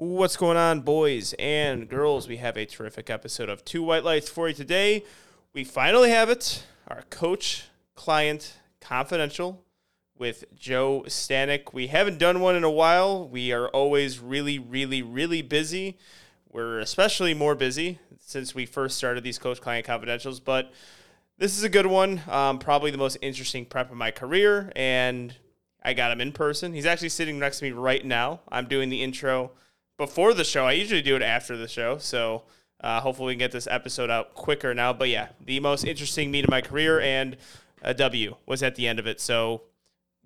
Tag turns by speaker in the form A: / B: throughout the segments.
A: What's going on, boys and girls? We have a terrific episode of Two White Lights for you today. We finally have it our coach client confidential with Joe Stanek. We haven't done one in a while. We are always really, really, really busy. We're especially more busy since we first started these coach client confidentials, but this is a good one. Um, probably the most interesting prep of my career, and I got him in person. He's actually sitting next to me right now. I'm doing the intro before the show. I usually do it after the show, so uh, hopefully we can get this episode out quicker now. But yeah, the most interesting meet of my career and a W was at the end of it. So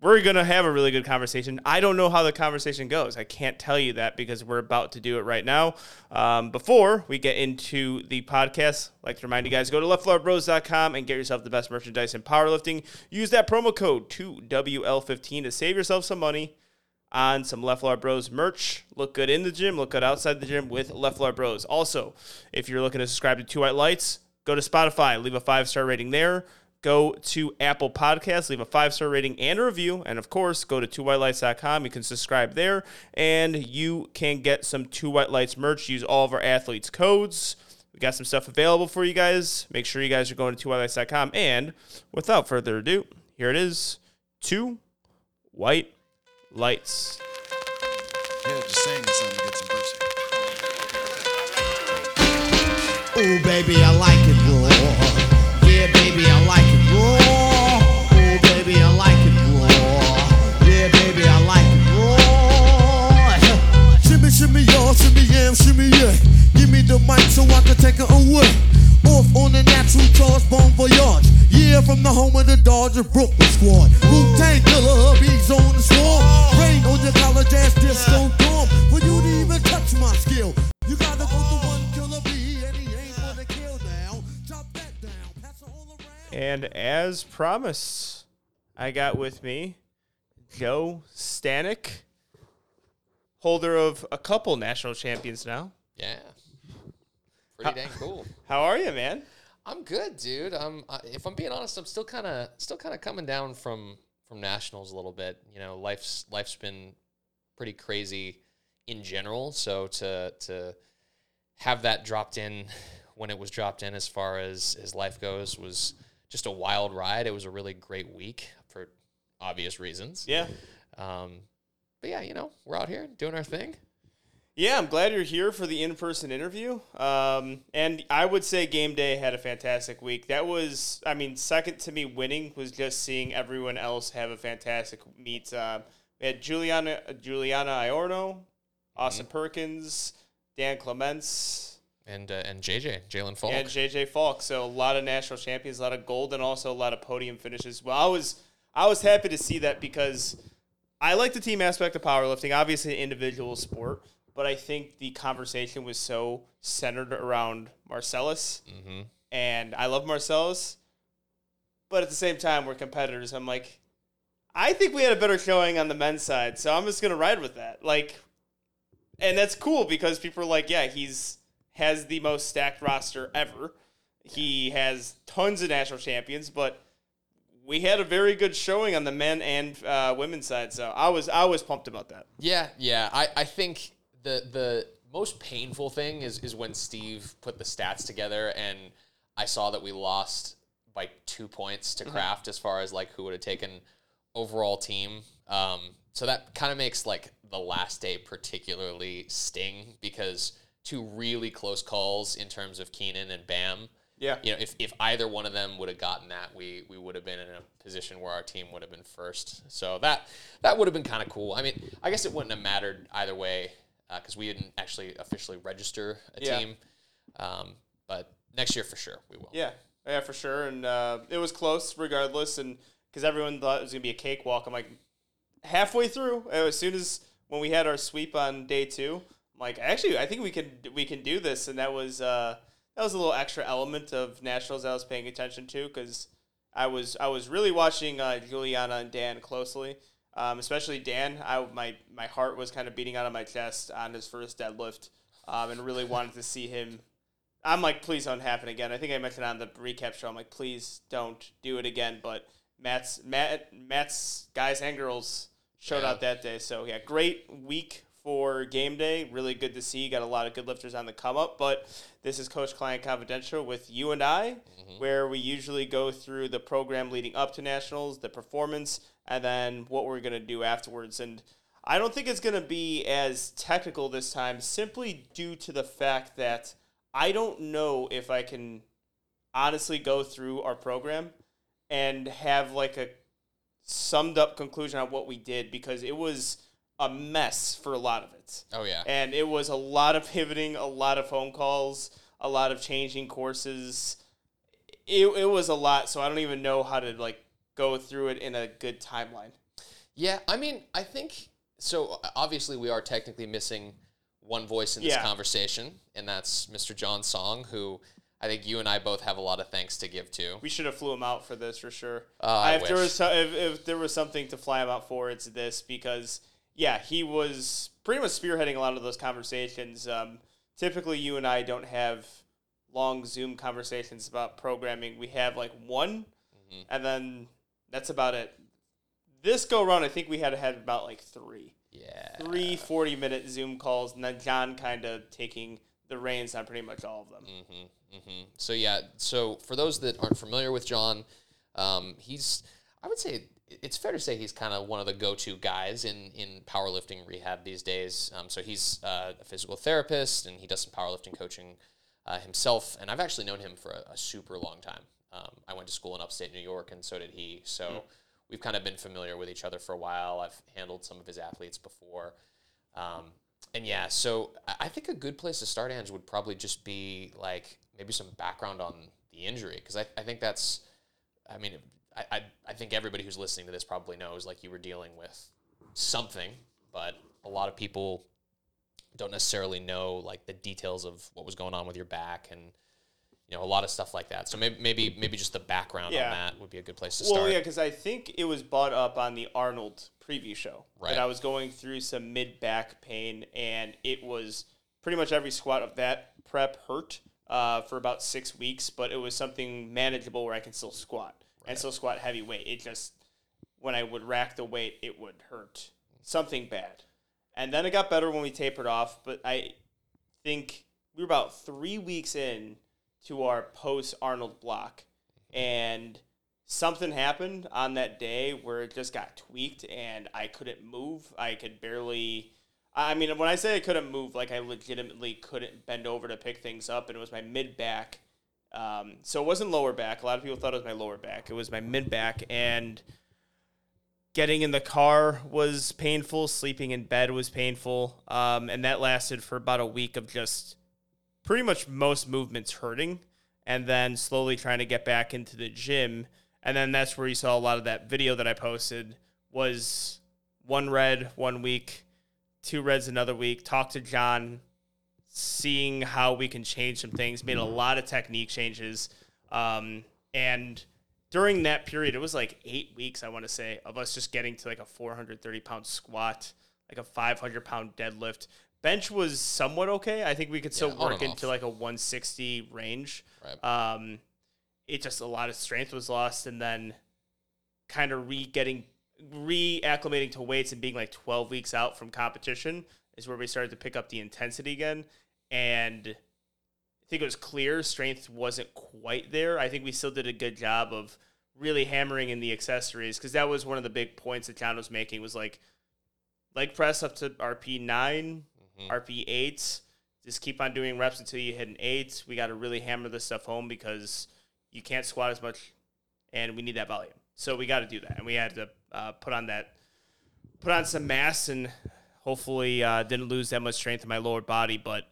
A: we're going to have a really good conversation. I don't know how the conversation goes. I can't tell you that because we're about to do it right now. Um, before we get into the podcast, I'd like to remind you guys go to leftfloorbros.com and get yourself the best merchandise in powerlifting. Use that promo code 2WL15 to save yourself some money on some Left Floor Bros merch. Look good in the gym, look good outside the gym with Left Floor Bros. Also, if you're looking to subscribe to Two White Lights, go to Spotify, leave a five star rating there. Go to Apple Podcasts, leave a five star rating and a review. And of course, go to twowhitelights.com. You can subscribe there and you can get some Two White Lights merch. Use all of our athletes' codes. We got some stuff available for you guys. Make sure you guys are going to twowhitelights.com. And without further ado, here it is Two White Lights.
B: Yeah, just saying something to get some pussy.
C: Ooh, baby, I like it raw. Yeah, baby, I like it raw. Ooh, baby, I like it raw. Yeah, baby, I like it raw. Shimmy, shimmy, y'all, shimmy, yam, shimmy, yeah. Give me the mic so I can take it away. Off on the natural charge, bon voyage. Yeah, from the home of the Dodger Brooklyn squad. Wu Tang killer, hubby's on the swarm. Rain on your college ass disco dorm. For you to even touch my skill, you gotta go to one killer bee, and he ain't gonna kill now. Chop that down, pass it all around.
A: And as promised, I got with me Joe Stanek, holder of a couple national champions now.
D: Yeah. Pretty dang cool.
A: How are you, man?
D: I'm good, dude. I'm I, if I'm being honest, I'm still kind of still kind of coming down from from nationals a little bit. You know, life's life's been pretty crazy in general, so to to have that dropped in when it was dropped in as far as as life goes was just a wild ride. It was a really great week for obvious reasons.
A: Yeah.
D: Um, but yeah, you know, we're out here doing our thing.
A: Yeah, I'm glad you're here for the in person interview. Um, and I would say game day had a fantastic week. That was, I mean, second to me winning was just seeing everyone else have a fantastic meet. Uh, we had Juliana Juliana Iorno, Austin Perkins, Dan Clements,
D: And uh, and JJ Jalen Falk.
A: and JJ Falk. So a lot of national champions, a lot of gold, and also a lot of podium finishes. Well, I was I was happy to see that because I like the team aspect of powerlifting. Obviously, an individual sport, but I think the conversation was so centered around Marcellus,
D: Mhm.
A: and I love Marcellus, but at the same time, we're competitors. I'm like, I think we had a better showing on the men's side, so I'm just gonna ride with that. Like, and that's cool because people are like, yeah, he's has the most stacked roster ever. He has tons of national champions, but we had a very good showing on the men and uh, women's side. So I was I was pumped about that.
D: Yeah, yeah. I, I think the the most painful thing is is when Steve put the stats together and I saw that we lost by two points to Kraft as far as like who would have taken overall team. Um, so that kind of makes like the last day particularly sting because two really close calls in terms of Keenan and Bam.
A: Yeah.
D: You know, if, if either one of them would have gotten that, we we would have been in a position where our team would have been first. So that that would have been kind of cool. I mean, I guess it wouldn't have mattered either way because we didn't actually officially register a
A: Yeah.
D: team. Um, but next year for sure we will.
A: Yeah, yeah, for sure. And uh, it was close regardless, and because everyone thought it was gonna be a cakewalk. I'm like, halfway through, uh, as soon as when we had our sweep on day two, I'm like, actually, I think we can we can do this, and that was uh, that was a little extra element of nationals I was paying attention to because I was I was really watching uh, Juliana and Dan closely. Um, especially Dan, I my my heart was kind of beating out of my chest on his first deadlift, um, and really wanted to see him I'm like, please don't happen again. I think I mentioned on the recap show. I'm like, please don't do it again. But Matt's Matt Matt's guys and girls showed
D: Yeah.
A: out that day. So yeah, great week for game day. Really good to see. Got a lot of good lifters on the come up. But this is Coach Client Confidential with you and I, mm-hmm. where we usually go through the program leading up to nationals, the performance, and then what we're going to do afterwards. And I don't think it's going to be as technical this time, simply due to the fact that I don't know if I can honestly go through our program and have like a summed up conclusion on what we did because it was a mess for a lot of it.
D: Oh yeah.
A: And it was a lot of pivoting, a lot of phone calls, a lot of changing courses. It, it was a lot, so I don't even know how to like go through it in a good timeline.
D: Yeah, I mean, I think so. Obviously, we are technically missing one voice in this
A: Yeah.
D: conversation, and that's Mr. John Song, who I think you and I both have a lot of thanks to give to.
A: We should have flew him out for this for sure.
D: Uh, I
A: if there was if, if there was something to fly him out for, it's this because yeah, he was pretty much spearheading a lot of those conversations. Um, typically, you and I don't have long Zoom conversations about programming. We have like one,
D: Mm-hmm.
A: and then that's about it. This go around, I think we had had about like three,
D: Yeah.
A: three 40 minute Zoom calls, and then John kind of taking the reins on pretty much all of them.
D: hmm So yeah, so for those that aren't familiar with John, um, he's I would say it's fair to say he's kind of one of the go-to guys in in powerlifting rehab these days. Um, so he's uh, a physical therapist and he does some powerlifting coaching uh, himself. And I've actually known him for a, a super long time. Um, I went to school in upstate New York, and so did he. So we've kind of been familiar with each other for a while. I've handled some of his athletes before. Um, and yeah, so I- I think a good place to start, Ange, would probably just be like maybe some background on the injury. Because I, I think that's, I mean, I, I, I think everybody who's listening to this probably knows like you were dealing with something, but a lot of people don't necessarily know like the details of what was going on with your back and you know a lot of stuff like that. So maybe maybe maybe just the background
A: Yeah.
D: on that would be a good place to
A: Well,
D: start.
A: Well, yeah, because I think it was brought up on the Arnold preview show
D: Right.
A: that I was going through some mid back pain, and it was pretty much every squat of that prep hurt uh, for about six weeks, but it was something manageable where I can still squat and still squat heavy weight. It just when I would rack the weight, it would hurt something bad, and then it got better when we tapered off. But I think we were about three weeks in to our post Arnold block, and something happened on that day where it just got tweaked and I couldn't move. I could barely. I mean, when I say I couldn't move, like I legitimately couldn't bend over to pick things up, and it was my mid back. Um, so it wasn't lower back. A lot of people thought it was my lower back. It was my mid back, and getting in the car was painful. Sleeping in bed was painful, um, and that lasted for about a week of just pretty much most movements hurting, and then slowly trying to get back into the gym. And then that's where you saw a lot of that video that I posted was one red one week, two reds another week. Talk to John, seeing how we can change some things. Made a lot of technique changes, um, and during that period, it was like eight weeks, I want to say, of us just getting to like a 430 pound squat, like a 500 pound deadlift. Bench was somewhat okay. I think we could still
D: Yeah,
A: work into
D: off.
A: like a 160 range.
D: Right.
A: Um, it just a lot of strength was lost, and then kind of re getting reacclimating to weights and being like 12 weeks out from competition is where we started to pick up the intensity again. And I think it was clear strength wasn't quite there. I think we still did a good job of really hammering in the accessories because that was one of the big points that John was making was like leg press up to RPE 9 RPE eights. Just keep on doing reps until you hit an eight. We got to really hammer this stuff home because you can't squat as much, and we need that volume. So we got to do that, and we had to uh, put on that, put on some mass, and hopefully uh, didn't lose that much strength in my lower body. But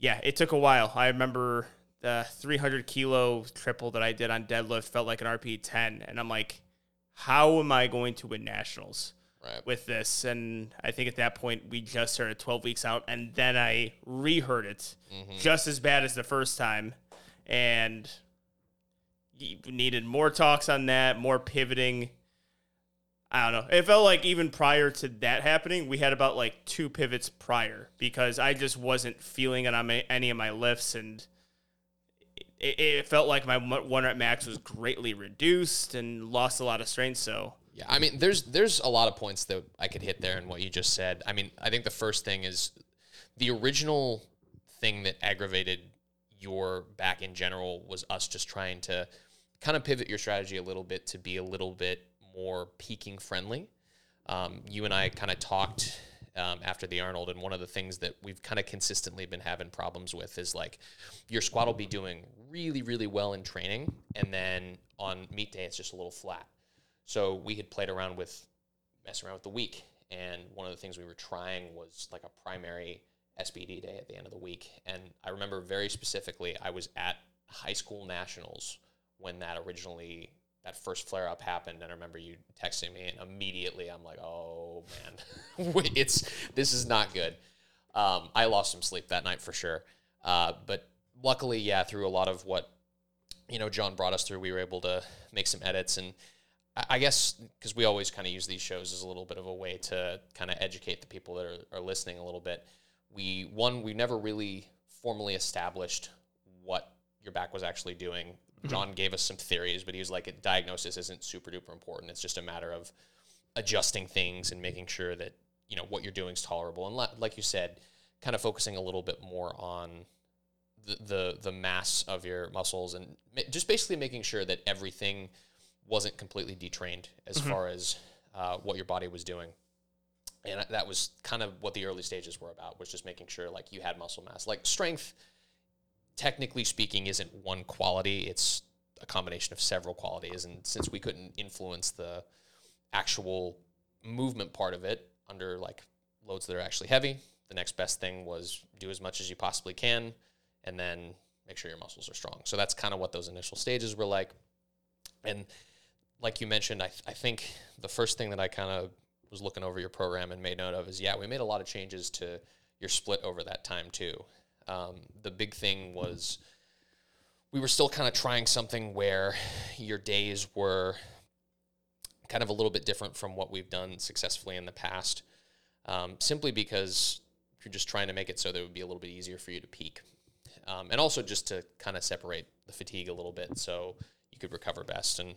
A: yeah, it took a while. I remember the 300 kilo triple that I did on deadlift felt like an RPE 10, and I'm like, how am I going to win nationals?
D: Right.
A: with this. And I think at that point we just started 12 weeks out, and then I reheard it mm-hmm. just as bad as the first time, and needed more talks on that, more pivoting. I don't know. It felt like even prior to that happening, we had about like two pivots prior because I just wasn't feeling it on my, any of my lifts, and it, it felt like my one rep max was greatly reduced and lost a lot of strength. So
D: Yeah, I mean, there's there's a lot of points that I could hit there in what you just said. I mean, I think the first thing is the original thing that aggravated your back in general was us just trying to kind of pivot your strategy a little bit to be a little bit more peaking friendly. Um, you and I kind of talked um, after the Arnold, and one of the things that we've kind of consistently been having problems with is like your squat will be doing really, really well in training, and then on meet day it's just a little flat. So we had played around with messing around with the week, and one of the things we were trying was like a primary SBD day at the end of the week. And I remember very specifically, I was at high school nationals when that originally that first flare up happened and I remember you texting me and immediately I'm like, "Oh man. It's this is not good." Um, I lost some sleep that night for sure. Uh, but luckily, yeah, through a lot of what you know John brought us through, we were able to make some edits and I- I guess because we always kind of use these shows as a little bit of a way to kind of educate the people that are, are listening a little bit. We one we never really formally established what your back was actually doing. John gave us some theories, but he was like, diagnosis isn't super duper important. It's just a matter of adjusting things and making sure that you know what you're doing is tolerable. And li- like you said, kind of focusing a little bit more on the the, the mass of your muscles and ma- just basically making sure that everything wasn't completely detrained as far as uh, what your body was doing. And that was kind of what the early stages were about was just making sure like you had muscle mass. Like strength technically speaking isn't one quality, it's a combination of several qualities and since we couldn't influence the actual movement part of it under like loads that are actually heavy, the next best thing was do as much as you possibly can and then make sure your muscles are strong. So that's kind of what those initial stages were like. And like you mentioned, I, th- I think the first thing that I kind of was looking over your program and made note of is yeah, we made a lot of changes to your split over that time too. Um, the big thing was we were still kind of trying something where your days were kind of a little bit different from what we've done successfully in the past, um, simply because you're just trying to make it so that it would be a little bit easier for you to peak. Um, and also just to kind of separate the fatigue a little bit so you could recover best. And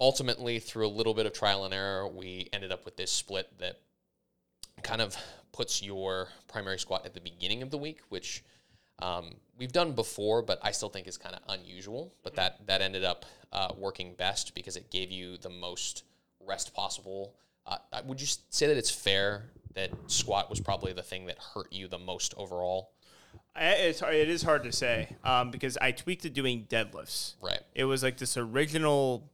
D: ultimately, through a little bit of trial and error, we ended up with this split that kind of puts your primary squat at the beginning of the week, which um, we've done before, but I still think is kind of unusual. But that that ended up uh, working best because it gave you the most rest possible. Uh, would you say that it's fair that squat was probably the thing that hurt you the most overall?
A: I, it's hard, it is hard to say um, because I tweaked to doing deadlifts.
D: Right.
A: It was like this original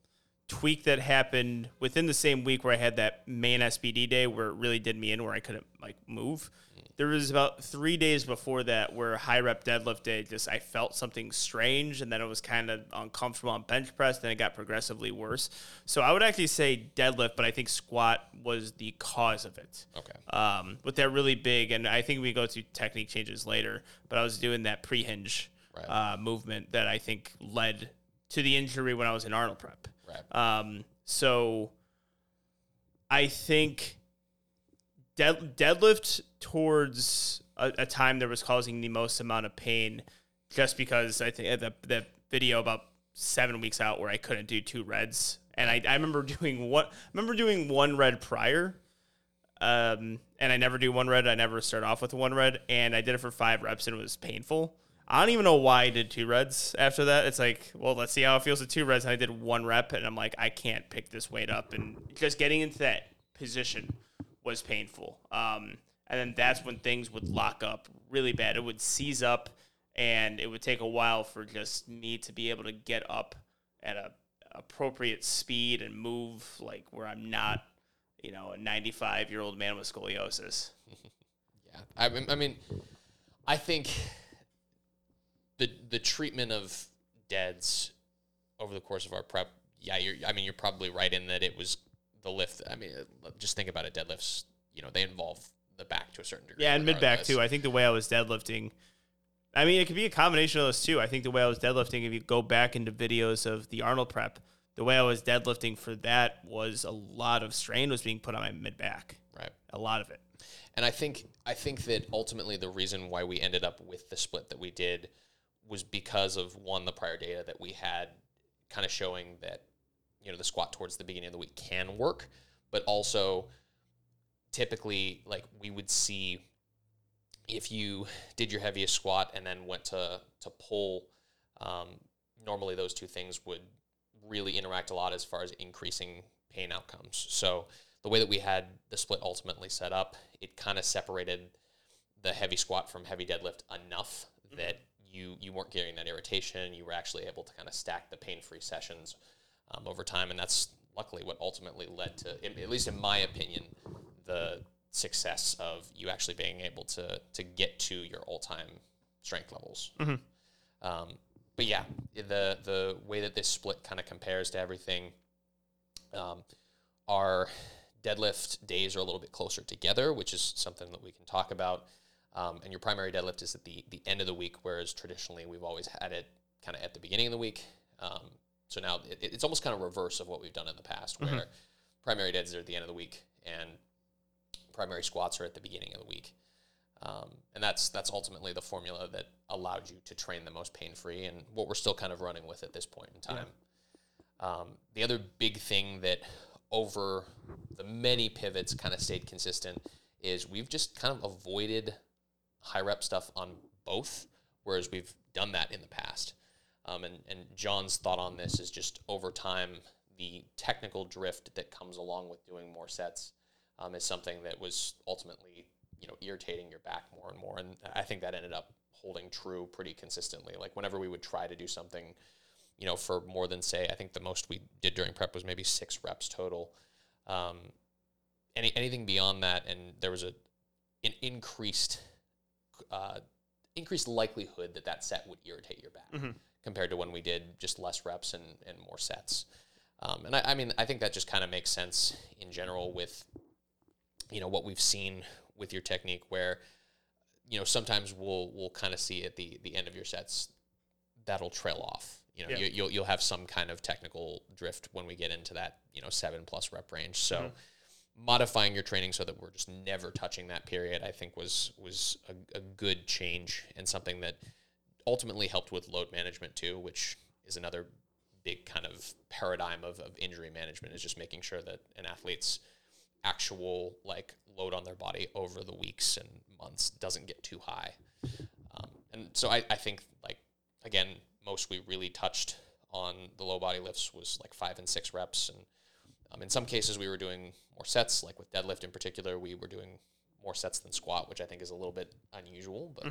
A: tweak that happened within the same week where I had that main SBD day where it really did me in where I couldn't like move. There was about three days before that where high rep deadlift day just I felt something strange and then it was kind of uncomfortable on bench press. Then it got progressively worse. So I would actually say deadlift, but I think squat was the cause of it
D: Okay.
A: um, with that really big, and I think we go to technique changes later. But I was doing that pre-hinge
D: Right.
A: uh, movement that I think led to the injury when I was in Arnold prep.
D: Right.
A: Um, so I think dead, deadlift towards a, a time that was causing the most amount of pain, just because I think the the video about seven weeks out where I couldn't do two reds, and I, I remember doing what remember doing one red prior. Um, and I never do one red. I never start off with one red, and I did it for five reps, and it was painful. I don't even know why I did two reds after that. It's like, well, let's see how it feels with two reds. And I did one rep, and I'm like, I can't pick this weight up, and just getting into that position was painful. Um, and then that's when things would lock up really bad. It would seize up, and it would take a while for just me to be able to get up at a appropriate speed and move like where I'm not, you know, a 95 year old man with scoliosis.
D: Yeah, I, I mean, I think the the treatment of deads over the course of our prep. Yeah, you're. I mean, you're probably right in that it was the lift. I mean, just think about it. Deadlifts. You know, they involve the back to a certain degree.
A: Yeah, and mid back too. I think the way I was deadlifting, I mean, it could be a combination of those two. I think the way I was deadlifting, if you go back into videos of the Arnold prep, the way I was deadlifting for that was a lot of strain was being put on my mid back.
D: Right.
A: A lot of it.
D: And I think I think that ultimately the reason why we ended up with the split that we did was because of one the prior data that we had, kind of showing that you know the squat towards the beginning of the week can work, but also typically like we would see if you did your heaviest squat and then went to to pull, um, normally those two things would really interact a lot as far as increasing pain outcomes. So the way that we had the split ultimately set up, it kind of separated the heavy squat from heavy deadlift enough that you you weren't getting that irritation. You were actually able to kind of stack the pain free sessions um, over time, and that's luckily what ultimately led to, at least in my opinion, the success of you actually being able to to get to your all time strength levels. Um, but yeah, the the way that this split kind of compares to everything, um, our deadlift days are a little bit closer together, which is something that we can talk about. Um, and your primary deadlift is at the the end of the week, whereas traditionally we've always had it kind of at the beginning of the week. Um, so now it, it's almost kind of reverse of what we've done in the past, where primary deads are at the end of the week and primary squats are at the beginning of the week. Um, and that's that's ultimately the formula that allowed you to train the most pain free, and what we're still kind of running with at this point in time. Um, the other big thing that over the many pivots kind of stayed consistent is we've just kind of avoided high rep stuff on both, whereas we've done that in the past. Um, and, and John's thought on this is just over time, the technical drift that comes along with doing more sets um, is something that was ultimately, you know, irritating your back more and more. And I think that ended up holding true pretty consistently. Like whenever we would try to do something, you know, for more than say, I think the most we did during prep was maybe six reps total. Um, any anything beyond that, and there was a an increased uh, increased likelihood that that set would irritate your back compared to when we did just less reps and, and more sets. Um, and I, I mean, I think that just kind of makes sense in general with, you know, what we've seen with your technique where, you know, sometimes we'll, we'll kind of see at the, the end of your sets, that'll trail off. You know,
A: Yeah.
D: you, you'll, you'll have some kind of technical drift when we get into that, you know, seven plus rep range. So, modifying your training so that we're just never touching that period, I think was was a, a good change and something that ultimately helped with load management too, which is another big kind of paradigm of, of injury management is just making sure that an athlete's actual like load on their body over the weeks and months doesn't get too high. Um, and so I, I think like again, most we really touched on the low body lifts was like five and six reps and um, in some cases, we were doing more sets, like with deadlift in particular. We were doing more sets than squat, which I think is a little bit unusual, but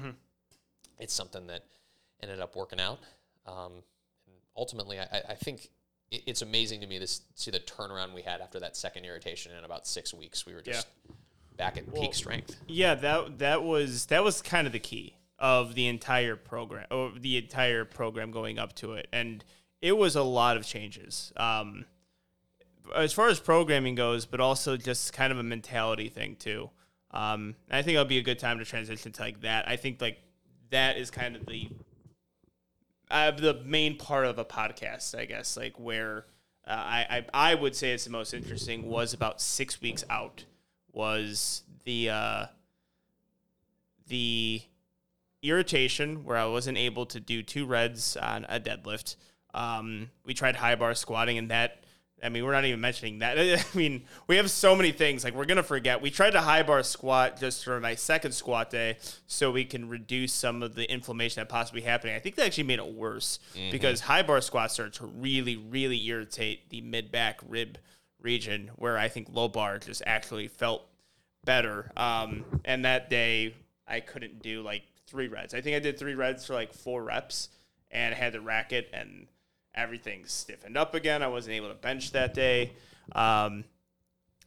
D: it's something that ended up working out. Um, and ultimately, I, I- think it, it's amazing to me to see the turnaround we had after that second irritation. In about six weeks, we were just back at
A: Well,
D: peak strength.
A: Yeah, that that was that was kind of the key of the entire program, or the entire program going up to it, and it was a lot of changes. Um, as far as programming goes, but also just kind of a mentality thing too. Um, I think it'll be a good time to transition to like that. I think like that is kind of the uh, the main part of a podcast, I guess, like where uh, I, I I would say it's the most interesting was about six weeks out was the uh, the irritation where I wasn't able to do two reds on a deadlift. Um, we tried high bar squatting, and that I mean we're not even mentioning that. I mean we have so many things like we're gonna forget. We tried to high bar squat just for my second squat day, so we can reduce some of the inflammation that possibly happening. I think that actually made it worse because high bar squats start to really really irritate the mid back rib region, where I think low bar just actually felt better. Um, and that day I couldn't do like three reds. I think I did three reds for like four reps and I had the racket and everything stiffened up again. I wasn't able to bench that day. Um,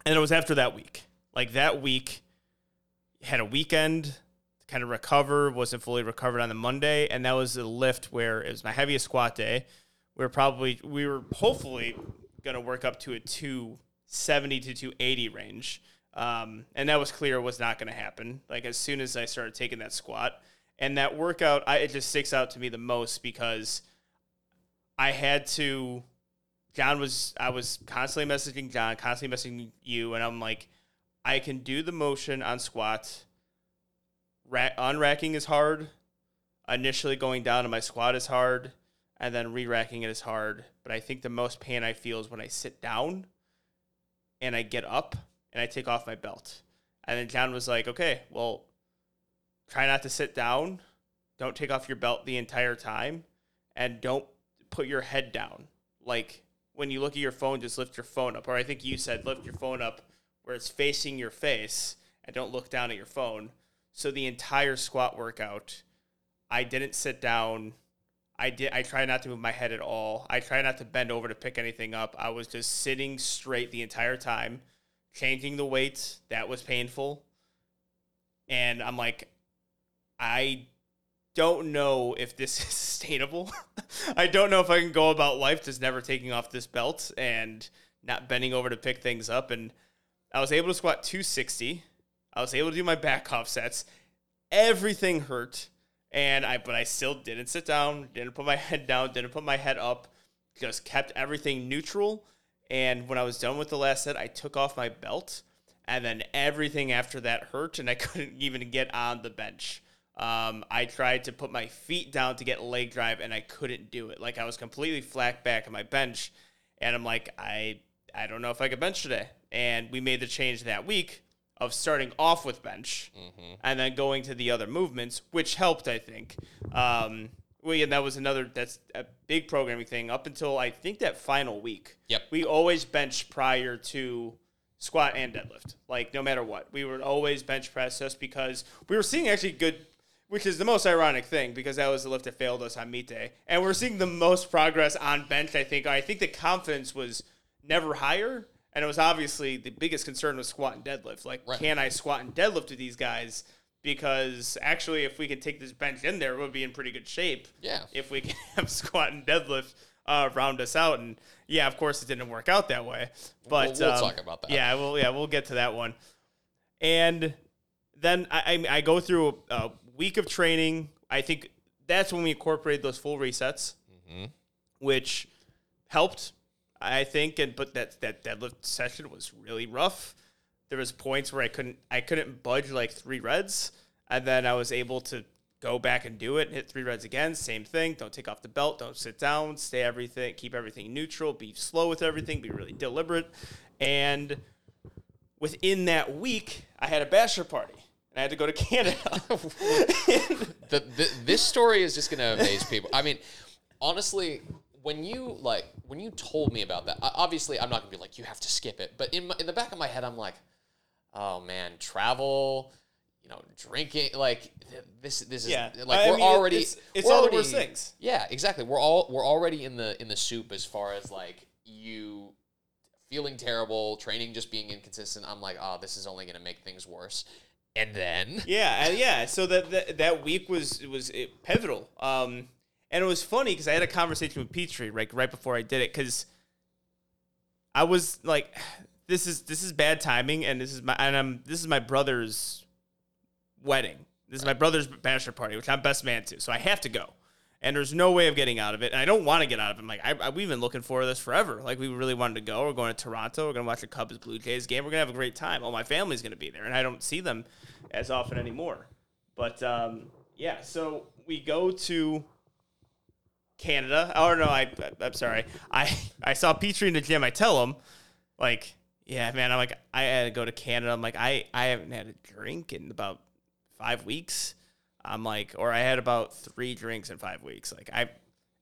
A: and it was after that week. Like that week had a weekend to kind of recover, wasn't fully recovered on the Monday, and that was a lift where it was my heaviest squat day. We were probably we were hopefully gonna work up to a two seventy to two eighty range. Um, and that was clear was not gonna happen. Like as soon as I started taking that squat. And that workout I it just sticks out to me the most because I had to John was I was constantly messaging John, constantly messaging you, and I'm like, I can do the motion on squats. Ra- unracking is hard. Initially going down to my squat is hard. and then re-racking it is hard. But I think the most pain I feel is when I sit down and I get up and I take off my belt. And then John was like, "Okay, well, try not to sit down. Don't take off your belt the entire time, and don't put your head down. Like when you look at your phone, just lift your phone up. Or I think you said lift your phone up where it's facing your face, and don't look down at your phone." So the entire squat workout, I didn't sit down. I did. I try not to move my head at all. I try not to bend over to pick anything up. I was just sitting straight the entire time, changing the weights. That was painful, and I'm like, I don't know if this is sustainable. I don't know if I can go about life just never taking off this belt and not bending over to pick things up. And I was able to squat 260. I was able to do my back off sets. Everything hurt, and I but I still didn't sit down, didn't put my head down, didn't put my head up, just kept everything neutral. And when I was done with the last set, I took off my belt, and then everything after that hurt, and I couldn't even get on the bench. Um, I tried to put my feet down to get leg drive, and I couldn't do it. Like I was completely flat back on my bench, and I'm like, I I don't know if I could bench today. And we made the change that week of starting off with bench and then going to the other movements, which helped, I think. Um, well, yeah, that was another. That's a big programming thing. Up until I think that final week,
D: Yep.
A: we always bench prior to squat and deadlift. Like no matter what, we would always bench press just because we were seeing actually good. Which is the most ironic thing because that was the lift that failed us on meet day, and we're seeing the most progress on bench. I think. I think the confidence was never higher, and it was obviously the biggest concern was squat and deadlift. Like,
D: Right.
A: can I squat and deadlift to these guys? Because actually, if we could take this bench in there, we'll be in pretty good shape.
D: Yeah.
A: If we can have squat and deadlift uh, round us out, and yeah, of course, it didn't work out that way. But
D: we'll
A: um,
D: talk about that.
A: Yeah, well, yeah, we'll get to that one. And then I, I, I go through a week of training. I think that's when we incorporated those full resets, mm-hmm. which helped, I think. And but that that deadlift session was really rough. There was points where I couldn't I couldn't budge like three reds, and then I was able to go back and do it and hit three reds again. Same thing. Don't take off the belt. Don't sit down. Stay everything. Keep everything neutral. Be slow with everything. Be really deliberate. And within that week, I had a bachelor party. And I had to go to Canada.
D: the, the, this story is just gonna amaze people. I mean, honestly, when you like when you told me about that, I- obviously I'm not gonna be like you have to skip it, but in my, in the back of my head, I'm like, oh man, travel, you know, drinking, like this this is
A: Yeah.
D: like
A: I
D: we're
A: mean,
D: already
A: it's- it's
D: we're
A: all the worst things.
D: Yeah, exactly. We're all we're already in the in the soup as far as like you feeling terrible, training just being inconsistent. I'm like, oh, this is only gonna make things worse. And then
A: Yeah, yeah. So that that, that week was was it, pivotal. Um, and it was funny because I had a conversation with Petrie like right before I did it because I was like, this is this is bad timing, and this is my and I'm this is my brother's wedding. This is my brother's bachelor party, which I'm best man to, so I have to go. And there's no way of getting out of it, and I don't want to get out of it. I'm like, I, I, we've been looking for this forever. Like, we really wanted to go. We're going to Toronto. We're going to watch a Cubs Blue Jays game. We're going to have a great time. All my family's going to be there, and I don't see them as often anymore. But um, yeah, so we go to Canada. Oh no, I I'm sorry. I I saw Petrie in the gym. I tell him, like, yeah, man. I'm like, I had to go to Canada. I'm like, I I haven't had a drink in about five weeks. I'm like, or I had about three drinks in five weeks. Like I,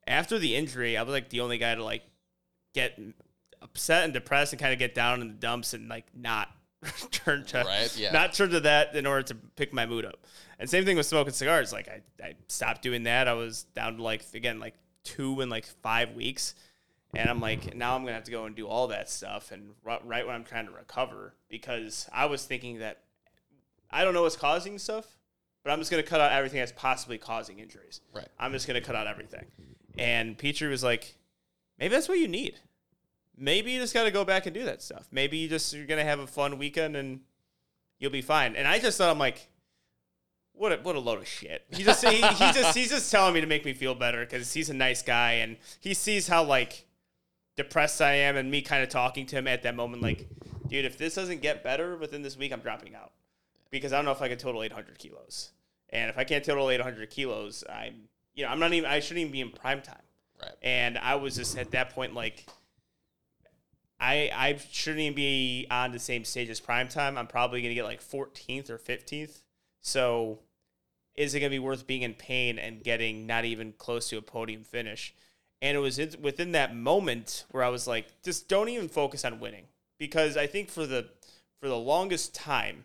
A: after the injury, I was like the only guy to like get upset and depressed and kind of get down in the dumps and like not turn to
D: Right, yeah.
A: not turn to that in order to pick my mood up. And same thing with smoking cigars. Like I, I stopped doing that. I was down to like again like two in like five weeks. And I'm like, now I'm gonna have to go and do all that stuff, and ri- right when I'm trying to recover, because I was thinking that I don't know what's causing stuff, but I'm just gonna cut out everything that's possibly causing injuries.
D: Right.
A: I'm just gonna cut out everything. And Petrie was like, maybe that's what you need. Maybe you just got to go back and do that stuff. Maybe you just you're gonna have a fun weekend and you'll be fine. And I just thought I'm like, what a, what a load of shit. He just he, he just he's just telling me to make me feel better because he's a nice guy and he sees how like depressed I am and me kind of talking to him at that moment like, dude, if this doesn't get better within this week, I'm dropping out because I don't know if I can total 800 kilos. And if I can't total 800 kilos, I'm you know I'm not even I shouldn't even be in prime time.
D: Right.
A: And I was just at that point like, I I shouldn't even be on the same stage as prime time. I'm probably gonna get like 14th or 15th. So, is it gonna be worth being in pain and getting not even close to a podium finish? And it was in, within that moment where I was like, just don't even focus on winning because I think for the for the longest time,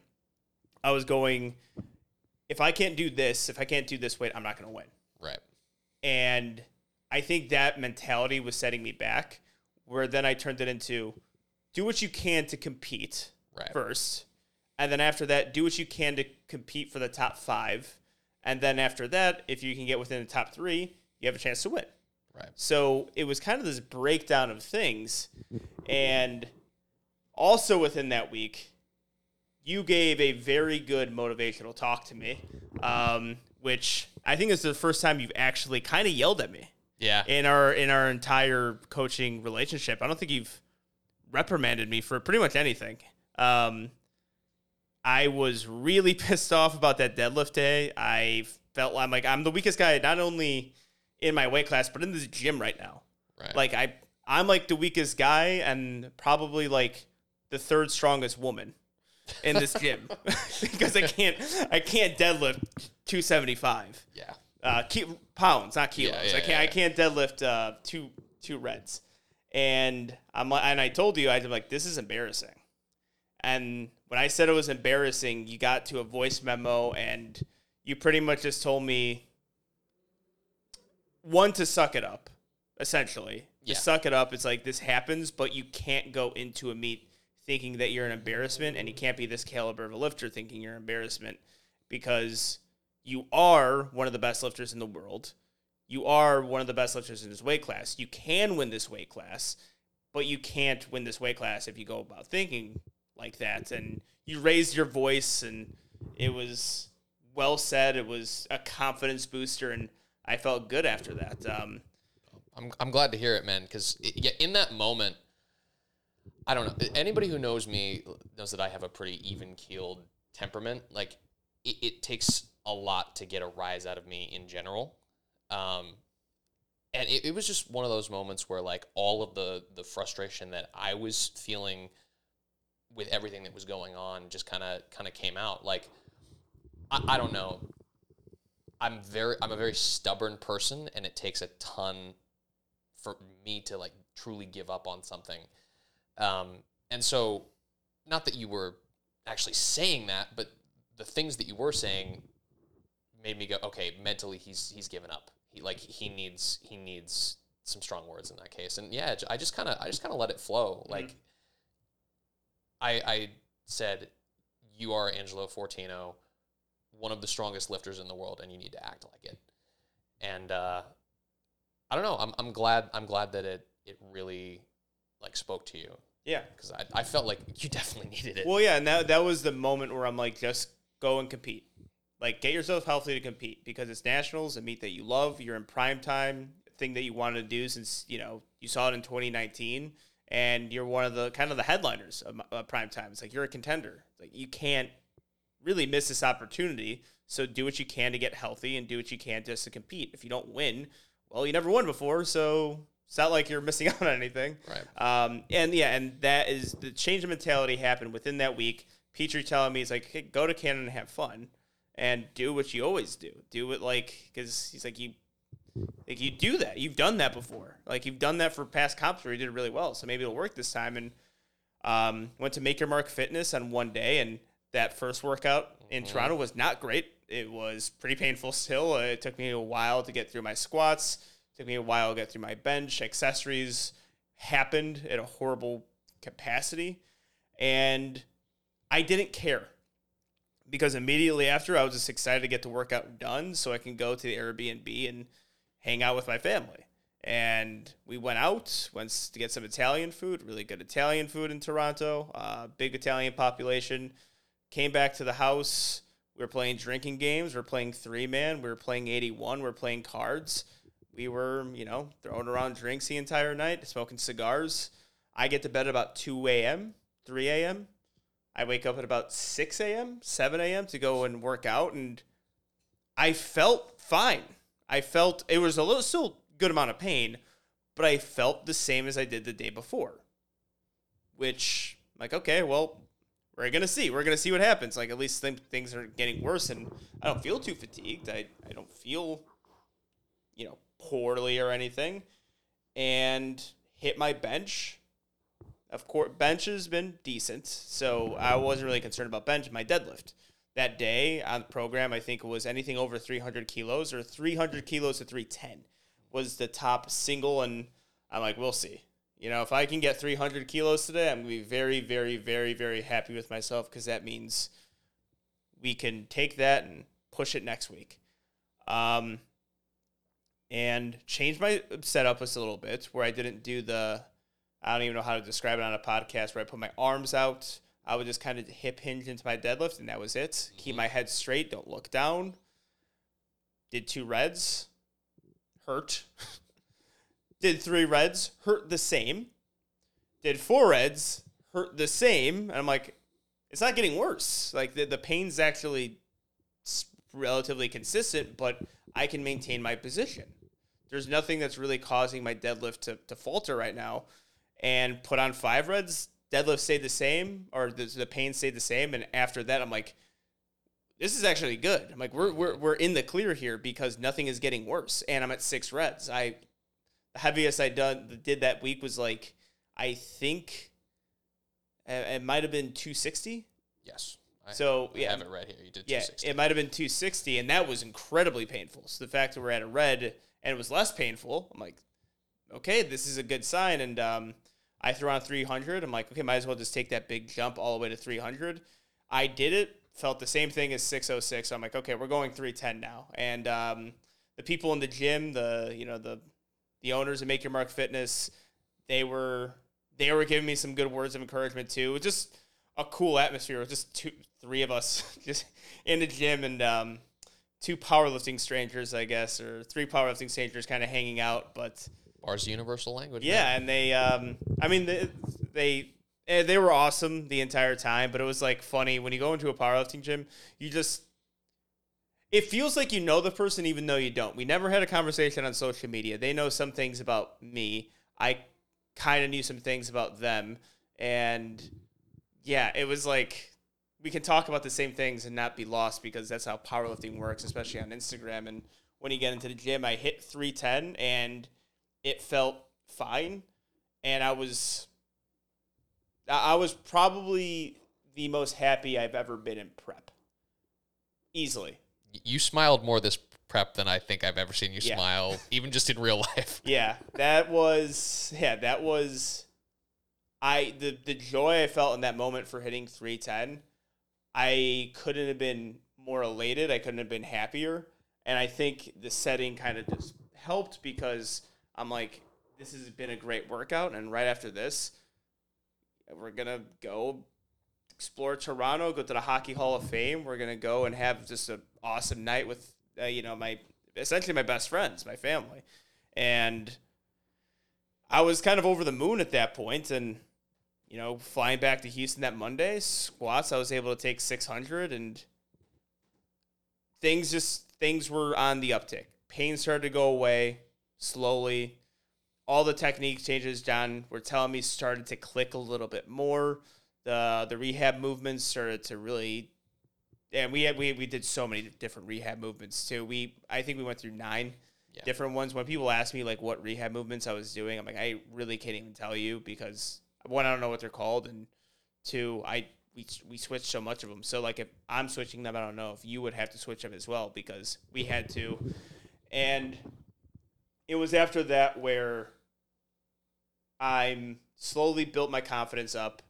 A: I was going, if I can't do this, if I can't do this weight, I'm not gonna win.
D: Right.
A: And I think that mentality was setting me back, where then I turned it into do what you can to compete
D: Right.
A: first. And then after that, do what you can to compete for the top five. And then after that, if you can get within the top three, you have a chance to win.
D: Right.
A: So it was kind of this breakdown of things. And also within that week, you gave a very good motivational talk to me, um, which I think is the first time you've actually kind of yelled at me
D: Yeah.
A: in our in our entire coaching relationship. I don't think you've reprimanded me for pretty much anything. Um, I was really pissed off about that deadlift day. I felt I'm like I'm the weakest guy not only in my weight class but in this gym right now.
D: right.
A: Like I I'm like the weakest guy and probably like the third strongest woman in this gym because I can't I can't deadlift 275
D: yeah.
A: uh, ki- pounds, not kilos.
D: Yeah, yeah,
A: I can't.
D: yeah,
A: I can't deadlift uh, two two reds. And I'm and I told you, I'm like, this is embarrassing. And when I said it was embarrassing, you got to a voice memo, and you pretty much just told me one to suck it up, essentially. Just suck it up. It's like this happens, but you can't go into a meet thinking that you're an embarrassment, and you can't be this caliber of a lifter thinking you're an embarrassment because you are one of the best lifters in the world. You are one of the best lifters in this weight class. You can win this weight class, but you can't win this weight class if you go about thinking like that. And you raised your voice, and it was well said. It was a confidence booster, and I felt good after that. Um,
D: I'm, I'm glad to hear it, man. Because yeah, in that moment, I don't know. Anybody who knows me knows that I have a pretty even keeled temperament. Like it, it takes a lot to get a rise out of me in general. Um, and it, it was just one of those moments where like all of the the frustration that I was feeling with everything that was going on just kind of kind of came out. Like I, I don't know. I'm very I'm a very stubborn person, and it takes a ton for me to like truly give up on something. Um, and so, not that you were actually saying that, but the things that you were saying made me go, okay, mentally he's he's given up. He like he needs he needs some strong words in that case. And yeah, I just kind of I just kind of let it flow. Like I I said, you are Angelo Fortino, one of the strongest lifters in the world, and you need to act like it. And uh, I don't know. I'm I'm glad I'm glad that it it really like spoke to you
A: yeah,
D: because I, I felt like you definitely needed it.
A: Well, yeah, and that that was the moment where I'm like, just go and compete. Like, get yourself healthy to compete because it's nationals, a meet that you love. You're in prime time, thing that you wanted to do since you know you saw it in 2019, and you're one of the kind of the headliners of uh, prime time. It's like you're a contender. It's like you can't really miss this opportunity. So do what you can to get healthy and do what you can just to compete. If you don't win, well, you never won before, so it's not like you're missing out on anything.
D: Right.
A: Um, and yeah, and that is the change of mentality happened within that week. Petrie telling me he's like, hey, go to Canada and have fun, and do what you always do. Do it like because he's like you, like you do that. You've done that before. Like you've done that for past comps where you did it really well. So maybe it'll work this time. And um, went to Make Your Mark Fitness on one day, and that first workout in Toronto was not great. It was pretty painful still. Uh, It took me a while to get through my squats. Took me a while to get through my bench. Accessories happened at a horrible capacity, and I didn't care because immediately after I was just excited to get the workout done so I can go to the Airbnb and hang out with my family. And we went out, went to get some Italian food, really good Italian food in Toronto, uh, big Italian population. Came back to the house. We were playing drinking games. We were playing three man. We were playing 81. We were playing cards. We were, you know, throwing around drinks the entire night, smoking cigars. I get to bed about 2 a.m., 3 a.m. I wake up at about 6 a.m., 7 a.m. to go and work out. And I felt fine. I felt it was a little still good amount of pain, but I felt the same as I did the day before. Which, like, okay, well, we're gonna see. We're gonna see what happens. Like, at least th- things are getting worse, and I don't feel too fatigued. I I don't feel, you know, poorly or anything. And hit my bench. Of course, bench has been decent, so I wasn't really concerned about bench. My deadlift that day on the program, I think it was anything over 300 kilos or 300 kilos to 310 was the top single. And I'm like, we'll see. You know, if I can get 300 kilos today, I'm to be very, very, very, very happy with myself because that means we can take that and push it next week. Um, and change my setup just a little bit where I didn't do the, I don't even know how to describe it on a podcast where I put my arms out I would just kind of hip hinge into my deadlift, and that was it. Keep mm-hmm. my head straight, don't look down. Did two reds, hurt. Did three reds, hurt the same. Did four reds, hurt the same. And I'm like, it's not getting worse. Like the, the pain's actually relatively consistent, but I can maintain my position. There's nothing that's really causing my deadlift to, to falter right now. And put on five reds, deadlift stayed the same, or the, the pain stayed the same. And after that, I'm like, this is actually good. I'm like, we're, we're, we're in the clear here because nothing is getting worse. And I'm at six reds. I, the heaviest I done did that week was like, I think it might have been 260.
D: Yes. I
A: So,
D: I
A: yeah.
D: have it right here. You did
A: Yeah,
D: 260.
A: it might have been 260, and that was incredibly painful. So the fact that we're at a red and it was less painful, I'm like, okay, this is a good sign. And um, I threw on 300. I'm like, okay, might as well just take that big jump all the way to 300. I did it, felt the same thing as 606. So I'm like, okay, we're going 310 now. And um, the people in the gym, the you know the the owners of Make Your Mark Fitness, they were they were giving me some good words of encouragement too. It was just a cool atmosphere. It was just two, three of us just in the gym and um, two powerlifting strangers, I guess, or three powerlifting strangers kind of hanging out. But
D: Bars universal language.
A: yeah,
D: man.
A: and they, um, I mean, they, they eh, they were awesome the entire time. But it was like funny when you go into a powerlifting gym, you just it feels like you know the person even though you don't. We never had a conversation on social media. They know some things about me. I kind of knew some things about them. And yeah, it was like we can talk about the same things and not be lost because that's how powerlifting works, especially on Instagram. And when you get into the gym, I hit 310 and it felt fine. And I was I was probably the most happy I've ever been in prep. Easily.
D: You smiled more this prep than I think I've ever seen you
A: Yeah.
D: smile, even just in real life.
A: Yeah, that was yeah, that was I the the joy I felt in that moment for hitting 310. I couldn't have been more elated. I couldn't have been happier. And I think the setting kind of just helped because I'm like this has been a great workout and right after this we're going to go explore Toronto, go to the Hockey Hall of Fame. We're going to go and have just an awesome night with uh, you know my essentially my best friends, my family. And I was kind of over the moon at that point and you know, flying back to Houston that Monday, squats, I was able to take 600 and things just things were on the uptick. Pain started to go away slowly. All the technique changes John were telling me started to click a little bit more. The the rehab movements started to really and we had we, we did so many different rehab movements too. We I think we went through nine
D: Yeah.
A: different ones. When people ask me like what rehab movements I was doing, I'm like I really can't even tell you because one I don't know what they're called, and two I we we switched so much of them. So like if I'm switching them, I don't know if you would have to switch them as well because we had to, and it was after that where I'm slowly built my confidence up.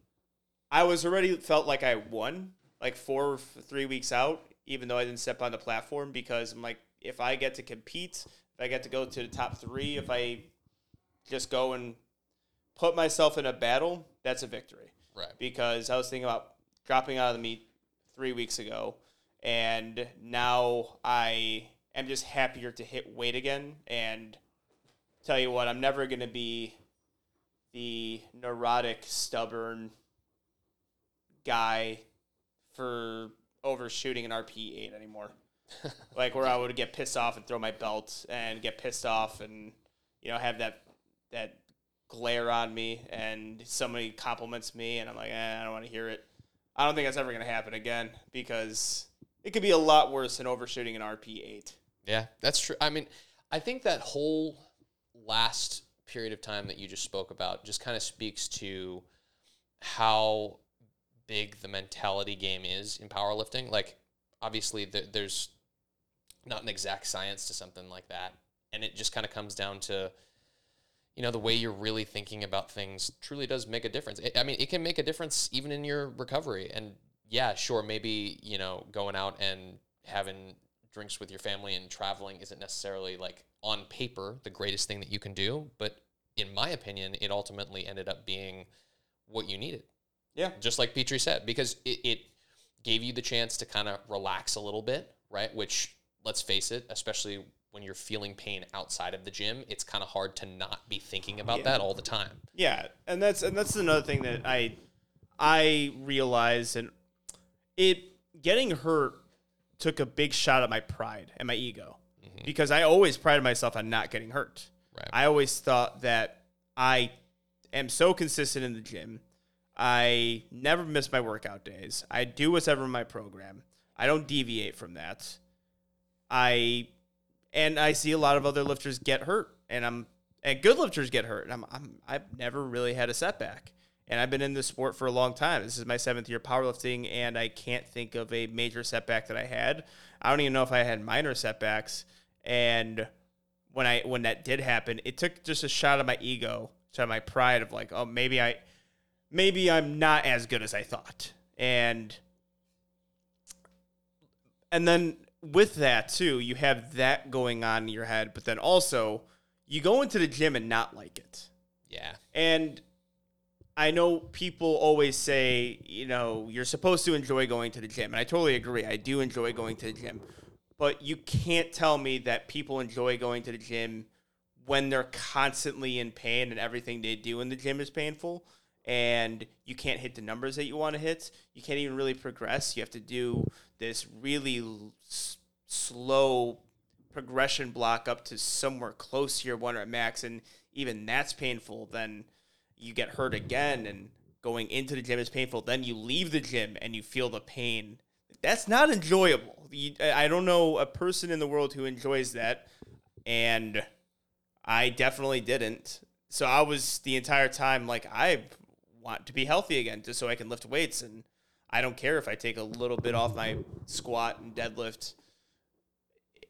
A: I was already felt like I won like four three weeks out, even though I didn't step on the platform because I'm like if I get to compete, if I get to go to the top three, if I just go and put myself in a battle, that's a victory
D: Right.
A: because I was thinking about dropping out of the meet three weeks ago, and now I am just happier to hit weight again. And tell you what, I'm never going to be the neurotic, stubborn guy for overshooting an RPE eight anymore. like where I would get pissed off and throw my belt and get pissed off and you know, have that that glare on me and somebody compliments me and I'm like, eh, I don't want to hear it. I don't think that's ever going to happen again because it could be a lot worse than overshooting an RPE eight.
D: Yeah, that's true. I mean, I think that whole last period of time that you just spoke about just kind of speaks to how big the mentality game is in powerlifting. Like, obviously, th- there's not an exact science to something like that, and it just kind of comes down to you know the way you're really thinking about things truly does make a difference It- i mean it can make a difference even in your recovery and yeah sure maybe you know going out and having drinks with your family and traveling isn't necessarily like on paper the greatest thing that you can do but in my opinion it ultimately ended up being what you needed
A: Yeah.
D: just like Petrie said, because it, it gave you the chance to kind of relax a little bit, right? Which, let's face it, especially when you're feeling pain outside of the gym, it's kind of hard to not be thinking about
A: Yeah.
D: that all the time.
A: Yeah, and that's and that's another thing that I I realized and it getting hurt took a big shot at my pride and my ego mm-hmm. because I always prided myself on not getting hurt.
D: Right.
A: I always thought that I am so consistent in the gym. I never miss my workout days. I do whatever in my program. I don't deviate from that. I and I see a lot of other lifters get hurt, and I'm and good lifters get hurt. And I'm, I'm I've never really had a setback, and I've been in this sport for a long time. This is my seventh year powerlifting, and I can't think of a major setback that I had. I don't even know if I had minor setbacks. And when I when that did happen, it took just a shot of my ego, shot my pride of like, oh, maybe I maybe I'm not as good as I thought. And and then with that too, you have that going on in your head, but then also you go into the gym and not like it.
D: Yeah.
A: And I know people always say, you know, you're supposed to enjoy going to the gym. And I totally agree. I do enjoy going to the gym. But you can't tell me that people enjoy going to the gym when they're constantly in pain and everything they do in the gym is painful and you can't hit the numbers that you want to hit. You can't even really progress. You have to do this really slow progression block up to somewhere close to your one rep max, and even that's painful. Then you get hurt again, and going into the gym is painful. Then you leave the gym and you feel the pain. That's not enjoyable. You, I don't know a person in the world who enjoys that, and I definitely didn't. So I was the entire time like I want to be healthy again, just so I can lift weights, and I don't care if I take a little bit off my squat and deadlift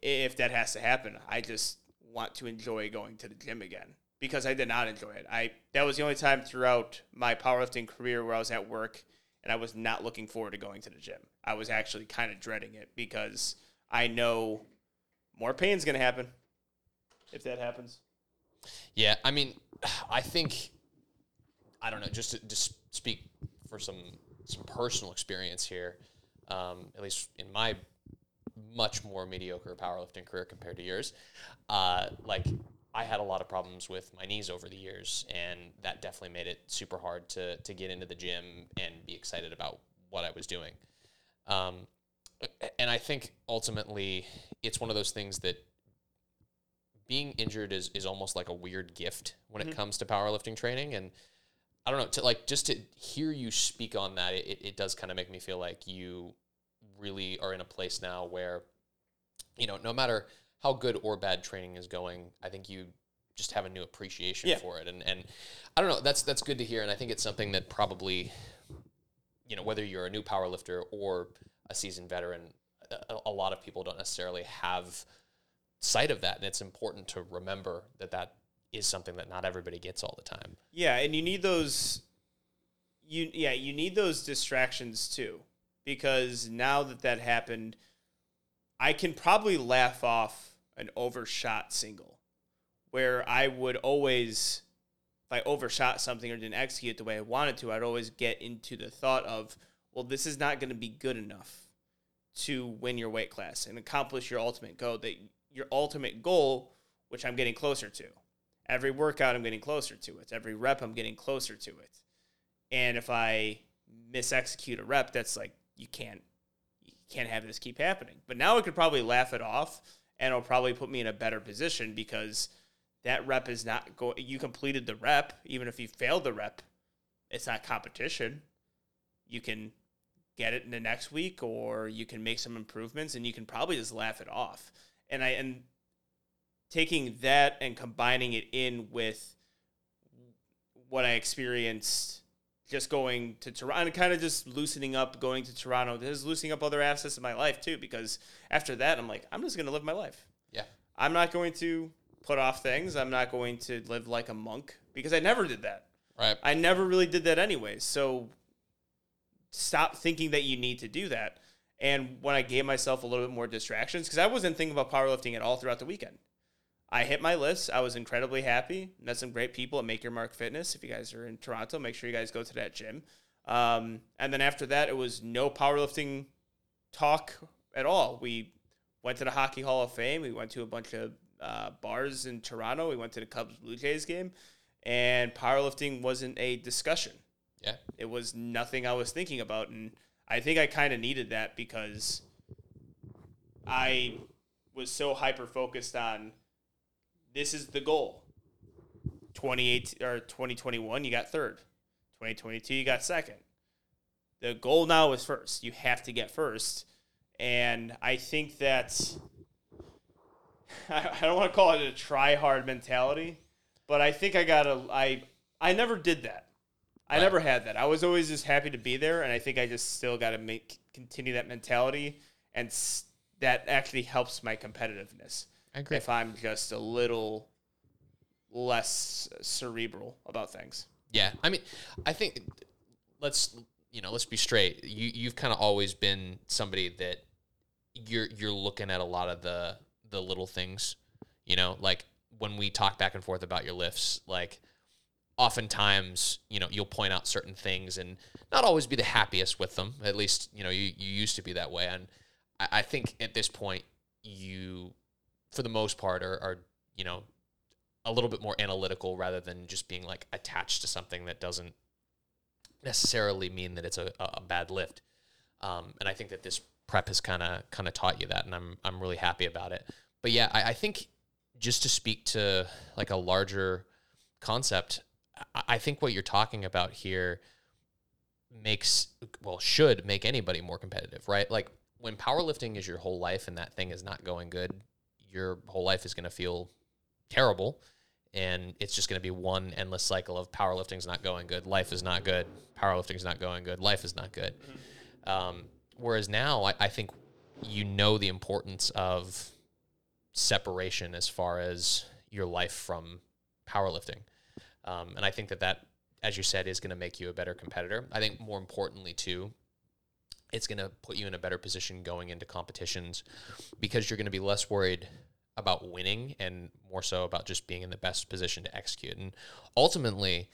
A: if that has to happen. I just want to enjoy going to the gym again because I did not enjoy it. I that was the only time throughout my powerlifting career where I was at work and I was not looking forward to going to the gym. I was actually kind of dreading it because I know more pain's going to happen if that happens.
D: Yeah, I mean, I think I don't know. Just to just speak for some some personal experience here, um, at least in my much more mediocre powerlifting career compared to yours. Uh, like I had a lot of problems with my knees over the years, and that definitely made it super hard to to get into the gym and be excited about what I was doing. Um, and I think ultimately it's one of those things that being injured is, is almost like a weird gift when it comes to powerlifting training. And I don't know, to like just to hear you speak on that, it, it does kind of make me feel like you really are in a place now where, you know, no matter how good or bad training is going, I think you just have a new appreciation
A: Yeah.
D: for it. And and I don't know, that's that's good to hear. And I think it's something that probably, you know, whether you're a new power lifter or a seasoned veteran, a, a lot of people don't necessarily have sight of that. And it's important to remember that that is something that not everybody gets all the time.
A: Yeah, and you need those you yeah, you need those distractions too because now that that happened, I can probably laugh off an overshot single where I would always if I overshot something or didn't execute the way I wanted to, I'd always get into the thought of, well, this is not going to be good enough to win your weight class and accomplish your ultimate goal that your ultimate goal, which I'm getting closer to. Every workout I'm getting closer to it. Every rep I'm getting closer to it. And if I misexecute a rep, that's like you can't you can't have this keep happening. But now I could probably laugh it off and it'll probably put me in a better position because that rep is not going. You completed the rep, even if you failed the rep. It's not competition. You can get it in the next week, or you can make some improvements, and you can probably just laugh it off. And I and taking that and combining it in with what I experienced just going to Toronto and kind of just loosening up going to Toronto. This is loosening up other aspects of my life too, because after that, I'm like, I'm just going to live my life.
D: Yeah.
A: I'm not going to put off things. I'm not going to live like a monk because I never did that.
D: Right.
A: I never really did that anyway. So stop thinking that you need to do that. And when I gave myself a little bit more distractions, because I wasn't thinking about powerlifting at all throughout the weekend. I hit my list. I was incredibly happy. Met some great people at Make Your Mark Fitness. If you guys are in Toronto, make sure you guys go to that gym. Um, and then after that, it was no powerlifting talk at all. We went to the Hockey Hall of Fame. We went to a bunch of uh, bars in Toronto. We went to the Cubs Blue Jays game, and powerlifting wasn't a discussion.
D: Yeah.
A: It was nothing I was thinking about, and I think I kind of needed that because I was so hyper focused on this is the goal. 28 or 2021 you got third. 2022 you got second. The goal now is first. You have to get first. And I think that I, I don't want to call it a try hard mentality, but I think I got a I I never did that. I
D: Right.
A: never had that. I was always just happy to be there, and I think I just still got to make continue that mentality, and s- that actually helps my competitiveness.
D: I agree.
A: If I'm just a little less cerebral about things.
D: Yeah, I mean, I think let's you know let's be straight. You you've kind of always been somebody that you're you're looking at a lot of the the little things. You know, like when we talk back and forth about your lifts, like oftentimes you know you'll point out certain things and not always be the happiest with them. At least you know you you used to be that way, and I, I think at this point you, for the most part, are, are you know a little bit more analytical rather than just being like attached to something that doesn't necessarily mean that it's a, a bad lift. Um, and I think that this prep has kind of kind of taught you that, and I'm I'm really happy about it. But yeah, I, I think just to speak to like a larger concept, I, I think what you're talking about here makes well should make anybody more competitive, right? Like when powerlifting is your whole life and that thing is not going good, your whole life is going to feel terrible and it's just going to be one endless cycle of powerlifting's not going good, life is not good, powerlifting's not going good, life is not good. Um, whereas now, I, I think you know the importance of separation as far as your life from powerlifting, um, and I think that that, as you said, is going to make you a better competitor. I think more importantly too, it's going to put you in a better position going into competitions because you're going to be less worried about winning and more so about just being in the best position to execute. And ultimately,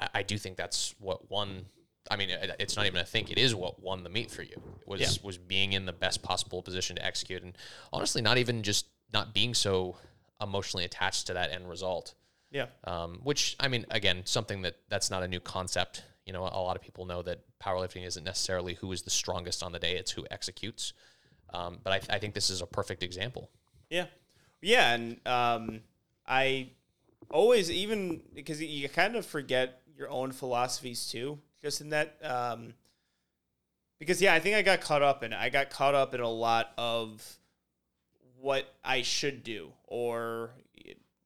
D: I, I do think that's what won. I mean, it, it's not even a think; it is what won the meet for you. Was
A: Yeah.
D: was being in the best possible position to execute, and honestly, not even just not being so emotionally attached to that end result.
A: Yeah.
D: Um, which I mean, again, something that that's not a new concept. You know, a lot of people know that powerlifting isn't necessarily who is the strongest on the day; it's who executes. Um, but I, I think this is a perfect example.
A: Yeah, yeah, and um, I always even because you kind of forget your own philosophies too, just in that. Um, because yeah, I think I got caught up in. I got caught up in a lot of what I should do, or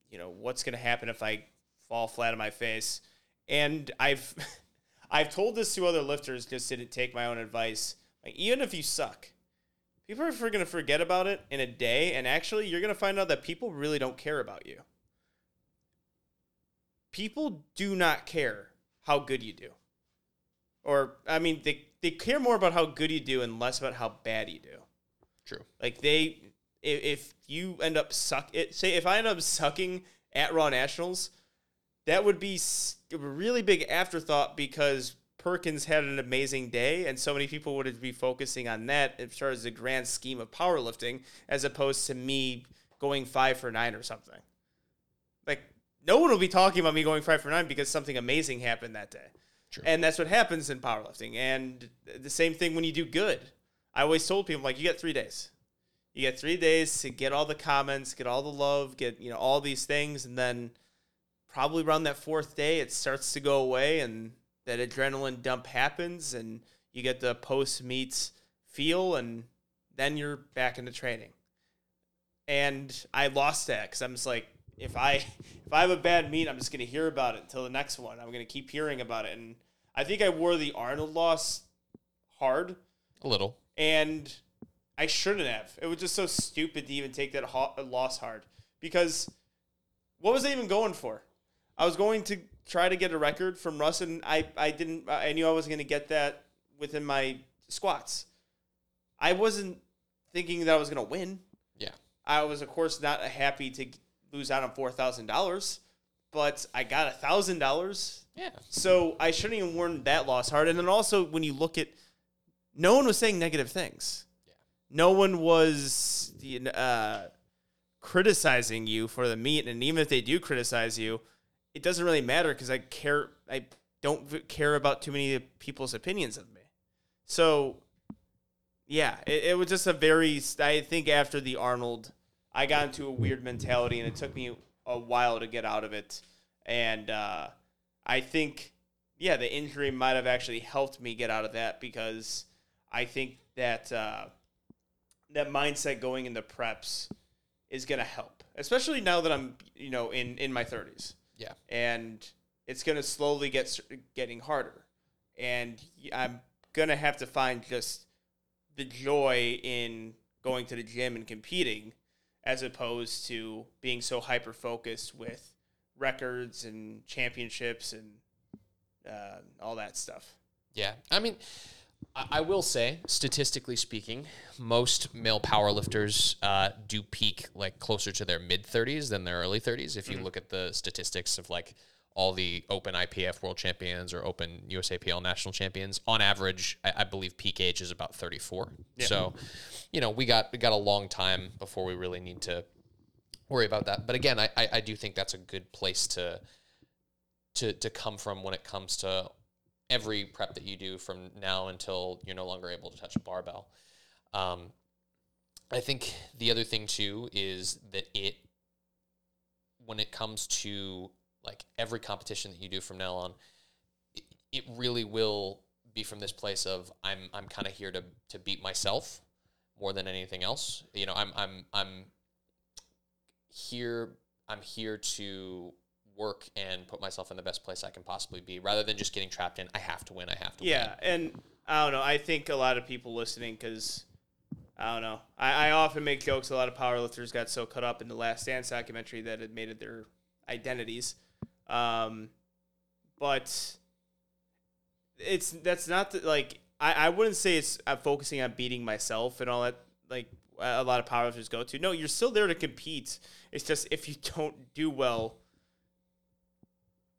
A: you know, what's going to happen if I fall flat on my face. And I've I've told this to other lifters, just didn't take my own advice. Like even if you suck, people are going to forget about it in a day, and actually, you're going to find out that people really don't care about you. People do not care how good you do. Or, I mean, they, they care more about how good you do and less about how bad you do.
D: True.
A: Like, they, if, if you end up suck, it, say, if I end up sucking at Raw Nationals, that would be a really big afterthought because Perkins had an amazing day, and so many people would be focusing on that as far as the grand scheme of powerlifting, as opposed to me going five for nine or something. Like no one will be talking about me going five for nine because something amazing happened that day,
D: True.
A: and that's what happens in powerlifting. And the same thing when you do good. I always told people like you get three days. You get three days to get all the comments, get all the love, get you know all these things, and then probably around that fourth day, it starts to go away, and that adrenaline dump happens, and you get the post meet feel, and then you're back into training. And I lost that because I'm just like, if I if I have a bad meet, I'm just gonna hear about it until the next one. I'm gonna keep hearing about it, and I think I wore the Arnold loss hard,
D: A little.
A: and I shouldn't have. It was just so stupid to even take that ho- loss hard because what was I even going for? I was going to try to get a record from Russ, and I I didn't. I knew I wasn't going to get that within my squats. I wasn't thinking that I was going to win.
D: Yeah.
A: I was, of course, not happy to lose out on four thousand dollars, but I got a thousand dollars.
D: Yeah.
A: So I shouldn't even worn that loss hard. And then also when you look at, no one was saying negative things.
D: Yeah.
A: No one was uh, criticizing you for the meet, and even if they do criticize you, it doesn't really matter because I care. I don't care about too many people's opinions of me. So, yeah, it, it was just a very. I think after the Arnold, I got into a weird mentality, and it took me a while to get out of it. And uh, I think, yeah, the injury might have actually helped me get out of that because I think that uh, that mindset going into preps is going to help, especially now that I'm, you know, in in my 30s
D: Yeah.
A: and it's going to slowly get getting harder. And I'm going to have to find just the joy in going to the gym and competing as opposed to being so hyper focused with records and championships and uh, all that stuff.
D: Yeah, I mean, I, I will say, statistically speaking, most male powerlifters uh, do peak like closer to their mid thirties than their early thirties. If you look at the statistics of like all the Open IPF World Champions or Open USAPL National Champions, on average, I, I believe peak age is about thirty four. So, you know, we got we got a long time before we really need to worry about that. But again, I, I, I do think that's a good place to to to come from when it comes to every prep that you do from now until you're no longer able to touch a barbell. Um, I think the other thing too is that it, when it comes to like every competition that you do from now on, it, it really will be from this place of I'm I'm kind of here to to beat myself more than anything else. You know, I'm I'm I'm here I'm here to work and put myself in the best place I can possibly be rather than just getting trapped in I have to win, I have to
A: Yeah,
D: win.
A: and I don't know. I think a lot of people listening, because I don't know. I, I often make jokes. A lot of powerlifters got so caught up in the Last Dance documentary that it made it their identities. Um, but it's that's not the, like I, I wouldn't say it's I'm focusing on beating myself and all that. Like a lot of powerlifters go to. No, you're still there to compete. It's just if you don't do well,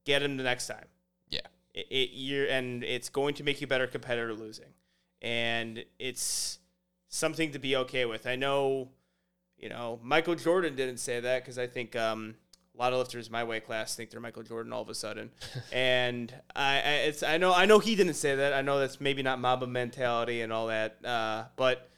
A: get him the next time.
D: Yeah.
A: it, it you're and it's going to make you a better competitor losing. And it's something to be okay with. I know you know michael jordan didn't say that because i think um, a lot of lifters in my weight class think they're michael jordan all of a sudden. And I, I it's i know i know he didn't say that. I know that's maybe not mamba mentality and all that uh, but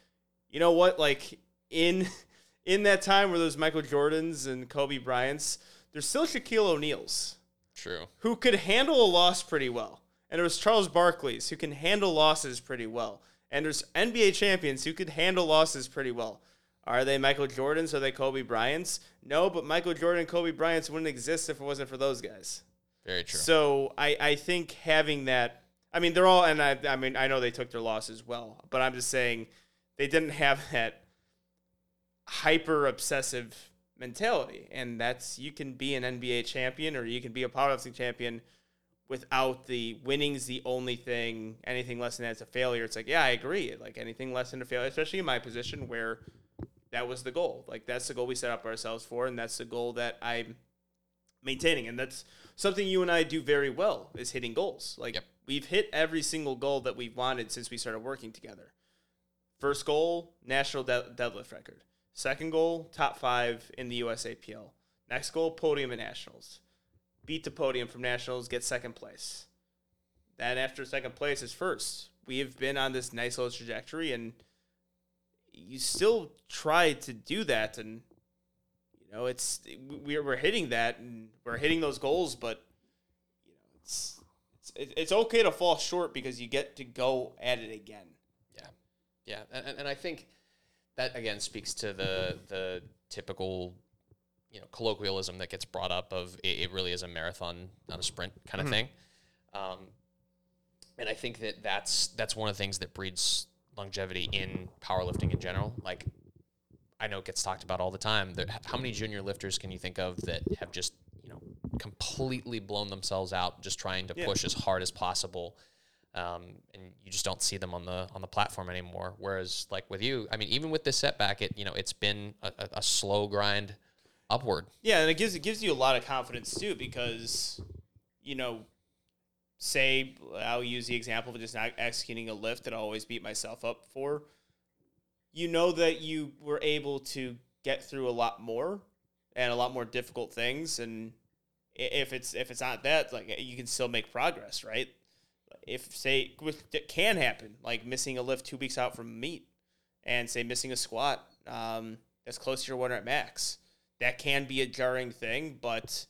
A: you know what? Like in in that time where those michael jordans and kobe bryant's there's still shaquille o'neal's
D: True.
A: who could handle a loss pretty well. And it was Charles Barkley's who can handle losses pretty well. And there's NBA champions who could handle losses pretty well. Are they Michael Jordans? Are they Kobe Bryant's? No, but Michael Jordan and Kobe Bryant's wouldn't exist if it wasn't for those guys.
D: Very true.
A: So I, I think having that, I mean, they're all, and I, I mean, I know they took their losses well, but I'm just saying they didn't have that hyper obsessive mentality. And that's, you can be an NBA champion or you can be a powerlifting champion without the winning's the only thing, anything less than that's a failure. It's like, yeah, I agree. Like anything less than a failure, especially in my position where that was the goal. Like that's the goal we set up ourselves for, and that's the goal that I'm maintaining. And that's something you and I do very well is hitting goals. Like
D: Yep.
A: we've hit every single goal that we've wanted since we started working together. First goal, national de- deadlift record. Second goal, top five in the USAPL. Next goal, podium at nationals. Beat the podium from nationals, get second place. Then after second place is first. We have been on this nice little trajectory, and you still try to do that, and you know it's we're we're hitting that and we're hitting those goals, but you know it's it's it's okay to fall short because you get to go at it again.
D: Yeah, yeah, and, and- and I think that again speaks to the the typical, you know, colloquialism that gets brought up of it, it really is a marathon, not a sprint kind of thing. Um, and I think that that's that's one of the things that breeds longevity in powerlifting in general. Like, I know it gets talked about all the time. There, how many junior lifters can you think of that have just you know completely blown themselves out just trying to
A: Yeah.
D: push as hard as possible? Um, and you just don't see them on the on the platform anymore. Whereas, like with you, I mean, even with this setback, it you know it's been a, a, slow grind upward.
A: Yeah, and it gives it gives you a lot of confidence too because you know, say I'll use the example of just not executing a lift that I always beat myself up for. You know that you were able to get through a lot more and a lot more difficult things and if it's if it's not that like you can still make progress, right? If say it can happen, like missing a lift 2 weeks out from meet and say missing a squat um, that's close to your one rep max that can be a jarring thing, but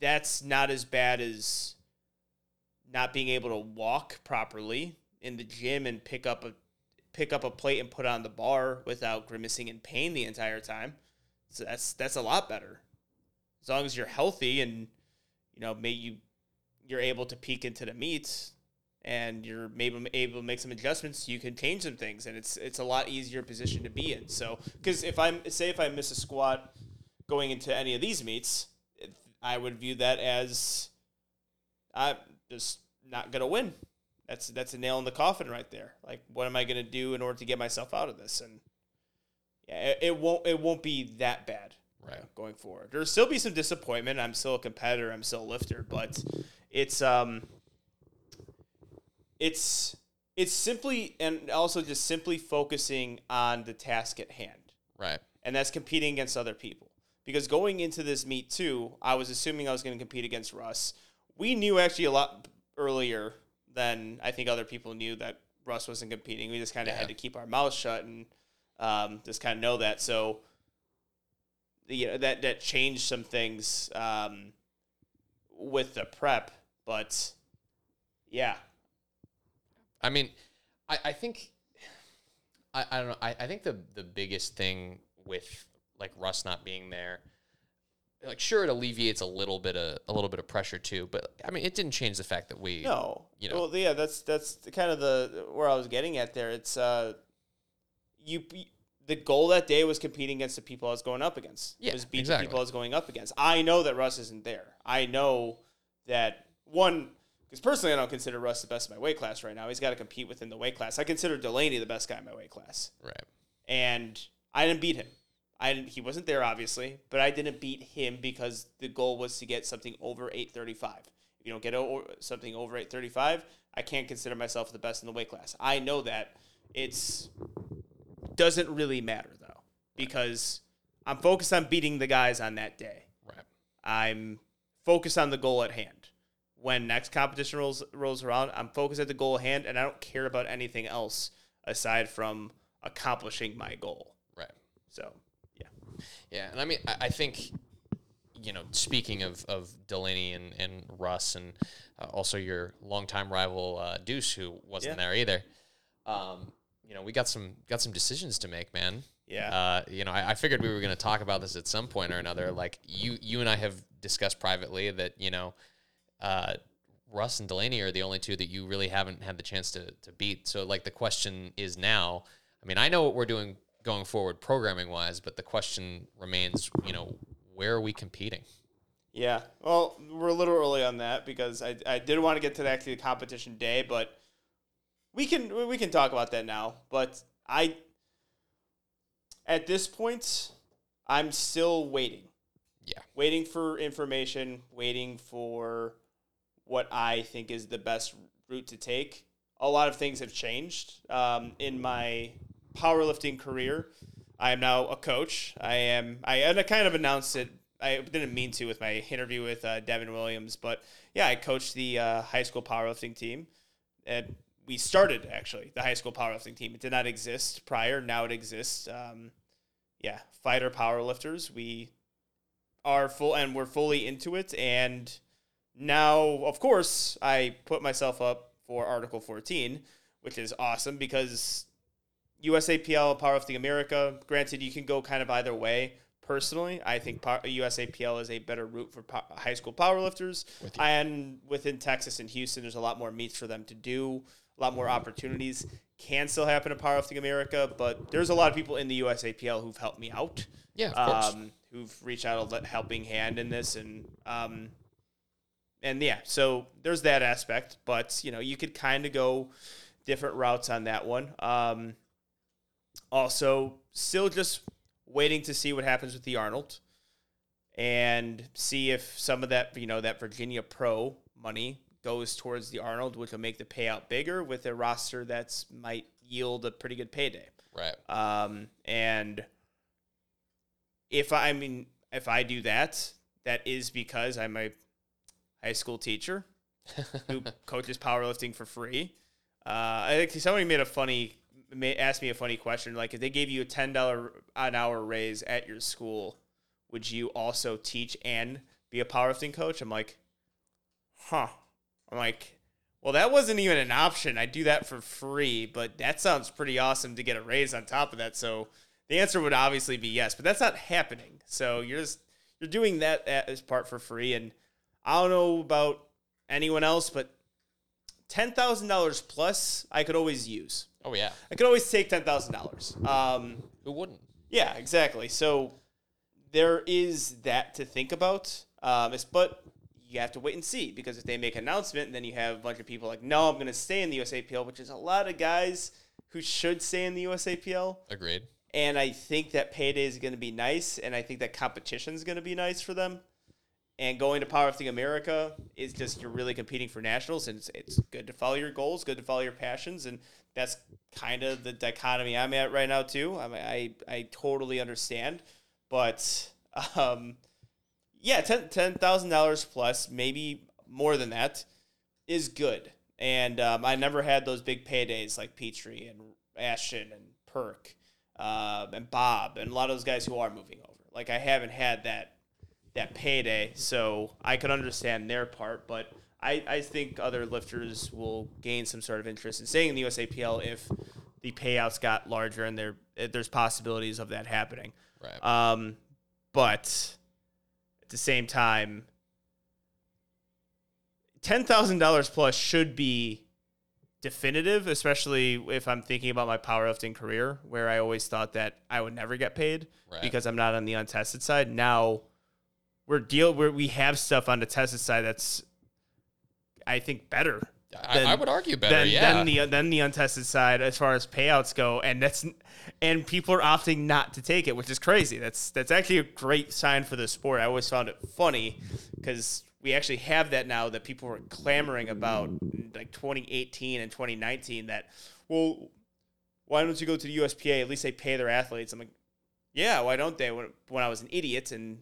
A: that's not as bad as not being able to walk properly in the gym and pick up a pick up a plate and put on the bar without grimacing in pain the entire time. So that's that's a lot better. As long as you're healthy and you know, may you you're able to peak into the meet and you're maybe able to make some adjustments, you can change some things, and it's it's a lot easier position to be in. So, because if I'm say if I miss a squat going into any of these meets, it, I would view that as I'm just not gonna win. That's that's a nail in the coffin right there. Like, what am I gonna do in order to get myself out of this? And yeah, it, it won't it won't be that bad
D: Right.
A: Uh, going forward. There'll still be some disappointment. I'm still a competitor. I'm still a lifter, but it's um, it's it's simply and also just simply focusing on the task at hand,
D: Right.
A: and that's competing against other people. Because going into this meet too, I was assuming I was going to compete against Russ. We knew actually a lot earlier than I think other people knew that Russ wasn't competing. We just kind of
D: Yeah.
A: had to keep our mouths shut and um, just kind of know that. So you know, that that changed some things um, with the prep, but yeah,
D: I mean, I, I think I, I don't know. I, I think the the biggest thing with like Russ not being there, like sure it alleviates a little bit of a little bit of pressure too, but I mean it didn't change the fact that we
A: no,
D: you know.
A: well, yeah, that's that's kind of the where I was getting at there. It's uh, you. The goal that day was competing against the people I was going up against.
D: Yeah,
A: was beating
D: exactly.
A: the people I was going up against. I know that Russ isn't there. I know that one because personally I don't consider Russ the best in my weight class right now. He's got to compete within the weight class. I consider Delaney the best guy in my weight class.
D: right.
A: and I didn't beat him. I didn't, he wasn't there obviously, but I didn't beat him because the goal was to get something over 835. If you don't get o- something over 835, I can't consider myself the best in the weight class. I know that it's doesn't really matter though because I'm focused on beating the guys on that day.
D: Right.
A: I'm focused on the goal at hand. When next competition rolls rolls around, I'm focused at the goal at hand, and I don't care about anything else aside from accomplishing my goal.
D: Right.
A: So, yeah,
D: Yeah, and I mean, I, I think, you know, speaking of, of Delaney and, and Russ, and uh, also your longtime rival uh, Deuce, who wasn't
A: Yeah.
D: there either. Um, you know, we got some got some decisions to make, man.
A: Yeah.
D: Uh, you know, I, I figured we were going to talk about this at some point or another. Like you, you and I have discussed privately that you know, uh, Russ and Delaney are the only two that you really haven't had the chance to to beat. So, like, the question is now. I mean, I know what we're doing going forward, programming wise, but the question remains. You know, where are we competing?
A: yeah. Well, we're a little early on that because I, I did want to get to the actually the competition day, but we can we can talk about that now. But I, at this point, I'm still waiting.
D: Yeah.
A: waiting for information, waiting for what I think is the best route to take. A lot of things have changed um, in my powerlifting career. I am now a coach. I am. I and I kind of announced it. I didn't mean to with my interview with uh, Devin Williams, but yeah, I coached the uh, high school powerlifting team, and we started actually the high school powerlifting team. It did not exist prior. Now it exists. Um, yeah, fighter powerlifters. We are full and we're fully into it. And now, of course, I put myself up for Article 14, which is awesome because USAPL, Powerlifting America. Granted, you can go kind of either way. Personally, I think USAPL is a better route for po- high school powerlifters.
D: With.
A: And within Texas and Houston, there's a lot more meets for them to do, a lot more opportunities. Can still happen in Powerlifting America, but there's a lot of people in the USAPL who've helped me out
D: Yeah, of course.
A: um, who've reached out a helping hand in this and um, and yeah so there's that aspect but you know you could kind of go different routes on that one um, also still just waiting to see what happens with the arnold and see if some of that you know that virginia pro money goes towards the arnold which will make the payout bigger with a roster that's might yield a pretty good payday
D: right.
A: um, and if I, I mean, if I do that, that is because I'm a high school teacher who coaches powerlifting for free. Uh, I think somebody made a funny, asked me a funny question. Like, if they gave you a ten dollar an hour raise at your school, would you also teach and be a powerlifting coach? I'm like, huh. I'm like, well, that wasn't even an option. I do that for free, but that sounds pretty awesome to get a raise on top of that. So the answer would obviously be yes, but that's not happening. So you're just you're doing that as part for free, and I don't know about anyone else, but ten thousand dollars plus I could always use.
D: Oh yeah.
A: I could always take ten thousand dollars. Um,
D: Who wouldn't?
A: yeah, exactly. So there is that to think about. Um, it's, but you have to wait and see because if they make an announcement, then you have a bunch of people like, no, I'm going to stay in the USAPL, which is a lot of guys who should stay in the USAPL.
D: Agreed.
A: And I think that payday is going to be nice, and I think that competition is going to be nice for them. And going to Powerlifting America is just you're really competing for nationals, and it's, it's good to follow your goals, good to follow your passions, and that's kind of the dichotomy I'm at right now too. I mean, I I totally understand, but um, yeah, ten ten thousand dollars plus, maybe more than that, is good. And um, I never had those big paydays like Petrie and Ashton and Perk uh, and Bob and a lot of those guys who are moving over. Like I haven't had that that payday, so I could understand their part, but I, I think other lifters will gain some sort of interest in staying in the USAPL if the payouts got larger and there there's possibilities of that happening.
D: Right.
A: Um, but at the same time, ten thousand dollars plus should be definitive, especially if I'm thinking about my powerlifting career, where I always thought that I would never get paid
D: Right.
A: because I'm not on the untested side. Now we're deal where we have stuff on the tested side that's I think better
D: I, I would argue better.
A: than,
D: yeah.
A: than the than the untested side as far as payouts go, and that's and people are opting not to take it, which is crazy. That's that's actually a great sign for the sport. I always found it funny because we actually have that now that people were clamoring about like 2018 and 2019 that well why don't you go to the USPA at least they pay their athletes I'm like yeah why don't they when, when I was an idiot and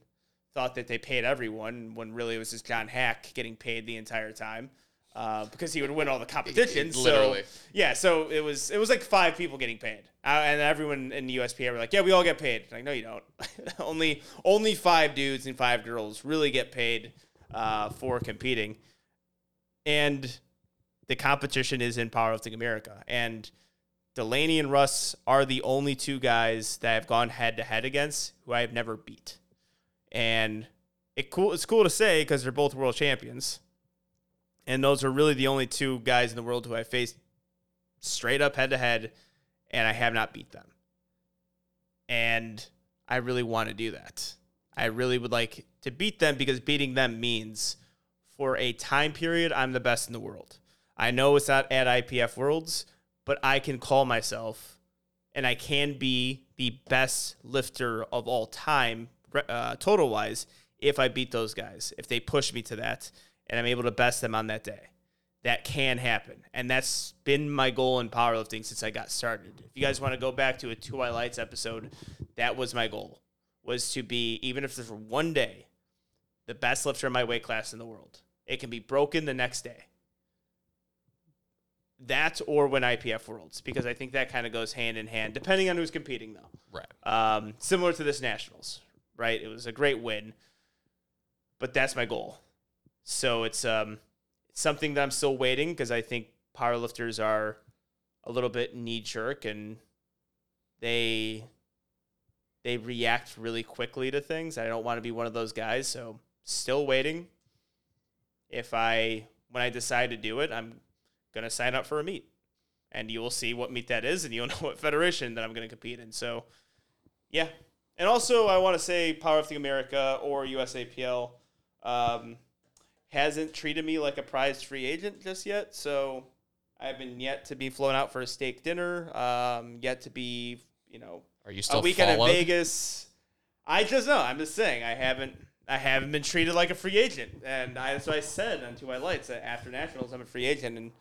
A: thought that they paid everyone when really it was just John Haack getting paid the entire time uh, because he would win all the competitions.
D: Literally.
A: So, yeah, so it was it was like five people getting paid, uh, and everyone in the USPA were like, "Yeah, we all get paid." Like, no, you don't. only only five dudes and five girls really get paid uh, for competing, and the competition is in Powerlifting America, and Delaney and Russ are the only two guys that I've gone head to head against who I have never beat and it cool. It's cool to say because they're both world champions, and those are really the only two guys in the world who I faced straight up head to head, and I have not beat them. And I really want to do that. I really would like to beat them because beating them means for a time period I'm the best in the world. I know it's not at IPF Worlds, but I can call myself and I can be the best lifter of all time, uh, total wise, if I beat those guys, if they push me to that, and I'm able to best them on that day. That can happen. And that's been my goal in powerlifting since I got started. If you guys want to go back to a Two White Lights episode, that was my goal, was to be, even if it's for one day, the best lifter in my weight class in the world. It can be broken the next day. that or win IPF Worlds because I think that kind of goes hand in hand, depending on who's competing though.
D: Right.
A: Um, similar to this Nationals, right? It was a great win, but that's my goal. So it's um, something that I'm still waiting because I think powerlifters are a little bit knee jerk and they they react really quickly to things. I don't want to be one of those guys, so still waiting. If I when I decide to do it, I'm gonna sign up for a meet, and you will see what meet that is, and you'll know what federation that I'm gonna compete in. So, yeah, and also I want to say Powerlifting America or USAPL um, hasn't treated me like a prized free agent just yet. So I have been yet to be flown out for a steak dinner. Um, yet to be you know
D: Are you still
A: a weekend
D: followed?
A: in Vegas. I just know. I'm just saying. I haven't. I haven't been treated like a free agent, and I, so I said on Two White Lights that after nationals, I'm a free agent, and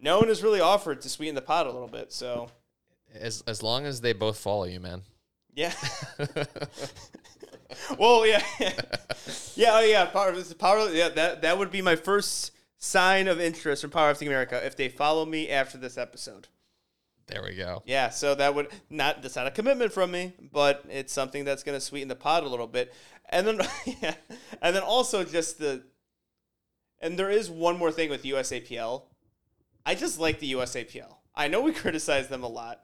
A: no one has really offered to sweeten the pot a little bit. So
D: As as long as they both follow you, man.
A: Yeah. well, yeah, yeah, oh yeah. Power, power. Yeah, that that would be my first sign of interest from Powerlifting America if they follow me after this episode.
D: There we go.
A: Yeah, so that would not that's not a commitment from me, but it's something that's going to sweeten the pot a little bit. And then yeah, and then also just the and there is one more thing with USAPL. I just like the USAPL. I know we criticize them a lot.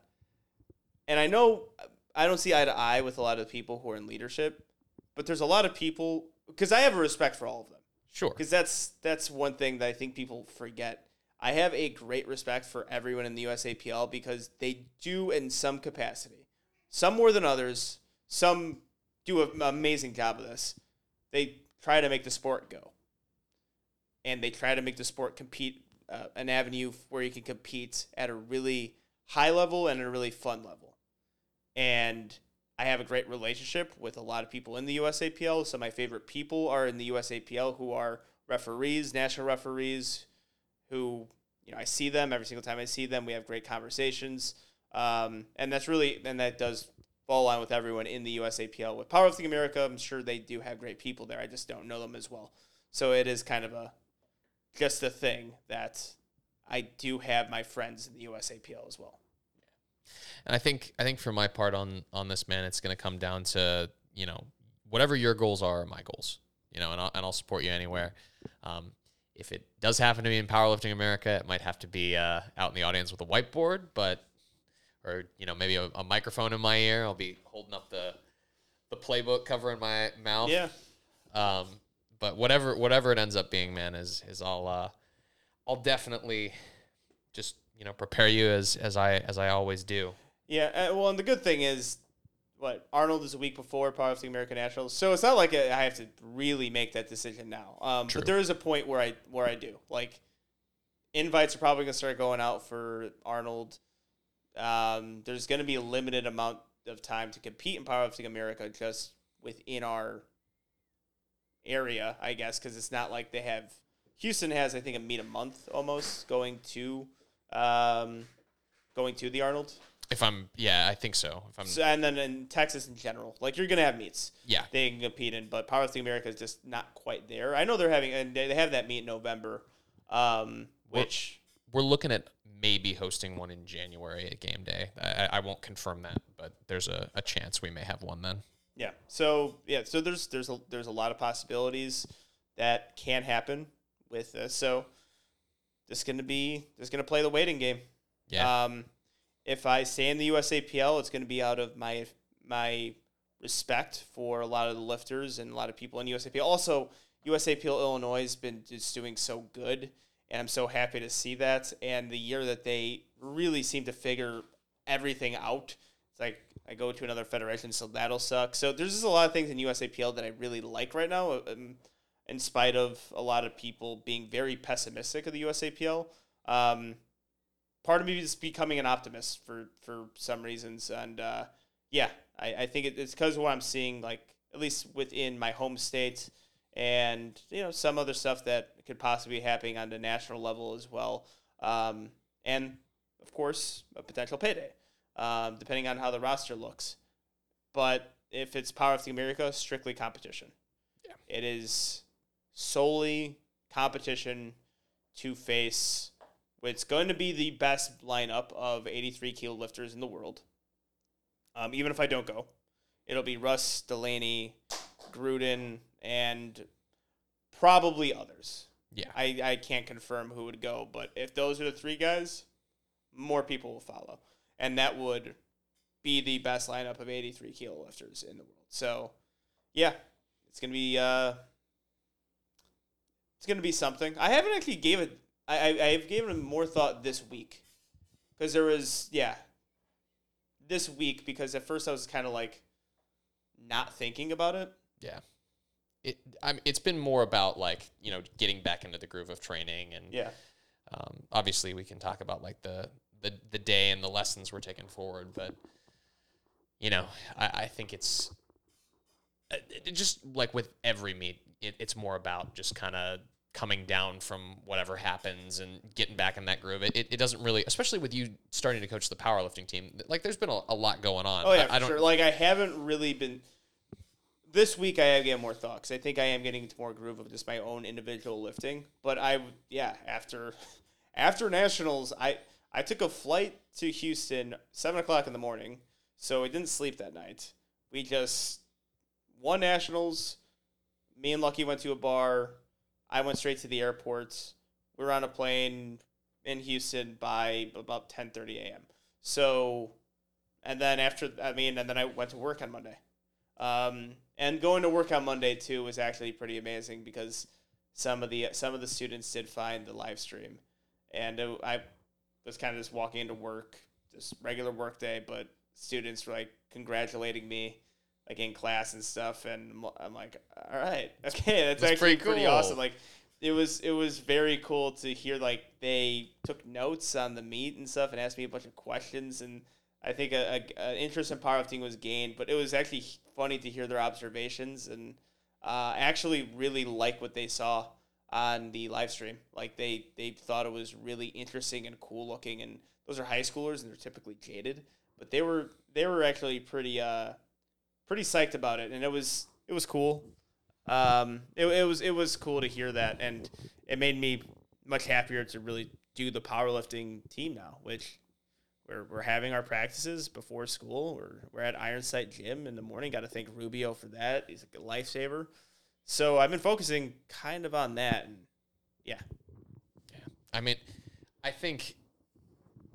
A: And I know I don't see eye to eye with a lot of people who are in leadership, but there's a lot of people because I have a respect for all of them
D: Sure.
A: because that's that's one thing that I think people forget. I have a great respect for everyone in the USAPL because they do in some capacity, some more than others. Some do an amazing job of this. They try to make the sport go, and they try to make the sport compete uh, an avenue where you can compete at a really high level and at a really fun level. And I have a great relationship with a lot of people in the USAPL. Some of my favorite people are in the USAPL who are referees, national referees, who you know I see them every single time I see them. We have great conversations, um, and that's really and that does fall line with everyone in the USAPL. With Powerlifting America, I'm sure they do have great people there. I just don't know them as well. So it is kind of a just a thing that I do have my friends in the USAPL as well.
D: And I think I think for my part on on this man, it's going to come down to you know whatever your goals are, are my goals. You know, and I'll, and I'll support you anywhere. Um, if it does happen to be in powerlifting America, it might have to be uh, out in the audience with a whiteboard, but or you know maybe a, a microphone in my ear. I'll be holding up the the playbook covering my mouth.
A: Yeah.
D: Um, but whatever whatever it ends up being, man, is is I'll uh, I'll definitely just you know prepare you as as I as I always do.
A: Yeah, uh, well, and the good thing is, what Arnold is a week before Powerlifting American Nationals, so it's not like I I have to really make that decision now. Um, but there is a point where I where I do like invites are probably gonna start going out for Arnold. Um, there's gonna be a limited amount of time to compete in Powerlifting America just within our area, I guess, because it's not like they have. Houston has, I think, a meet a month almost going to, um, going to the Arnold.
D: If I'm yeah, I think so. If I'm
A: So, and then in Texas in general, like you're gonna have meets
D: yeah,
A: they can compete in, but Powerlifting America is just not quite there. I know they're having and they have that meet in November, um, which
D: we're looking at maybe hosting one in January at game day. I, I- I won't confirm that, but there's a, a chance we may have one then.
A: yeah. So yeah, so there's there's a there's a lot of possibilities that can happen with this. So just gonna be just gonna play the waiting game.
D: Yeah.
A: Um, if I stay in the USAPL, it's going to be out of my my respect for a lot of the lifters and a lot of people in USAPL. Also, USAPL Illinois has been just doing so good, and I'm so happy to see that. And the year that they really seem to figure everything out, it's like I go to another federation, so that'll suck. So there's just a lot of things in USAPL that I really like right now, um, in spite of a lot of people being very pessimistic of the USAPL. Um, part of me is becoming an optimist for for some reasons and uh, yeah i, I think it, it's because of what i'm seeing like at least within my home state and you know some other stuff that could possibly be happening on the national level as well um, and of course a potential payday um, depending on how the roster looks but if it's Power of the america strictly competition
D: Yeah.
A: it is solely competition to face It's going to be the best lineup of 83 kilo lifters in the world. Um, even if I don't go, it'll be Russ, Delaney, Gruden, and probably others.
D: Yeah.
A: I, I can't confirm who would go, but if those are the three guys, more people will follow. And that would be the best lineup of 83 kilo lifters in the world. So, yeah, it's going to be uh, it's going to be something. I haven't actually gave it I, I I've given it more thought this week because there was yeah this week because at first I was kind of like not thinking about it.
D: Yeah. It, I mean, it's been more about like you know getting back into the groove of training and
A: Yeah.
D: um, obviously we can talk about like the, the the day and the lessons we're taking forward but you know i, I think it's uh, it just like with every meet it, it's more about just kind of coming down from whatever happens and getting back in that groove it, it, it doesn't really especially with you starting to coach the powerlifting team like there's been a, a lot going on
A: Oh yeah,
D: I, I don't
A: sure. Like I haven't really been. This week I have more thought because I think I am getting into more groove of just my own individual lifting. But I, yeah, after after nationals, I I took a flight to Houston seven o'clock in the morning, so I didn't sleep that night. We just won nationals. Me and Lucky went to a bar. I went straight to the airport. We were on a plane in Houston by about ten thirty a.m. So and then after I mean, and then I went to work on Monday. Um, and going to work on Monday too was actually pretty amazing because some of the some of the students did find the live stream, and it, I was kind of just walking into work, just regular work day, but students were like congratulating me, like in class and stuff, and I'm- like, all right, okay, that's,
D: That's
A: actually
D: pretty
A: pretty awesome. Like it was it was very cool to hear like they took notes on the meet and stuff and asked me a bunch of questions and I think a, a, an interest in powerlifting was gained, but it was actually funny to hear their observations and uh, I actually really like what they saw on the live stream. Like they they thought it was really interesting and cool looking, and those are high schoolers and they're typically jaded, but they were they were actually pretty uh pretty psyched about it, and it was it was cool. Um, it, it was it was cool to hear that, and it made me much happier to really do the powerlifting team now, which we're, we're having our practices before school. We're, we're at Ironside Gym in the morning. Got to thank Rubio for that. He's like a lifesaver. So I've been focusing kind of on that. And yeah,
D: I mean, I think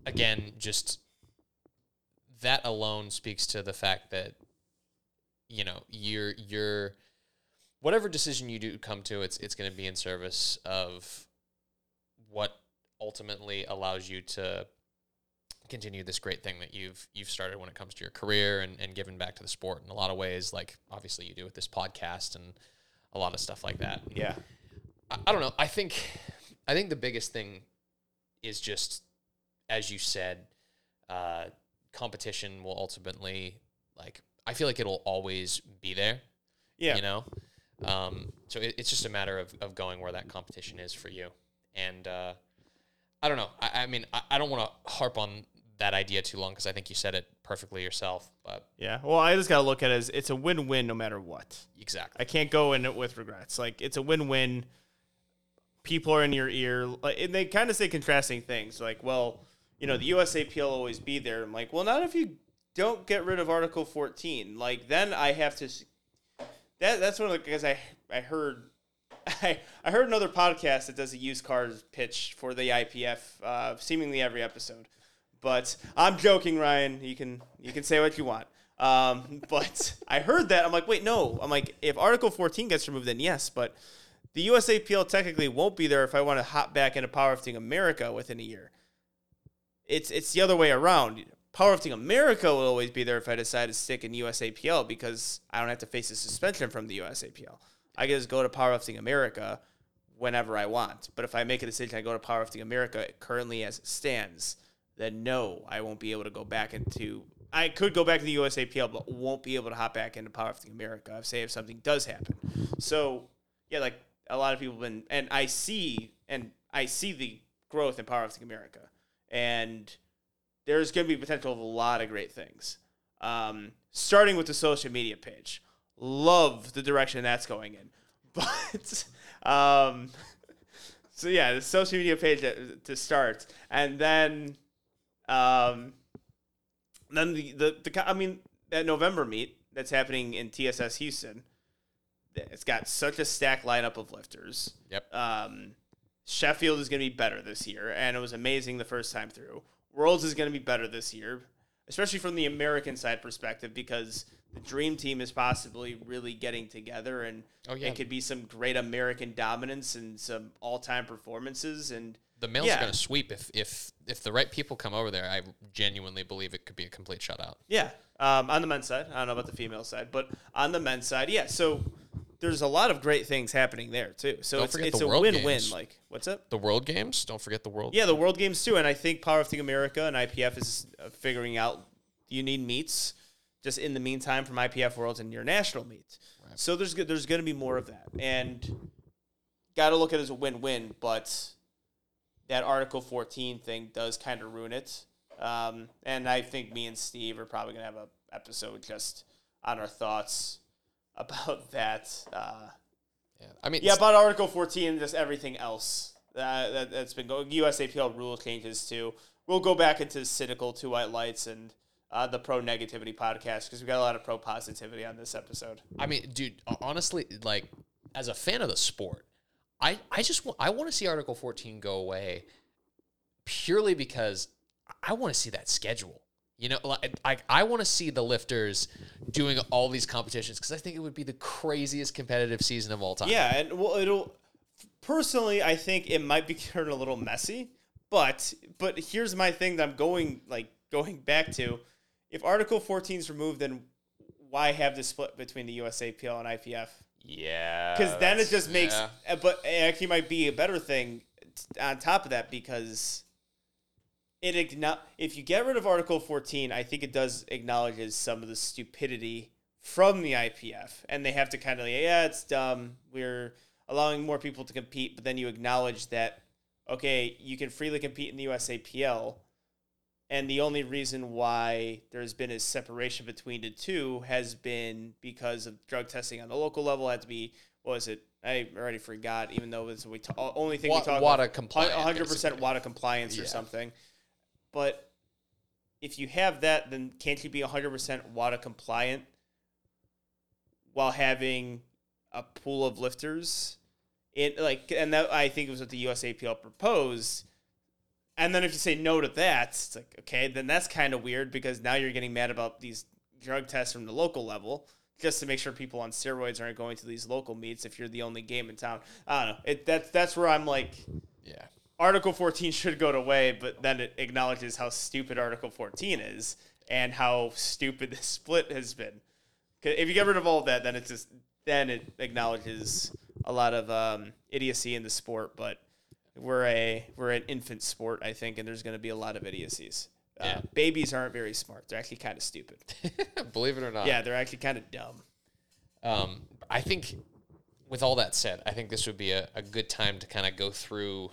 D: again, just that alone speaks to the fact that you know you're you're whatever decision you do come to, it's it's going to be in service of what ultimately allows you to continue this great thing that you've you've started when it comes to your career and, and giving back to the sport in a lot of ways like obviously you do with this podcast and a lot of stuff like that
A: yeah,
D: I, I don't know. I think I think the biggest thing is just as you said, uh, competition will ultimately like I feel like it'll always be there.
A: yeah.
D: You know? Um, so it, it's just a matter of, of going where that competition is for you. And uh, I don't know. I, I mean, I, I don't want to harp on that idea too long because I think you said it perfectly yourself. But
A: Yeah. Well, I just got to look at it as it's a win win no matter what.
D: exactly.
A: I can't go in it with regrets. Like it's a win-win. People are in your ear, like, and they kind of say contrasting things. Like, well, you know, the USAPL will always be there. I'm like, well, not if you don't get rid of Article 14. Like, then I have to. That that's one of the because I I heard. I, I heard another podcast that does a used cars pitch for the IPF, uh, seemingly every episode. But I'm joking, Ryan. You can you can say what you want. Um, but I heard that I'm like, wait, no. I'm like, if Article 14 gets removed, then yes. But the USAPL technically won't be there if I want to hop back into Powerlifting America within a year. It's it's the other way around. Powerlifting America will always be there if I decide to stick in USAPL because I don't have to face a suspension from the USAPL. I can just go to Powerlifting America whenever I want. But if I make a decision, I go to Powerlifting America currently as it stands, then no, I won't be able to go back into. I could go back to the USAPL, but won't be able to hop back into Powerlifting America. Say if something does happen. So yeah, like a lot of people have been, and I see, and I see the growth in Powerlifting America, and there's going to be potential of a lot of great things. Um, starting with the social media page, love the direction that's going in, but um, so yeah, the social media page to, to start, and then, um, then the, the the I mean that November meet that's happening in TSS Houston. It's got such a stacked lineup of lifters.
D: Yep.
A: Um, Sheffield is going to be better this year, and it was amazing the first time through. Worlds is going to be better this year, especially from the American side perspective, because the dream team is possibly really getting together, and
D: Oh, yeah.
A: it could be some great American dominance and some all-time performances. And
D: The males
A: Yeah.
D: are going to sweep if if if the right people come over there. I genuinely believe it could be a complete shutout.
A: Yeah, um, on the men's side, I don't know about the female side, but on the men's side, yeah. So there's a lot of great things happening there too. So
D: Don't
A: it's,
D: forget
A: it's
D: the
A: a
D: World
A: win-win.
D: Games.
A: Like, what's up?
D: The World Games. Don't forget the World.
A: Yeah, the World Games too, and I think Power of Powerlifting America and IPF is uh, figuring out you need meets just in the meantime from IPF Worlds and your national meets. So there's there's going to be more of that, and got to look at it as a win-win. But that Article 14 thing does kind of ruin it, um, and I think me and Steve are probably going to have a episode just on our thoughts about that. Uh,
D: Yeah. I mean,
A: yeah, about Article 14 and just everything else uh, that, that's been going. USAPL rule changes too. We'll go back into cynical two white lights and uh, the pro negativity podcast because we got a lot of pro positivity on this episode.
D: I mean, dude, honestly, like as a fan of the sport, I I just want I want to see Article 14 go away purely because I want to see that schedule. You know, like I, I want to see the lifters doing all these competitions because I think it would be the craziest competitive season of all time.
A: Yeah, and well, it'll personally, I think it might be turned a little messy, but but here's my thing that I'm going like going back to: if Article 14 is removed, then why have the split between the USAPL and IPF?
D: yeah.
A: because then it just makes
D: yeah.
A: but it actually might be a better thing on top of that because it if you get rid of article 14 i think it does acknowledges some of the stupidity from the ipf and they have to kind of like, yeah it's dumb we're allowing more people to compete but then you acknowledge that okay you can freely compete in the usapl and the only reason why there's been a separation between the two has been because of drug testing on the local level had to be what was it? I already forgot. Even though it's we only thing we talk
D: WADA
A: about percent
D: basically.
A: WADA compliance or
D: Yeah.
A: something. But if you have that, then can't you be hundred percent WADA compliant while having a pool of lifters? In like, and that I think was what the USAPL proposed. And then if you say no to that, it's like, okay, then that's kind of weird because now you're getting mad about these drug tests from the local level just to make sure people on steroids aren't going to these local meets if you're the only game in town. I don't know. It that's that's where I'm like
D: yeah.
A: Article 14 should go away, but then it acknowledges how stupid Article 14 is and how stupid this split has been. If you get rid of all of that, then it's just then it acknowledges a lot of um, idiocy in the sport. But we're a we're an infant sport, I think, and there's going to be a lot of idiocies. Uh,
D: Yeah.
A: babies aren't very smart; they're actually kind of stupid.
D: Believe it or not.
A: yeah, they're actually kind of dumb.
D: Um, I think, with all that said, I think this would be a, a good time to kind of go through,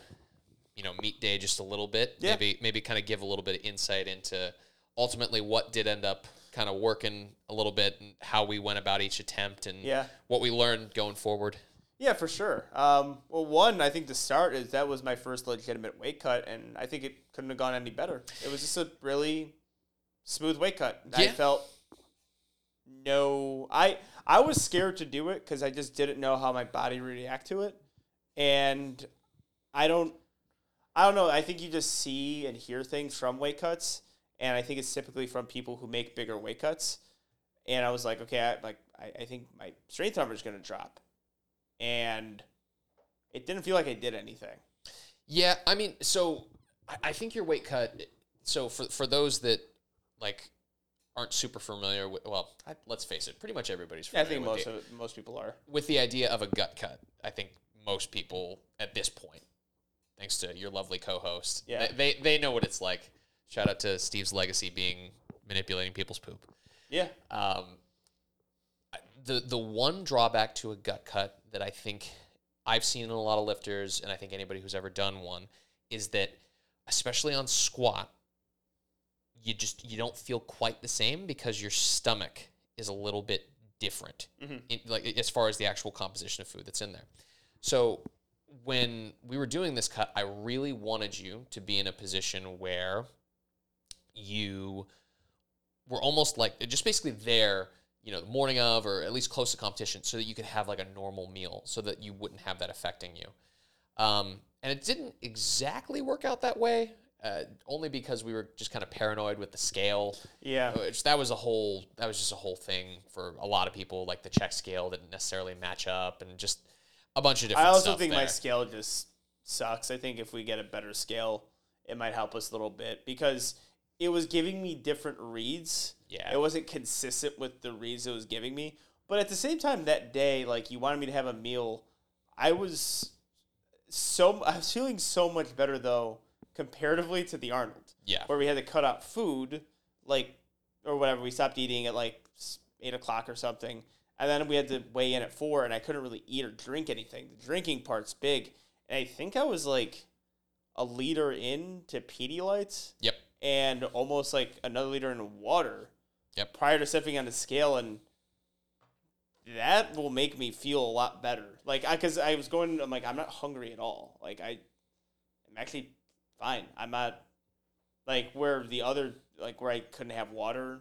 D: you know, meet day just a little bit.
A: Yeah.
D: Maybe maybe kind of give a little bit of insight into ultimately what did end up kind of working a little bit and how we went about each attempt and
A: Yeah.
D: what we learned going forward.
A: Yeah, for sure. Um, well, one, I think the start is that was my first legitimate weight cut, and I think it couldn't have gone any better. It was just a really smooth weight cut. I felt no. I I was scared to do it because I just didn't know how my body would react to it, and I don't. I don't know. I think you just see and hear things from weight cuts, and I think it's typically from people who make bigger weight cuts. And I was like, okay, I, like I, I think my strength number is going to drop and it didn't feel like I did anything.
D: Yeah, I mean, so I, I think your weight cut. So for for those that like aren't super familiar with, well, I, let's face it, pretty much everybody's
A: I think most
D: the-
A: of, most people are.
D: with the idea of a gut cut. I think most people at this point, thanks to your lovely co-host,
A: Yeah.
D: they, they they know what it's like. Shout out to Steve's legacy being manipulating people's poop.
A: Yeah,
D: Um, the the one drawback to a gut cut that I think I've seen in a lot of lifters, and I think anybody who's ever done one, is that especially on squat, you just you don't feel quite the same because your stomach is a little bit different, in, like as far as the actual composition of food that's in there. So when we were doing this cut, I really wanted you to be in a position where you were almost like just basically there, you know, the morning of or at least close to competition, so that you could have like a normal meal, so that you wouldn't have that affecting you. Um, and it didn't exactly work out that way, uh, only because we were just kind of paranoid with the scale.
A: Yeah.
D: Which that was a whole that was just a whole thing for a lot of people. Like the check scale didn't necessarily match up, and just a bunch of different.
A: I also think my scale just sucks. I think if we get a better scale, it might help us a little bit because it was giving me different reads.
D: Yeah.
A: It wasn't consistent with the reads it was giving me. But at the same time, that day, like you wanted me to have a meal, I was so I was feeling so much better though comparatively to the Arnold.
D: Yeah.
A: Where we had to cut out food, like or whatever. We stopped eating at like eight o'clock or something, and then we had to weigh in at four, and I couldn't really eat or drink anything. The drinking part's big, and I think I was like a liter in to Pedialyte
D: Yep.
A: and almost like another liter in water.
D: Yep.
A: Prior to stepping on the scale, and that will make me feel a lot better. Like, I because I was going, I'm like, I'm not hungry at all. Like, I, I'm actually fine. I'm not like where the other like where I couldn't have water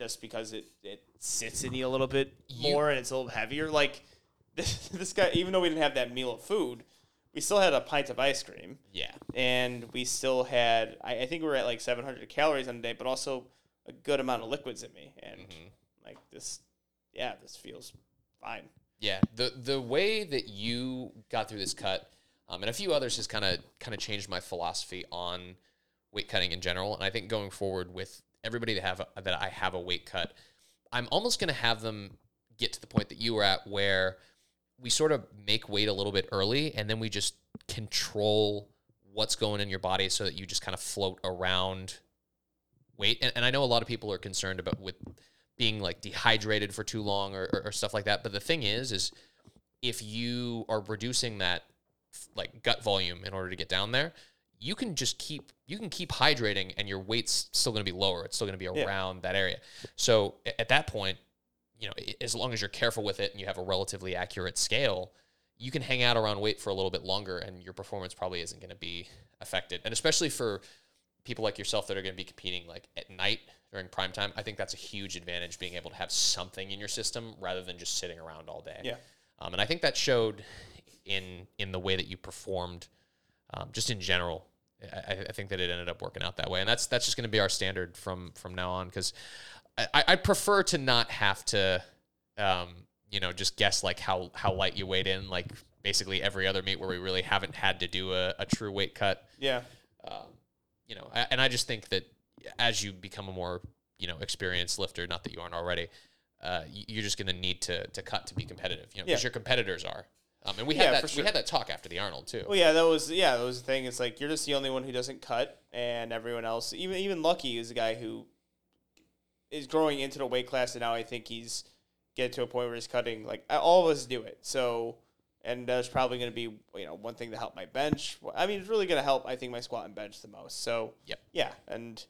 A: just because it it sits in you a little bit
D: You-
A: more and it's a little heavier. Like this this guy, even though we didn't have that meal of food, we still had a pint of ice cream
D: Yeah.
A: and we still had I, I think we were at like 700 calories on the day but also a good amount of liquids in me and like this yeah this feels fine
D: Yeah, the the way that you got through this cut, um, and a few others has kind of kind of changed my philosophy on weight cutting in general. And I think going forward with everybody that have a, that I have a weight cut, I'm almost going to have them get to the point that you were at, where we sort of make weight a little bit early, and then we just control what's going in your body so that you just kind of float around weight. And, and I know a lot of people are concerned about with being like dehydrated for too long or, or, or stuff like that. But the thing is, is if you are reducing that like gut volume in order to get down there, you can just keep you can keep hydrating and your weight's still going to be lower. It's still going to be
A: Yeah.
D: around that area. So at that point, you know, as long as you're careful with it and you have a relatively accurate scale, you can hang out around weight for a little bit longer and your performance probably isn't going to be affected. And especially for people like yourself that are going to be competing like at night during prime time, I think that's a huge advantage being able to have something in your system rather than just sitting around all day.
A: Yeah.
D: Um, and I think that showed in in the way that you performed, um, just in general. I, I think that it ended up working out that way, and that's that's just going to be our standard from from now on. Because I, I prefer to not have to, um, you know, just guess like how how light you weighed in, like basically every other meet where we really haven't had to do a, a true weight cut
A: yeah
D: you know, and I just think that as you become a more, you know, experienced lifter, not that you aren't already, uh, you're just going to need to to cut to be competitive, you know, because
A: Yeah.
D: your competitors are. Um, and we
A: Yeah,
D: had that
A: for
D: we had that talk after the Arnold too.
A: Well, yeah, that was yeah, that was the thing. It's like you're just the only one who doesn't cut, and everyone else, even even Lucky, is a guy who is growing into the weight class, and now I think he's getting to a point where he's cutting. Like all of us do it, so and that's probably going to be you know one thing to help my bench. I mean, it's really going to help. I think my squat and bench the most. So
D: Yep.
A: yeah, and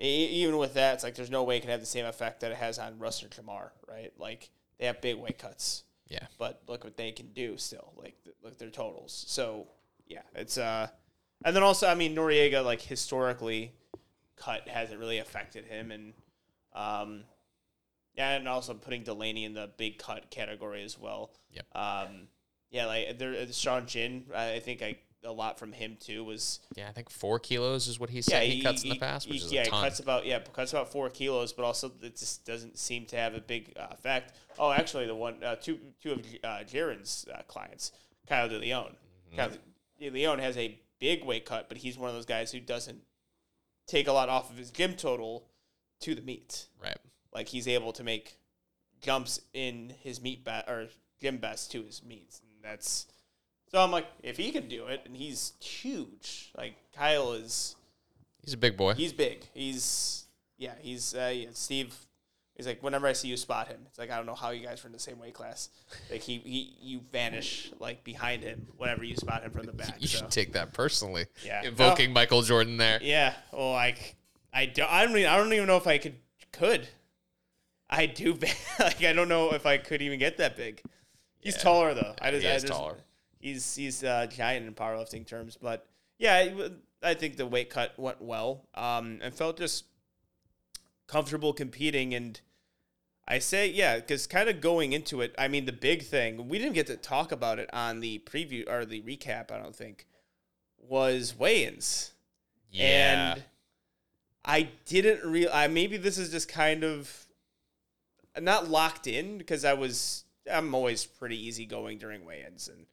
A: e- even with that, it's like there's no way it can have the same effect that it has on Russ or Jamar, right? Like they have big weight cuts
D: Yeah.
A: but look what they can do still. Like th- look at their totals. So yeah, it's uh, and then also I mean Noriega like historically, cut hasn't really affected him, and um, yeah, and also putting Delaney in the big cut category as well.
D: Yep.
A: Um, yeah, like there, uh, Sean Jin, I think I a lot from him too was
D: Yeah, I think four kilos is what he said he, cuts in the past, which
A: he-
D: is
A: yeah,
D: a
A: he
D: ton.
A: cuts about yeah, cuts about four kilos, but also it just doesn't seem to have a big uh, effect. Oh, actually, the one uh, two two of uh, Jaren's uh, clients, Kyle De Leon.
D: Mm-hmm.
A: Kyle De Leon has a big weight cut, but he's one of those guys who doesn't take a lot off of his gym total to the meet.
D: right.
A: Like he's able to make jumps in his meet bet or gym best to his meets, and that's. So I'm like, if he can do it, and he's huge, like Kyle is
D: He's a big boy.
A: He's big. He's yeah. He's uh, yeah, Steve. He's like whenever I see you spot him, it's like I don't know how you guys are in the same weight class. Like he, he you vanish like behind him whenever you spot him from the back.
D: you
A: so.
D: should take that personally.
A: Yeah.
D: Invoking Michael Jordan there.
A: Yeah. Well, like I don't. I don't. Even, I don't even know if I could. Could. I do. like I don't know if I could even get that big. He's
D: Yeah.
A: taller though. I just.
D: he
A: I just-
D: taller.
A: He's he's uh, giant in powerlifting terms. But yeah, I think the weight cut went well. Um, and felt just comfortable competing. And I say yeah, because kind of going into it, I mean, the big thing we didn't get to talk about it on the preview or the recap. I don't think was weigh-ins.
D: Yeah.
A: And I didn't real. I maybe this is just kind of not locked in because I was. I'm always pretty easygoing during weigh-ins, and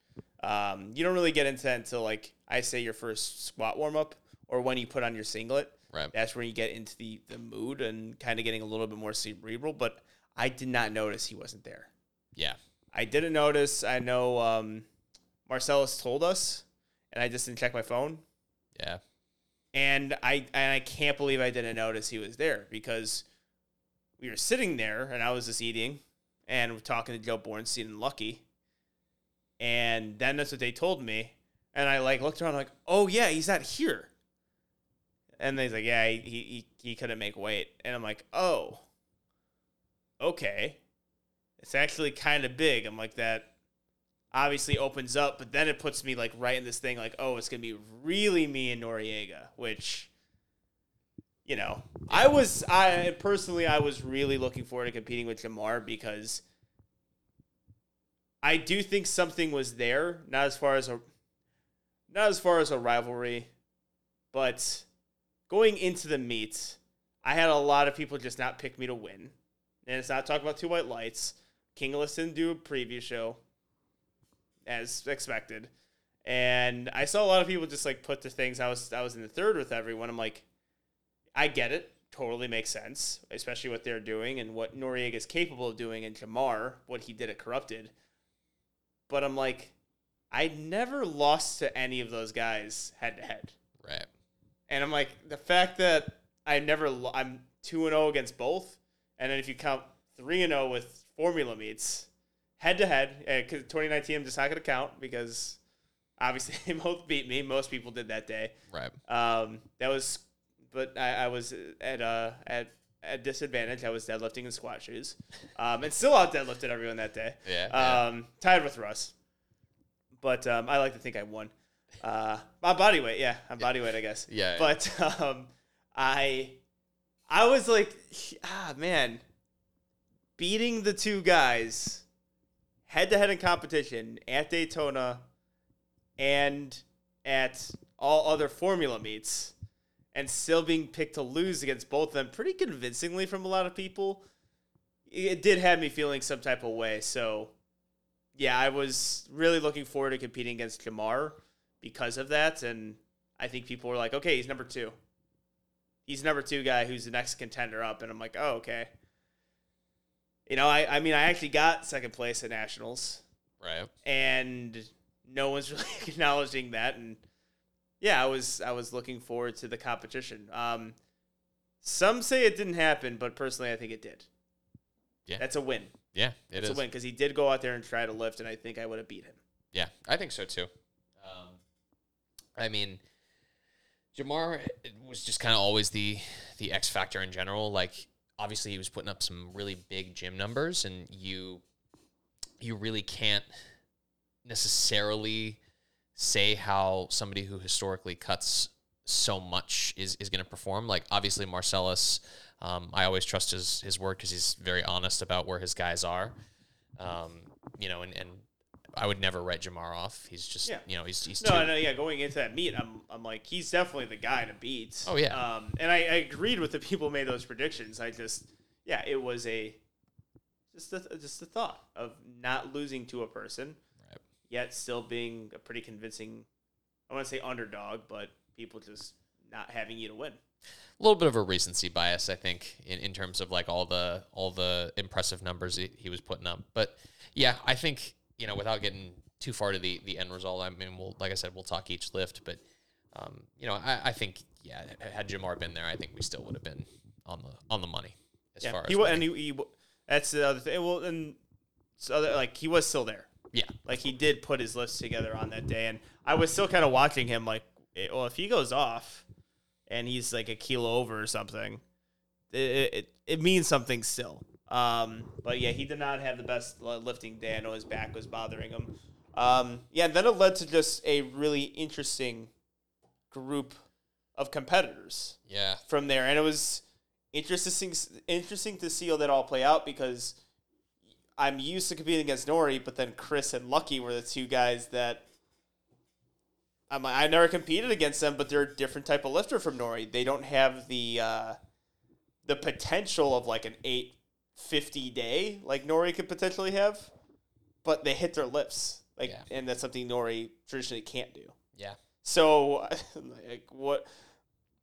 A: um, you don't really get into that until like I say your first squat warm up or when you put on your singlet.
D: Right.
A: That's when you get into the the mood and kind of getting a little bit more cerebral. But I did not notice he wasn't there.
D: yeah.
A: I didn't notice. I know um, Marcellus told us, and I just didn't check my phone
D: Yeah.
A: and I and I can't believe I didn't notice he was there because we were sitting there and I was just eating and we're talking to Joe Bornstein and Lucky, and then that's what they told me, and I like looked around like, oh yeah, he's not here, and they's like, yeah, he he he couldn't make weight, and I'm like, oh, okay, it's actually kind of big. I'm like that obviously opens up, but then it puts me like right in this thing like, oh, it's gonna be really me and Noriega, which you know, I was I personally I was really looking forward to competing with Jamar because I do think something was there, not as far as a not as far as a rivalry, but going into the meet, I had a lot of people just not pick me to win. And it's not talking about two white lights. Kingless didn't do a preview show as expected. And I saw a lot of people just like put the things I was I was in the third with everyone. I'm like, I get it. Totally makes sense, especially what they're doing and what Noriega is capable of doing and Jamar, what he did at Corrupted. But I'm like, I never lost to any of those guys head to head.
D: Right.
A: And I'm like, the fact that I never, lo- I'm 2 and 0 against both. And then if you count 3 and 0 with formula meets, head to head, because 2019 I'm just not going to count because obviously they both beat me. Most people did that day.
D: Right.
A: Um, that was, but I, I was at uh at at disadvantage. I was deadlifting in squat shoes, um, and still out deadlifted everyone that day.
D: Yeah, yeah.
A: Um, tied with Russ, but um, I like to think I won. Uh, my body weight, yeah, I'm body weight, I guess.
D: Yeah, yeah.
A: But um, I, I was like, ah, man, beating the two guys head to head in competition at Daytona and at all other formula meets and still being picked to lose against both of them pretty convincingly from a lot of people it did have me feeling some type of way. So yeah i was really looking forward to competing against jamar because of that. And i think people were like okay he's number two. He's number two guy who's the next contender up. And i'm like oh okay. You know i, I mean i actually got second place at nationals.
D: Right.
A: and no one's really acknowledging that. And yeah i was i was looking forward to the competition um some say it didn't happen but personally i think it did
D: Yeah.
A: that's a win
D: Yeah. It
A: it's a win because he did go out there and try to lift and i think i would have beat him
D: Yeah, I think so too. Um, I mean, Jamar was just kind of always the the X factor in general. Like, obviously, he was putting up some really big gym numbers, and you you really can't necessarily say how somebody who historically cuts so much is, is going to perform. Like obviously Marcellus, um, I always trust his his word because he's very honest about where his guys are. Um, you know, and, and I would never write Jamar off. He's just
A: Yeah.
D: you know he's he's
A: no
D: too,
A: no yeah going into that meet i'm, I'm like he's definitely the guy to beat
D: Oh, yeah.
A: um and I, I agreed with the people who made those predictions i just yeah it was a just a, just a thought of not losing to a person. Yet still being a pretty convincing i want to say underdog but people just not having you to win
D: a little bit of a recency bias, I think, in, in terms of like all the all the impressive numbers he, he was putting up. But yeah, I think you know without getting too far to the the end result. I mean, we'll like I said, we'll talk each lift, but um, you know, I, I think yeah, had Jamar been there, I think we still would have been on the on the money as
A: yeah
D: far
A: he
D: as winning.
A: and he, he that's the other thing well and so that, like he was still there
D: yeah,
A: Like he did put his lifts together on that day, and I was still kind of watching him. Like, eh, well, if he goes off, and he's like a kilo over or something, it it, it means something still. Um, but yeah, he did not have the best lifting day. I know his back was bothering him. Um, yeah, and then it led to just a really interesting group of competitors
D: Yeah.
A: from there, and it was interesting interesting to see how that all play out because I'm used to competing against Nori, but then Chris and Lucky were the two guys that I'm I never competed against them, but they're a different type of lifter from Nori. They don't have the uh, the potential of like an eight fifty day like Nori could potentially have, but they hit their lips. like,
D: Yeah.
A: and that's something Nori traditionally can't do.
D: Yeah.
A: So, like, what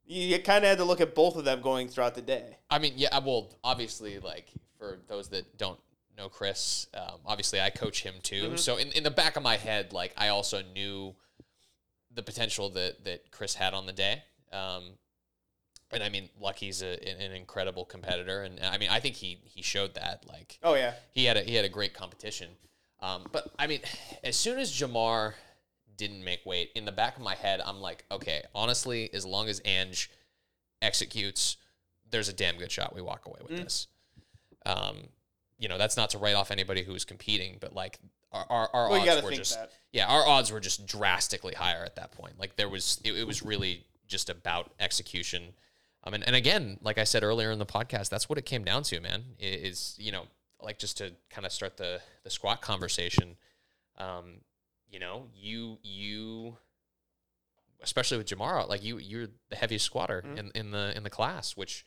A: you, you kind of had to look at both of them going throughout the day.
D: I mean, yeah. Well, obviously, like for those that don't know Chris, um, obviously I coach him too. So in, in the back of my head, like I also knew the potential that that Chris had on the day. Um, and I mean, Lucky's a, an, an incredible competitor, and I mean, I think he he showed that. Like,
A: Oh yeah,
D: he had a he had a great competition. Um, but I mean, as soon as Jamar didn't make weight, in the back of my head, I'm like, okay, honestly, as long as Ange executes, there's a damn good shot we walk away with this. Um, you know, that's not to write off anybody who was competing, but like our our, our
A: Well,
D: odds were just
A: that.
D: yeah, our odds were just drastically higher at that point. Like there was it, it was really just about execution. Um, and, and again, like I said earlier in the podcast, that's what it came down to, man. Is you know, like just to kind of start the the squat conversation. Um, you know, you you, especially with Jamara, like you you're the heaviest squatter
A: Mm-hmm.
D: in, in the in the class, which.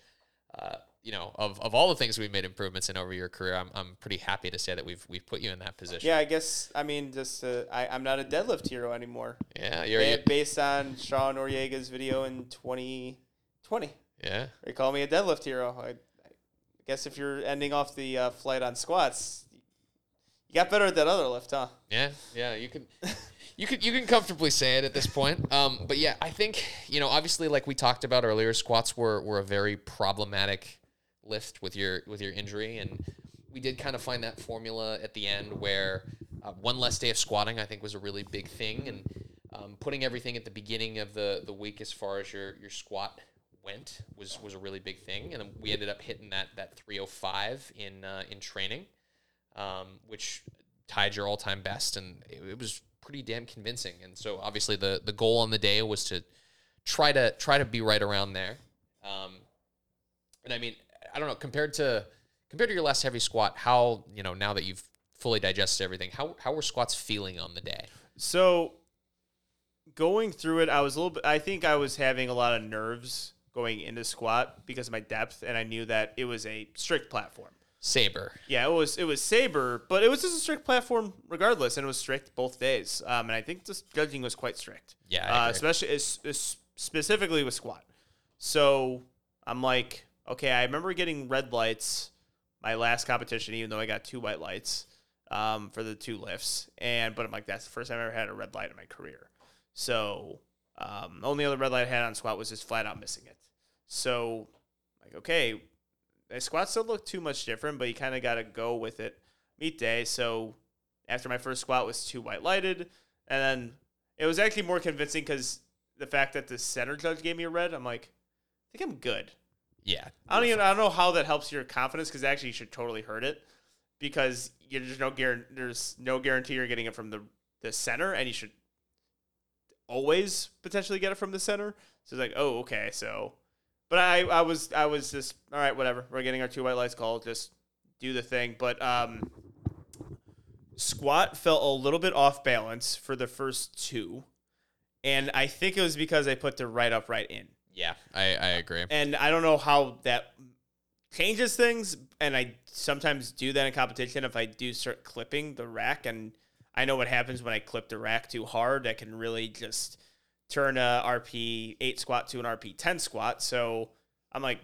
D: Uh, you know, of, of all the things we've made improvements in over your career, I'm, I'm pretty happy to say that we've we've put you in that position.
A: yeah. I guess I mean just uh, I I'm not a deadlift hero anymore.
D: yeah, you're,
A: Ba- based on Sean Noriega's video in 2020,
D: yeah.
A: they call me a deadlift hero. I, I guess if you're ending off the uh, flight on squats, you got better at that other lift, huh?
D: Yeah, yeah, you can, you can, you can comfortably say it at this point. Um, but yeah, I think you know, obviously, like we talked about earlier, squats were were a very problematic lift with your with your injury, and we did kind of find that formula at the end where uh, one less day of squatting, I think, was a really big thing, and um, putting everything at the beginning of the the week as far as your your squat went was was a really big thing, and we ended up hitting that that 305 in uh, in training um, which tied your all-time best, and it, it was pretty damn convincing. And so, obviously, the the goal on the day was to try to try to be right around there. Um, and I mean, I don't know compared to compared to your last heavy squat, how you know now that you've fully digested everything, how how were squats feeling on the day?
A: So going through it, I was a little bit. I think I was having a lot of nerves going into squat because of my depth, and I knew that it was a strict platform.
D: Saber,
A: Yeah, it was it was Saber, but it was just a strict platform regardless, and it was strict both days. Um, and I think the judging was quite strict.
D: Yeah,
A: uh, especially es- es- specifically with squat. So I'm like, okay, I remember getting red lights my last competition, even though I got two white lights um, for the two lifts, and but I'm like, that's the first time I ever had a red light in my career. So um, the only other red light I had on squat was just flat out missing it. So like, okay, my squats don't look too much different, but you kind of got to go with it meet day. So after my first squat was too white lighted, and then it was actually more convincing because the fact that the center judge gave me a red, I'm like, I think I'm good.
D: Yeah,
A: I don't even I don't know how that helps your confidence because actually you should totally hurt it because you, there's no guarantee there's no guarantee you're getting it from the the center and you should always potentially get it from the center. So it's like, oh, okay, so but I I was I was just all right, whatever. We're getting our two white lights called, just do the thing. But um squat felt a little bit off balance for the first two. And I think it was because I put the right upright in
D: yeah. I I agree.
A: and I don't know how that changes things. And I sometimes do that in competition if I do start clipping the rack, and I know what happens when I clip the rack too hard. I can really just turn a RPE eight squat to an RPE ten squat. So I'm like,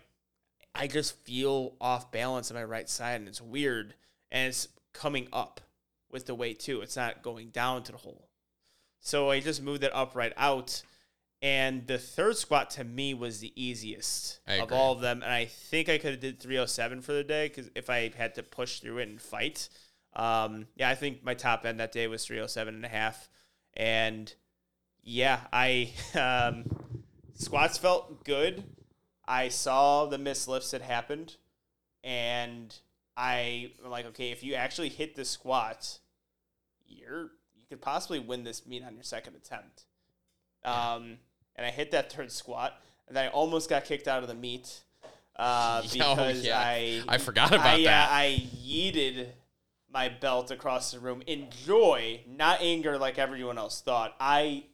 A: I just feel off balance on my right side, and it's weird, and it's coming up with the weight too. It's not going down to the hole. So I just moved that upright out. And the third squat to me was the easiest of all of them. And I think I could have did 307 for the day because if I had to push through it and fight. Um, yeah, I think my top end that day was 307 and a half. And yeah, I um, squats felt good. I saw the missed lifts that happened. And I am like, okay, if you actually hit the squat, you're you you could possibly win this meet on your second attempt. Um, and I hit that third squat, and I almost got kicked out of the meet uh,
D: Oh,
A: because
D: yeah.
A: I
D: I forgot about
A: I, uh,
D: that.
A: I yeeted my belt across the room in joy, not anger like everyone else thought. I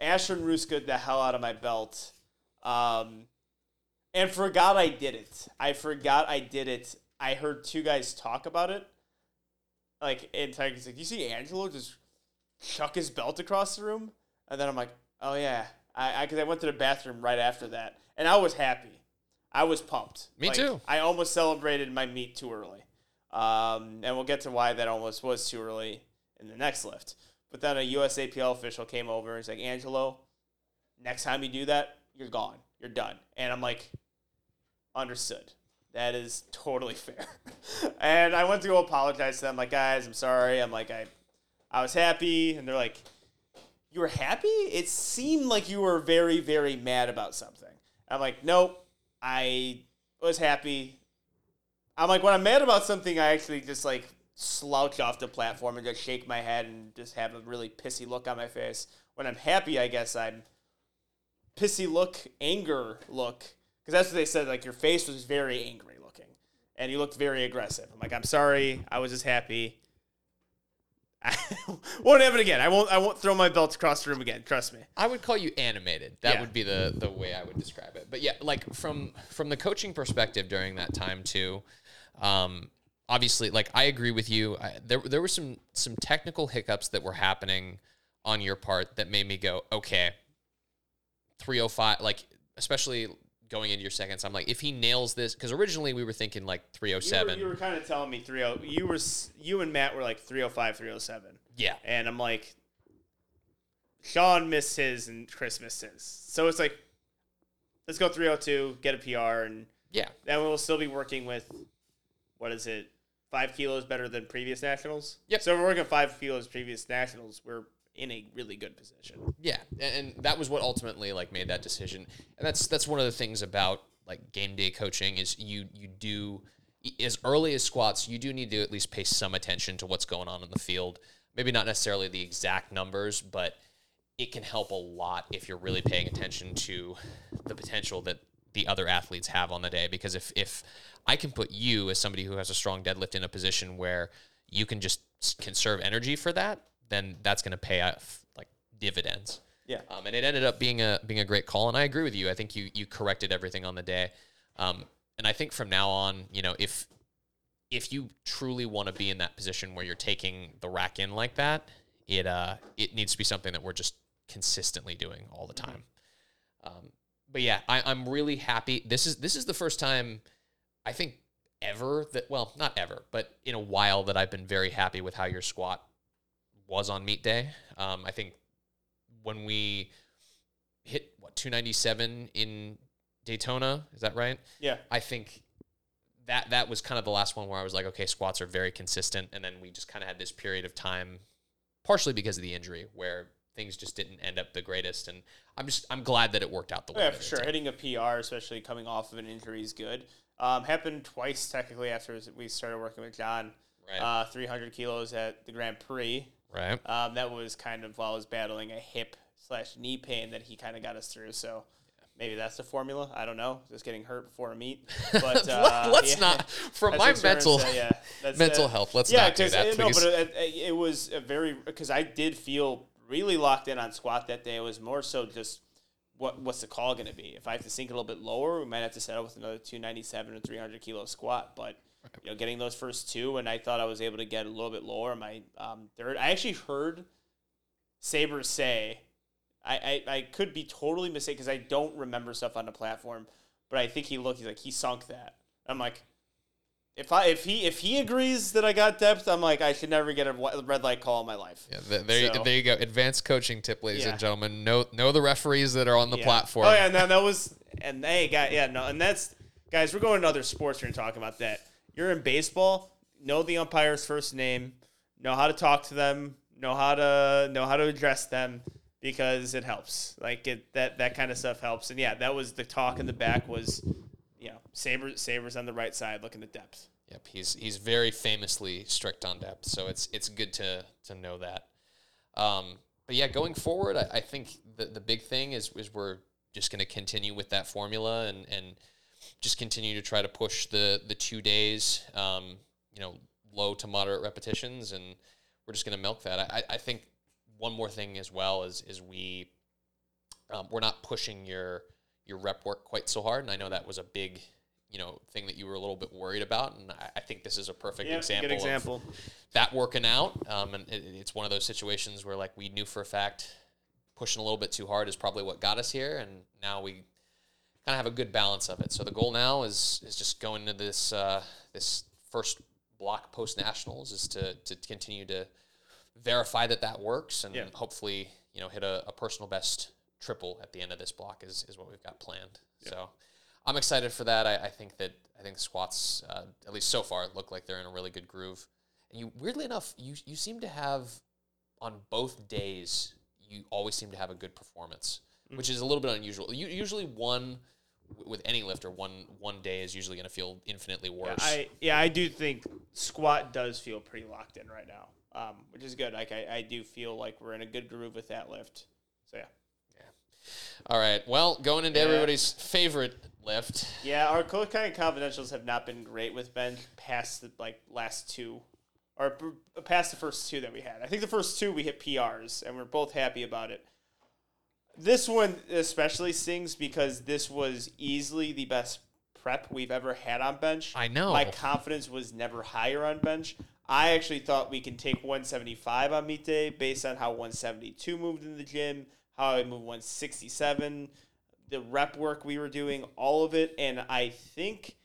A: Ashton Rouska the hell out of my belt, um, and forgot I did it. I forgot I did it. I heard two guys talk about it, like and Tiger's like, "You see Angelo just chuck his belt across the room," and then I'm like, "Oh yeah," I because I, went to the bathroom right after that, and I was happy. I was pumped.
D: Me
A: Like,
D: too.
A: I almost celebrated my meet too early. Um, and we'll get to why that almost was too early in the next lift. But then a USAPL official came over and he's like, Angelo, next time you do that, you're gone. You're done. And I'm like, understood. That is totally fair. and I went to go apologize to them, like, guys, I'm sorry. I'm like, I, I was happy. And they're like, you were happy? It seemed like you were very, very mad about something. I'm like, nope. I was happy. I'm like, when I'm mad about something, I actually just like slouch off the platform and just shake my head and just have a really pissy look on my face. When I'm happy, I guess I'm pissy look, anger look, because that's what they said. Like your face was very angry looking, and you looked very aggressive. I'm like, I'm sorry, I was just happy. I won't have it again. I won't. I won't throw my belt across the room again. Trust me.
D: I would call you animated. That
A: Yeah.
D: would be the the way I would describe it. But yeah, like from from the coaching perspective during that time too, um, obviously, like I agree with you. I, there there were some some technical hiccups that were happening on your part that made me go, okay, three oh five. Like especially going into your seconds, I'm like, if he nails this, because originally we were thinking like 307.
A: You were, you were kind of telling me 30. You were you and Matt were like 305, 307.
D: Yeah,
A: And I'm like, Sean missed his and Chris missed his. So it's like, let's go 302, get a PR, and
D: yeah,
A: then we'll still be working with, what is it, five kilos better than previous nationals?
D: Yep.
A: So if we're working five kilos previous nationals, we're in a really good position.
D: Yeah, and, that was what ultimately like made that decision. And that's that's one of the things about like game day coaching is you you do as early as squats, you do need to at least pay some attention to what's going on in the field. Maybe not necessarily the exact numbers, but it can help a lot if you're really paying attention to the potential that the other athletes have on the day. Because if if I can put you as somebody who has a strong deadlift in a position where you can just conserve energy for that, then that's going to pay off like dividends.
A: Yeah.
D: Um, and it ended up being a being a great call, and I agree with you. I think you you corrected everything on the day, um, and I think from now on, you know, if if you truly want to be in that position where you're taking the rack in like that, it uh it needs to be something that we're just consistently doing all the time. Um, but yeah, I, I'm really happy. This is this is the first time I think ever that well not ever, but in a while that I've been very happy with how your squat was on meet day. Um, I think when we hit what 297 in Daytona, is that right?
A: Yeah.
D: I think that that was kind of the last one where I was like, okay, squats are very consistent, and then we just kind of had this period of time, partially because of the injury, where things just didn't end up the greatest. And I'm just I'm glad that it worked out the way.
A: It
D: did.
A: Yeah,
D: for
A: sure.
D: did.
A: Hitting a PR, especially coming off of an injury, is good. Um, happened twice technically after we started working with John.
D: Right.
A: Uh, 300 kilos at the Grand Prix.
D: Right.
A: Um, that was kind of while I was battling a hip slash knee pain that he kind of got us through. So maybe that's the formula. I don't know. Just getting hurt before a meet. But uh,
D: let's
A: yeah.
D: not from my mental
A: yeah. That's,
D: mental
A: uh,
D: health. Let's
A: yeah,
D: not do that,
A: uh,
D: please.
A: No, but it, it, it was a very because I did feel really locked in on squat that day. It was more so just what what's the call going to be? If I have to sink a little bit lower, we might have to settle with another 297 or 300 kilo squat. But you know, getting those first two, and I thought I was able to get a little bit lower. My um, third, I actually heard Saber say, I, I, I could be totally mistaken because I don't remember stuff on the platform, but I think he looked. He's like he sunk that. I'm like, if I if he if he agrees that I got depth, I'm like I should never get a red light call in my life.
D: Yeah, there, you-
A: So-
D: there you go. Advanced coaching tip, ladies
A: Yeah.
D: and gentlemen. Know know the referees that are on the
A: Yeah.
D: platform.
A: Oh yeah, and then that was and they got yeah no, and that's guys. We're going to other sports. We're talking about that. You're in baseball. Know the umpire's first name. Know how to talk to them. Know how to know how to address them because it helps. Like it that that kind of stuff helps. And yeah, that was the talk in the back was, you know, Saber Sabers on the right side looking at depth.
D: Yep, he's he's very famously strict on depth, so it's it's good to to know that. Um, but yeah, going forward, I, I think the the big thing is is we're just going to continue with that formula and and just continue to try to push the the two days, um, you know, low to moderate repetitions, and we're just going to milk that. I, I think one more thing as well is is we um, we're not pushing your your rep work quite so hard, and I know that was a big you know thing that you were a little bit worried about, and I, I think this is a perfect
A: Yeah,
D: example.
A: good
D: of
A: example.
D: that working out. Um, and it, it's one of those situations where like we knew for a fact pushing a little bit too hard is probably what got us here, and now we kind of have a good balance of it. So the goal now is is just going into this uh, this first block post nationals is to to continue to verify that that works, and
A: Yeah.
D: hopefully you know hit a, a personal best triple at the end of this block is is what we've got planned. So. I'm excited for that. I, I think that I think the squats, uh, at least so far, look like they're in a really good groove. And you, weirdly enough, you you seem to have on both days. You always seem to have a good performance, which is a little bit unusual. You, usually, one with any lifter, one one day is usually going to feel infinitely worse.
A: I yeah, I do think squat does feel pretty locked in right now, um, which is good. Like I, I do feel like we're in a good groove with that lift. So yeah, Yeah.
D: All right. Well, going into
A: Yeah.
D: everybody's favorite lift.
A: yeah. Our cold kind of confidentials have not been great with Ben past the like last two, or past the first two that we had. I think the first two we hit PRs, and we're both happy about it. This one especially stings because this was easily the best prep we've ever had on bench.
D: I know.
A: My confidence was never higher on bench. I actually thought we can take 175 on meet day based on how 172 moved in the gym, how I moved 167, the rep work we were doing, all of it. And I think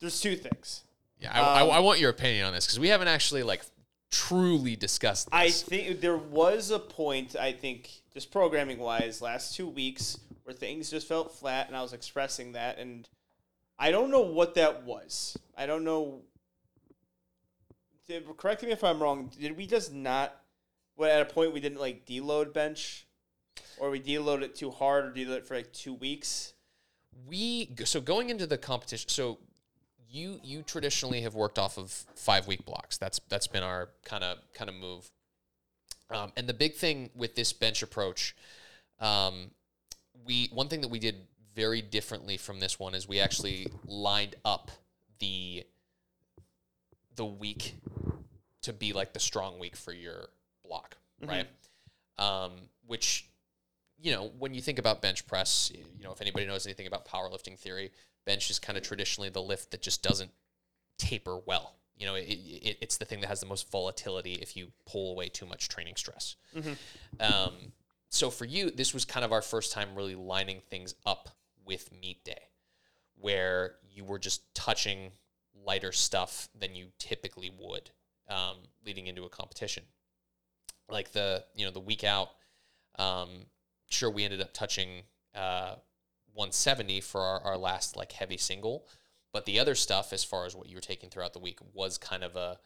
A: there's two things.
D: Yeah, I,
A: Um,
D: I, I want your opinion on this because we haven't actually like truly discussed this.
A: I think there was a point, I think, just programming wise, last two weeks where things just felt flat, and I was expressing that, and I don't know what that was. I don't know. Did, correct me if I'm wrong. Did we just not? What at a point we didn't like deload bench, or we deload it too hard, or deload it for like two weeks?
D: we so going into the competition so you you traditionally have worked off of five week blocks. That's that's been our kind of kind of move. Um, and the big thing with this bench approach um, we one thing that we did very differently from this one is we actually lined up the the week to be like the strong week for your block right? Um, which you know, when you think about bench press, you know, if anybody knows anything about powerlifting theory, bench is kind of traditionally the lift that just doesn't taper well. You know, it, it, it's the thing that has the most volatility if you pull away too much training stress. Um, so for you, this was kind of our first time really lining things up with meet day, where you were just touching lighter stuff than you typically would um, leading into a competition. Like the you know the week out, um, sure we ended up touching uh, 170 for our, our last like heavy single, but the other stuff as far as what you were taking throughout the week was kind of a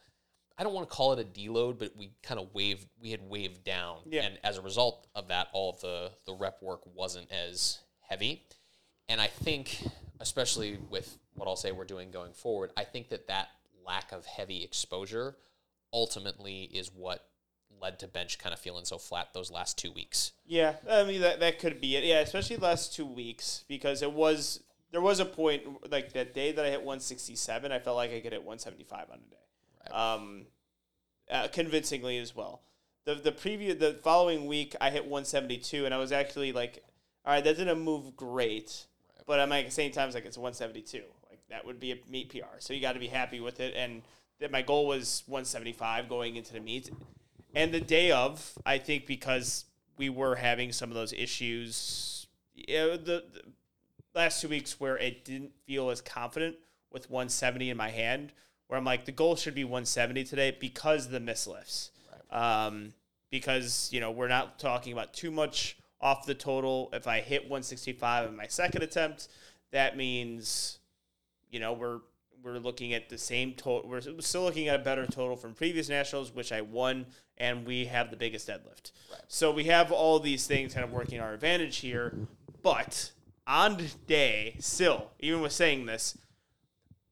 D: I don't want to call it a deload, but we kind of waved we had waved down,
A: Yeah.
D: and as a result of that, all of the the rep work wasn't as heavy. And I think, especially with what I'll say we're doing going forward, I think that that lack of heavy exposure ultimately is what led to bench kind of feeling so flat those last two weeks.
A: Yeah, I mean that that could be it. Yeah, especially last two weeks because it was there was a point like that day that I hit 167. I felt like I could hit 175 on a day, um, uh, convincingly as well. The the preview the following week I hit 172 and I was actually like, all right, that didn't move great, but I'm like at the same time it's like it's 172. Like that would be a meet PR, so you got to be happy with it. And that my goal was 175 going into the meet. And the day of, I think because we were having some of those issues, you know, the, the last two weeks where it didn't feel as confident with 170 in my hand, where I'm like, the goal should be 170 today because the mislifts. Um, because, you know, we're not talking about too much off the total. If I hit 165 in my second attempt, that means, you know, we're we're looking at the same total. We're still looking at a better total from previous nationals, which I won, and we have the biggest deadlift. So we have all these things kind of working our advantage here. But on day, still, even with saying this,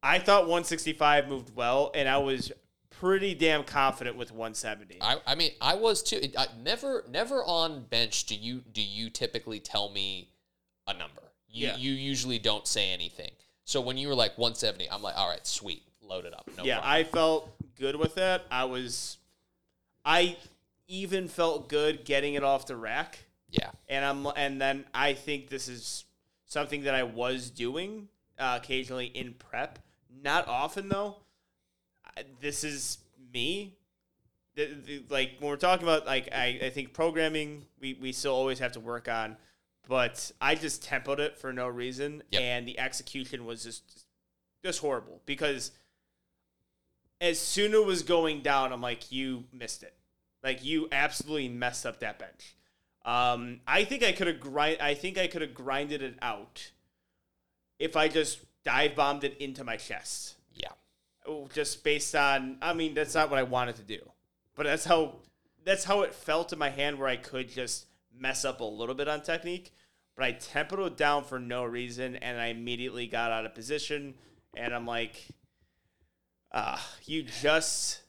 A: I thought 165 moved well, and I was pretty damn confident with 170.
D: I, I mean, I was too. I, never, never on bench do you do you typically tell me a number. You
A: Yeah.
D: you usually don't say anything. So when you were like 170, I'm like, all right, sweet, load it up. No
A: yeah,
D: problem.
A: I felt good with that. I was, I even felt good getting it off the rack,
D: yeah,
A: and I'm, and then I think this is something that I was doing uh, occasionally in prep. Not often though. This is me. The, the, like when we're talking about like I, I think programming we, we still always have to work on but i just tempoed it for no reason
D: Yep.
A: and the execution was just just horrible because as soon as it was going down i'm like you missed it like you absolutely messed up that bench um, i think i could have grind i think i could have grinded it out if i just dive bombed it into my chest
D: yeah,
A: Oh, just based on I mean that's not what I wanted to do. But that's how that's how it felt in my hand where I could just mess up a little bit on technique, but I tempoed down for no reason and I immediately got out of position and I'm like uh you just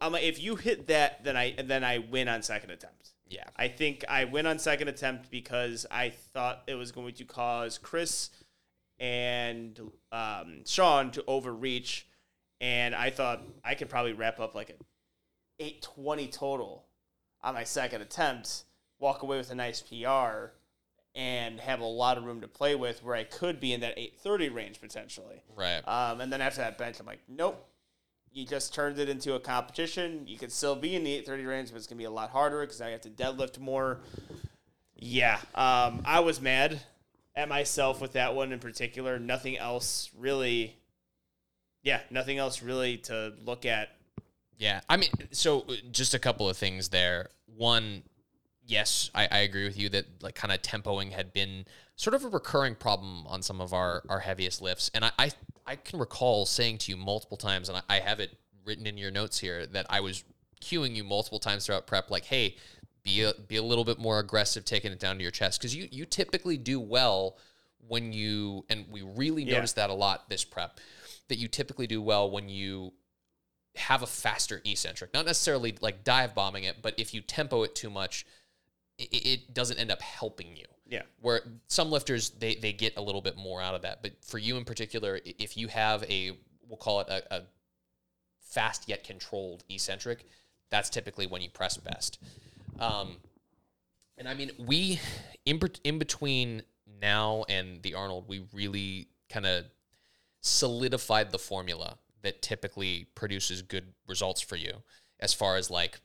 A: I'm like if you hit that then I then I win on second attempt.
D: yeah.
A: I think I win on second attempt because I thought it was going to cause Chris and um, Sean to overreach, and I thought I could probably wrap up like a eight twenty total on my second attempt, walk away with a nice PR, and have a lot of room to play with where I could be in that eight thirty range potentially.
D: Right.
A: Um, and then after that bench, I'm like, nope. You just turned it into a competition. You could still be in the 830 range, but it's gonna be a lot harder because I have to deadlift more. Yeah, um, I was mad at myself with that one in particular. Nothing else really. Yeah, nothing else really to look at.
D: Yeah, I mean, so uh, just a couple of things there. One, yes, I, I agree with you that like kind of tempoing had been sort of a recurring problem on some of our our heaviest lifts, and I I, I can recall saying to you multiple times, and I, I have it written in your notes here that I was cueing you multiple times throughout prep, like, hey, be a be a little bit more aggressive, taking it down to your chest, because you you typically do well when you and we really
A: Yeah.
D: noticed that a lot this prep that you typically do well when you have a faster eccentric, not necessarily like dive bombing it, but if you tempo it too much, it, it doesn't end up helping you.
A: Yeah.
D: Where some lifters they they get a little bit more out of that, but for you in particular, if you have a we'll call it a, a fast yet controlled eccentric, that's typically when you press best. Um, and I mean, we in in between now and the Arnold, we really kind of solidified the formula that typically produces good results for you. As far as like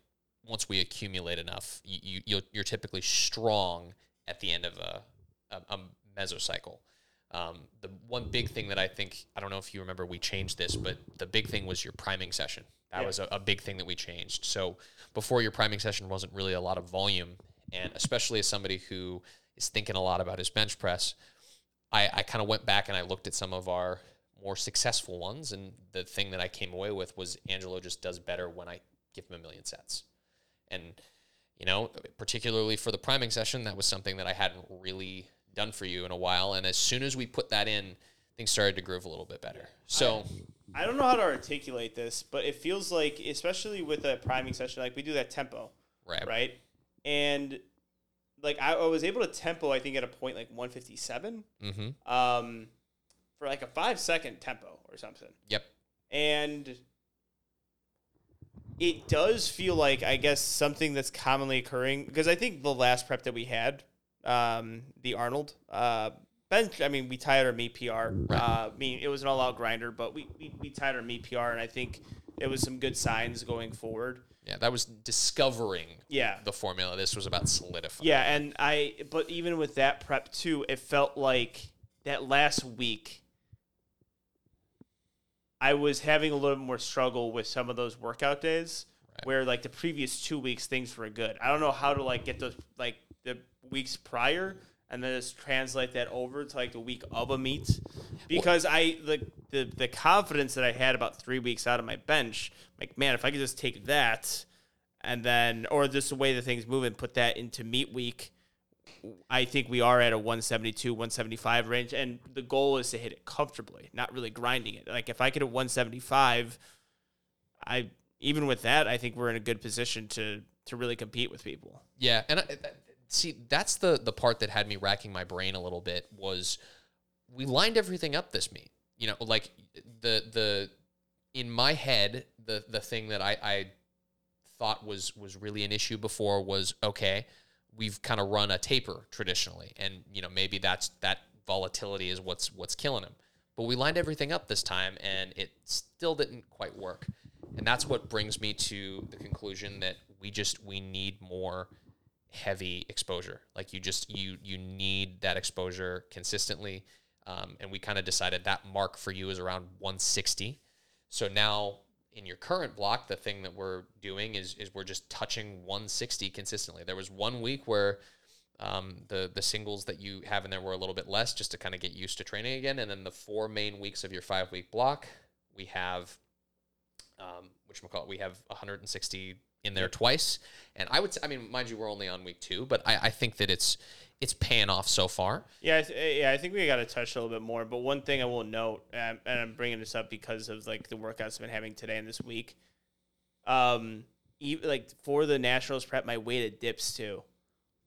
D: once we accumulate enough, you, you you're typically strong at the end of a a, a mesocycle. Um, the one big thing that I think I don't know if you remember we changed this, but the big thing was your priming session. That
A: Yeah.
D: was a, a big thing that we changed. So before your priming session wasn't really a lot of volume, and especially as somebody who is thinking a lot about his bench press, I, I kind of went back and I looked at some of our more successful ones, and the thing that I came away with was Angelo just does better when I give him a million sets. And, you know, particularly for the priming session, that was something that I hadn't really done for you in a while. And as soon as we put that in, things started to groove a little bit better. So,
A: I don't know how to articulate this, but it feels like, especially with a priming session, like we do that tempo.
D: right.
A: right? And like I, I was able to tempo, I think at a point like 157,
D: Mm-hmm.
A: um, for like a five second tempo or something.
D: Yep.
A: And it does feel like I guess something that's commonly occurring because I think the last prep that we had, um, the Arnold uh, bench. I mean, we tied our meet PR. Uh, I mean, it was an all out grinder, but we, we we tied our meet PR, and I think it was some good signs going forward.
D: Yeah, that was discovering
A: Yeah,
D: the formula. This was about solidifying.
A: Yeah, and I but even with that prep too, it felt like that last week I was having a little more struggle with some of those workout days
D: Right.
A: where like the previous 2 weeks things were good. I don't know how to like get those like the weeks prior and then just translate that over to like the week of a meet because I the, the the confidence that I had about 3 weeks out of my bench, like man, if I could just take that and then or just the way the things move and put that into meet week i think we are at a 172 175 range and the goal is to hit it comfortably not really grinding it like if i could hit 175 I even with that, I think we're in a good position to to really compete with people.
D: Yeah, and I- see, that's the the part that had me racking my brain a little bit was we lined everything up this meet. You know, like the the in my head, the the thing that I, I thought was was really an issue before was okay, we've kind of run a taper traditionally, and you know maybe that's that volatility is what's what's killing him. But we lined everything up this time, and it still didn't quite work. And that's what brings me to the conclusion that we just we need more heavy exposure. Like you just you you need that exposure consistently. Um, and we kind of decided that mark for you is around 160. So now in your current block, the thing that we're doing is is we're just touching 160 consistently. There was one week where um, the the singles that you have in there were a little bit less, just to kind of get used to training again. And then the four main weeks of your five week block, we have um, which we call it, we have 160 in there twice. And I would, say, I mean, mind you, we're only on week two, but I, I think that it's it's paying off so far.
A: Yeah, I th- yeah, I think we got to touch a little bit more. But one thing I will note, and I'm, and I'm bringing this up because of like the workouts I've been having today and this week. Um, even like for the nationals prep, my weight weighted dips too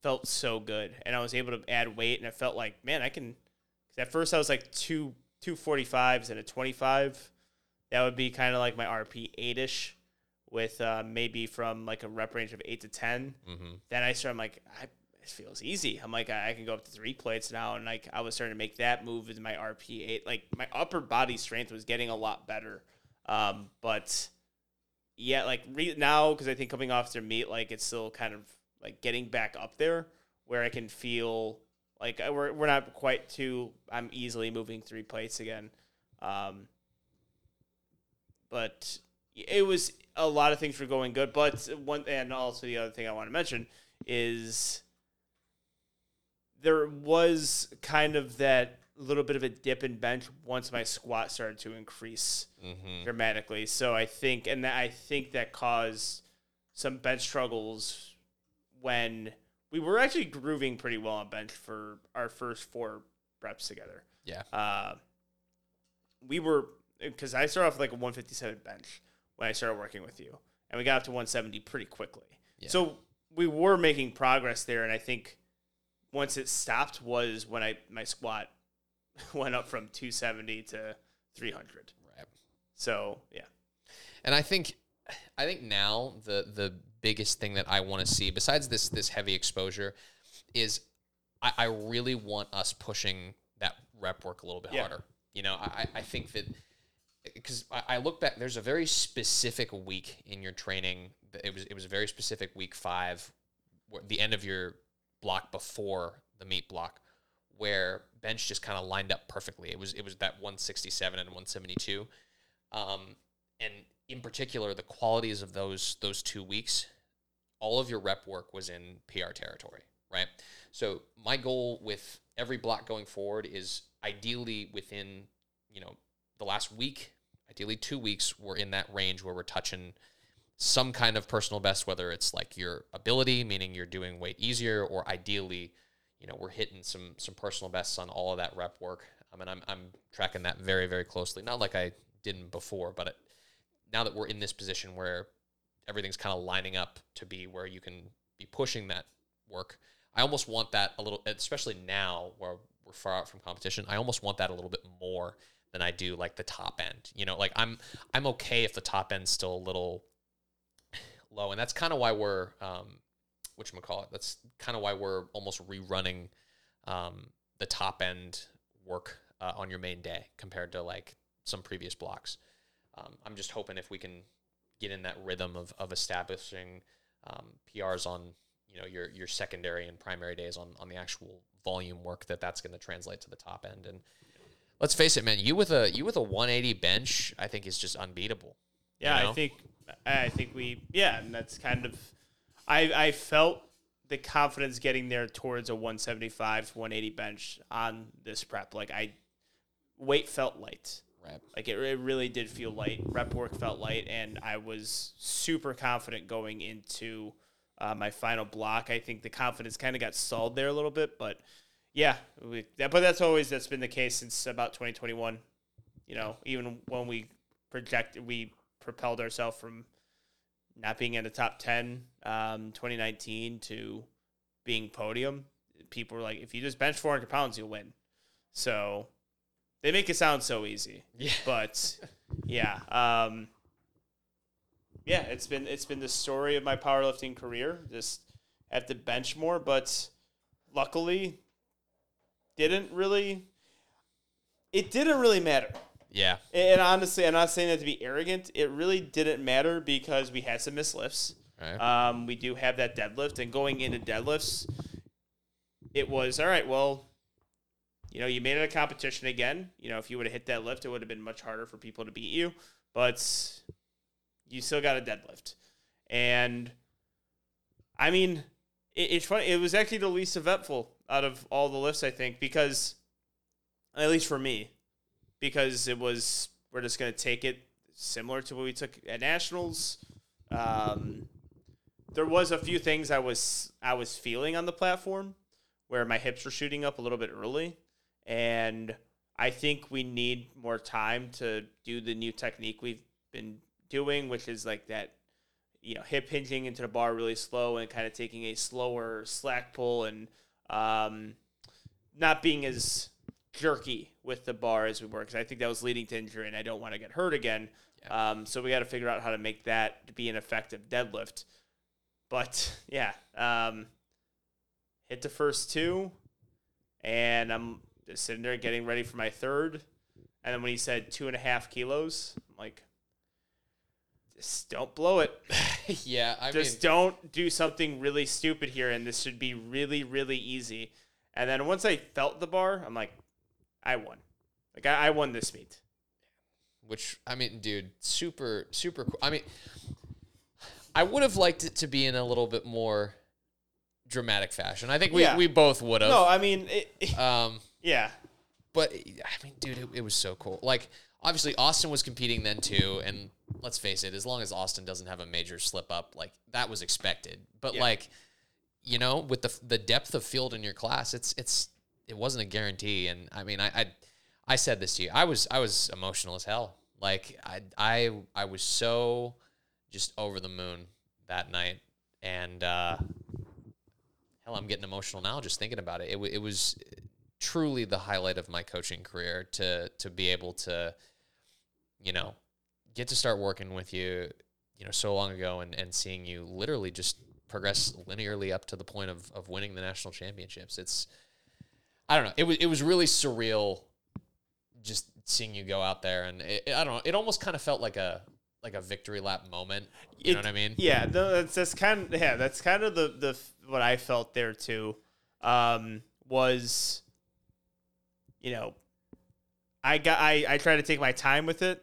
A: felt so good, and I was able to add weight, and I felt like man, I can. 'cause at first, I was like two two forty fives and a twenty five. That would be kind of like my RPE eight ish, with uh, maybe from like a rep range of eight to 10
D: Mm-hmm.
A: then I started. I'm like, I, it feels easy. I'm like, I, I can go up to three plates now, and like I was starting to make that move with my RPE eight. Like my upper body strength was getting a lot better. Um, but yeah, like re- now because I think coming off their meet, like it's still kind of like getting back up there where I can feel like we're we're not quite too. I'm easily moving three plates again. Um, but it was a lot of things were going good. But one and also the other thing I want to mention is there was kind of that little bit of a dip in bench once my squat started to increase
D: Mm-hmm.
A: dramatically. So I think, and that, I think that caused some bench struggles when we were actually grooving pretty well on bench for our first four reps together.
D: Yeah.
A: Uh, we were because I started off like a 157 bench when I started working with you, and we got up to 170 pretty quickly.
D: Yeah.
A: So we were making progress there, and I think once it stopped was when I my squat went up from 270 to 300.
D: Right.
A: So yeah,
D: And I think, I think now the the biggest thing that I want to see, besides this this heavy exposure, is I, I really want us pushing that rep work a little bit
A: Yeah.
D: harder. You know, I, I think that because I, I look back, there's a very specific week in your training. It was it was a very specific week five, the end of your block before the meet block, where bench just kind of lined up perfectly. It was it was that 167 and 172, um, and in particular the qualities of those those two weeks, all of your rep work was in PR territory, right? So my goal with every block going forward is ideally within you know the last week, ideally two weeks, we're in that range where we're touching some kind of personal best, whether it's like your ability, meaning you're doing weight easier, or ideally, you know, we're hitting some some personal bests on all of that rep work. I mean, I'm I'm tracking that very very closely. Not like I didn't before, but it, now that we're in this position where everything's kind of lining up to be where you can be pushing that work, I almost want that a little, especially now where we're far out from competition. I almost want that a little bit more than I do like the top end. You know, like I'm I'm okay if the top end's still a little low, and that's kind of why we're um, which call it. That's kind of why we're almost rerunning um, the top end work uh, on your main day compared to like some previous blocks. Um, I'm just hoping if we can get in that rhythm of of establishing um, PRs on you know your your secondary and primary days on on the actual volume work that that's going to translate to the top end and let's face it man you with a you with a 180 bench i think is just unbeatable you
A: yeah.
D: know?
A: I think I think we yeah, and that's kind of I I felt the confidence getting there towards a 175 to 180 bench on this prep. Like I weight felt light.
D: right
A: Like it, it really did feel light. Rep work felt light, and I was super confident going into uh, my final block. I think the confidence kind of got stalled there a little bit, but yeah, we, that, but that's always that's been the case since about 2021. You know, even when we projected, we propelled ourselves from not being in the top 10 um, 2019 to being podium. People were like, if you just bench 400 pounds, you'll win. So they make it sound so easy.
D: Yeah.
A: But yeah. Um, yeah, it's been it's been the story of my powerlifting career. Just have to bench more, but luckily didn't really it didn't really matter.
D: Yeah.
A: And honestly, I'm not saying that to be arrogant. It really didn't matter because we had some missed lifts.
D: Right.
A: Um, we do have that deadlift, and going into deadlifts, it was all right. Well, you know, you made it a competition again. You know, if you would have hit that lift, it would have been much harder for people to beat you. But you still got a deadlift, and I mean, it, it's funny. It was actually the least eventful out of all the lifts, I think, because at least for me, because it was we're just gonna take it similar to what we took at nationals. Um, there was a few things I was I was feeling on the platform where my hips were shooting up a little bit early, and I think we need more time to do the new technique we've been doing, which is like that, you know, hip hinging into the bar really slow and kind of taking a slower slack pull and um, not being as jerky with the bar as we were because I think that was leading to injury and I don't want to get hurt again. Um, so we got to figure out how to make that be an effective deadlift. But yeah, um, hit the first two, and I'm just sitting there getting ready for my third. And then when he said two and a half kilos, I'm like, just don't blow it.
D: yeah. I
A: just
D: mean,
A: don't do something really stupid here, and this should be really, really easy. And then once I felt the bar, I'm like, I won. Like I, I won this meet.
D: which I mean, dude, super, super cool. I mean, I would have liked it to be in a little bit more dramatic fashion. I think we,
A: Yeah.
D: we both would have.
A: No, I mean, it,
D: um,
A: yeah,
D: but I mean, dude, it, it was so cool. Like, obviously, Austin was competing then too, and let's face it, as long as Austin doesn't have a major slip up, like that was expected. But
A: Yeah.
D: like, you know, with the the depth of field in your class, it's it's it wasn't a guarantee. And I mean, I I, I said this to you. I was I was emotional as hell. Like I I I was so just over the moon that night, and uh, hell, I'm getting emotional now just thinking about it. It, it was truly the highlight of my coaching career to to be able to, you know, get to start working with you, you know, so long ago, and and seeing you literally just progress linearly up to the point of of winning the national championships. It's I don't know. It was it was really surreal, just seeing you go out there, and it, I don't know. It almost kind of felt like a like a victory lap moment. You
A: It-
D: know what I mean?
A: Yeah, no, that's that's kind of yeah, that's kind of the the what I felt there too. Um, was you know, I got I I try to take my time with it,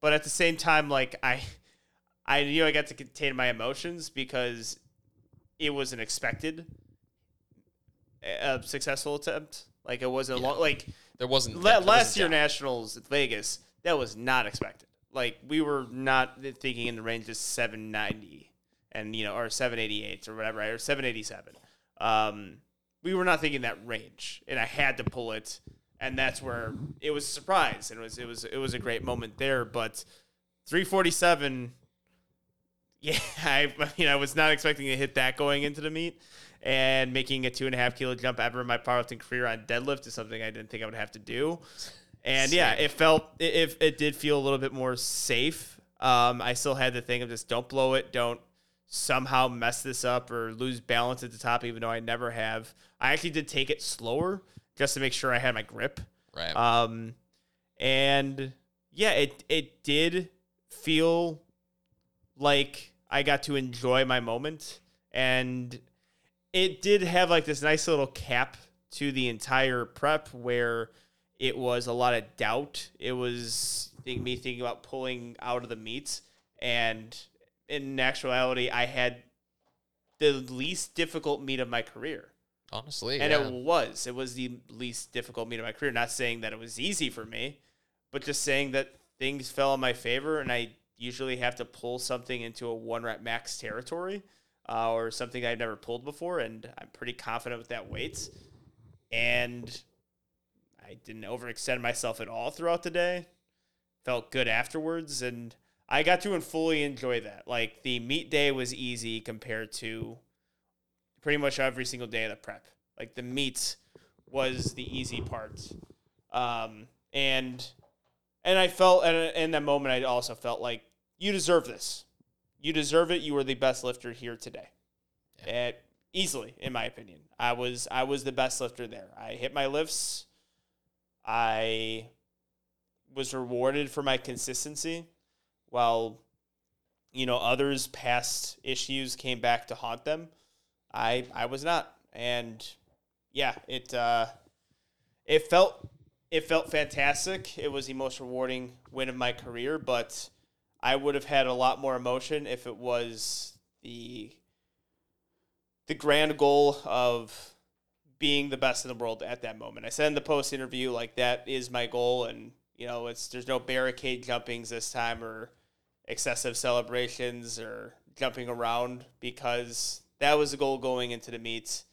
A: but at the same time, like I I knew I got to contain my emotions because it was an uh, successful attempt. Like it wasn't
D: Yeah.
A: long, like
D: There wasn't
A: La-
D: there wasn't
A: last year
D: doubt.
A: nationals at Vegas, that was not expected. Like we were not thinking in the range of 790 and you know or 788 or whatever, or 787. Um, we were not thinking that range, and I had to pull it, and that's where it was a surprise, and it was it was it was a great moment there. But 347, yeah, I, I mean I was not expecting to hit that going into the meet. And making a two and a half kilo jump ever in my powerlifting career on deadlift is something I didn't think I would have to do. And yeah, it felt it, it, it did feel a little bit more safe. Um, I still had the thing of just don't blow it, don't somehow mess this up or lose balance at the top, even though I never have. I actually did take it slower just to make sure I had my grip.
D: right.
A: Um, and yeah, it it did feel like I got to enjoy my moment, and it did have like this nice little cap to the entire prep where it was a lot of doubt. It was think- me thinking about pulling out of the meets, and in actuality, I had the least difficult meet of my career.
D: Honestly,
A: And
D: yeah.
A: it was. It was the least difficult meet of my career. Not saying that it was easy for me, but just saying that things fell in my favor and I usually have to pull something into a one rep max territory uh, or something I've never pulled before. And I'm pretty confident with that weight. And I didn't overextend myself at all throughout the day. Felt good afterwards. And I got to and fully enjoy that. Like the meet day was easy compared to pretty much every single day of the prep. Like the meet was the easy part, um, and and I felt and in that moment I also felt like you deserve this. You deserve it. You were the best lifter here today. Eh, easily, in my opinion. I was I was the best lifter there. I hit my lifts. I was rewarded for my consistency while you know others past issues came back to haunt them. I I was not. And yeah, it uh it felt it felt fantastic. It was the most rewarding win of my career, but I would have had a lot more emotion if it was the the grand goal of being the best in the world at that moment. I said in the post interview like that is my goal and you know, it's there's no barricade jumpings this time or excessive celebrations or jumping around because that was the goal going into the meets.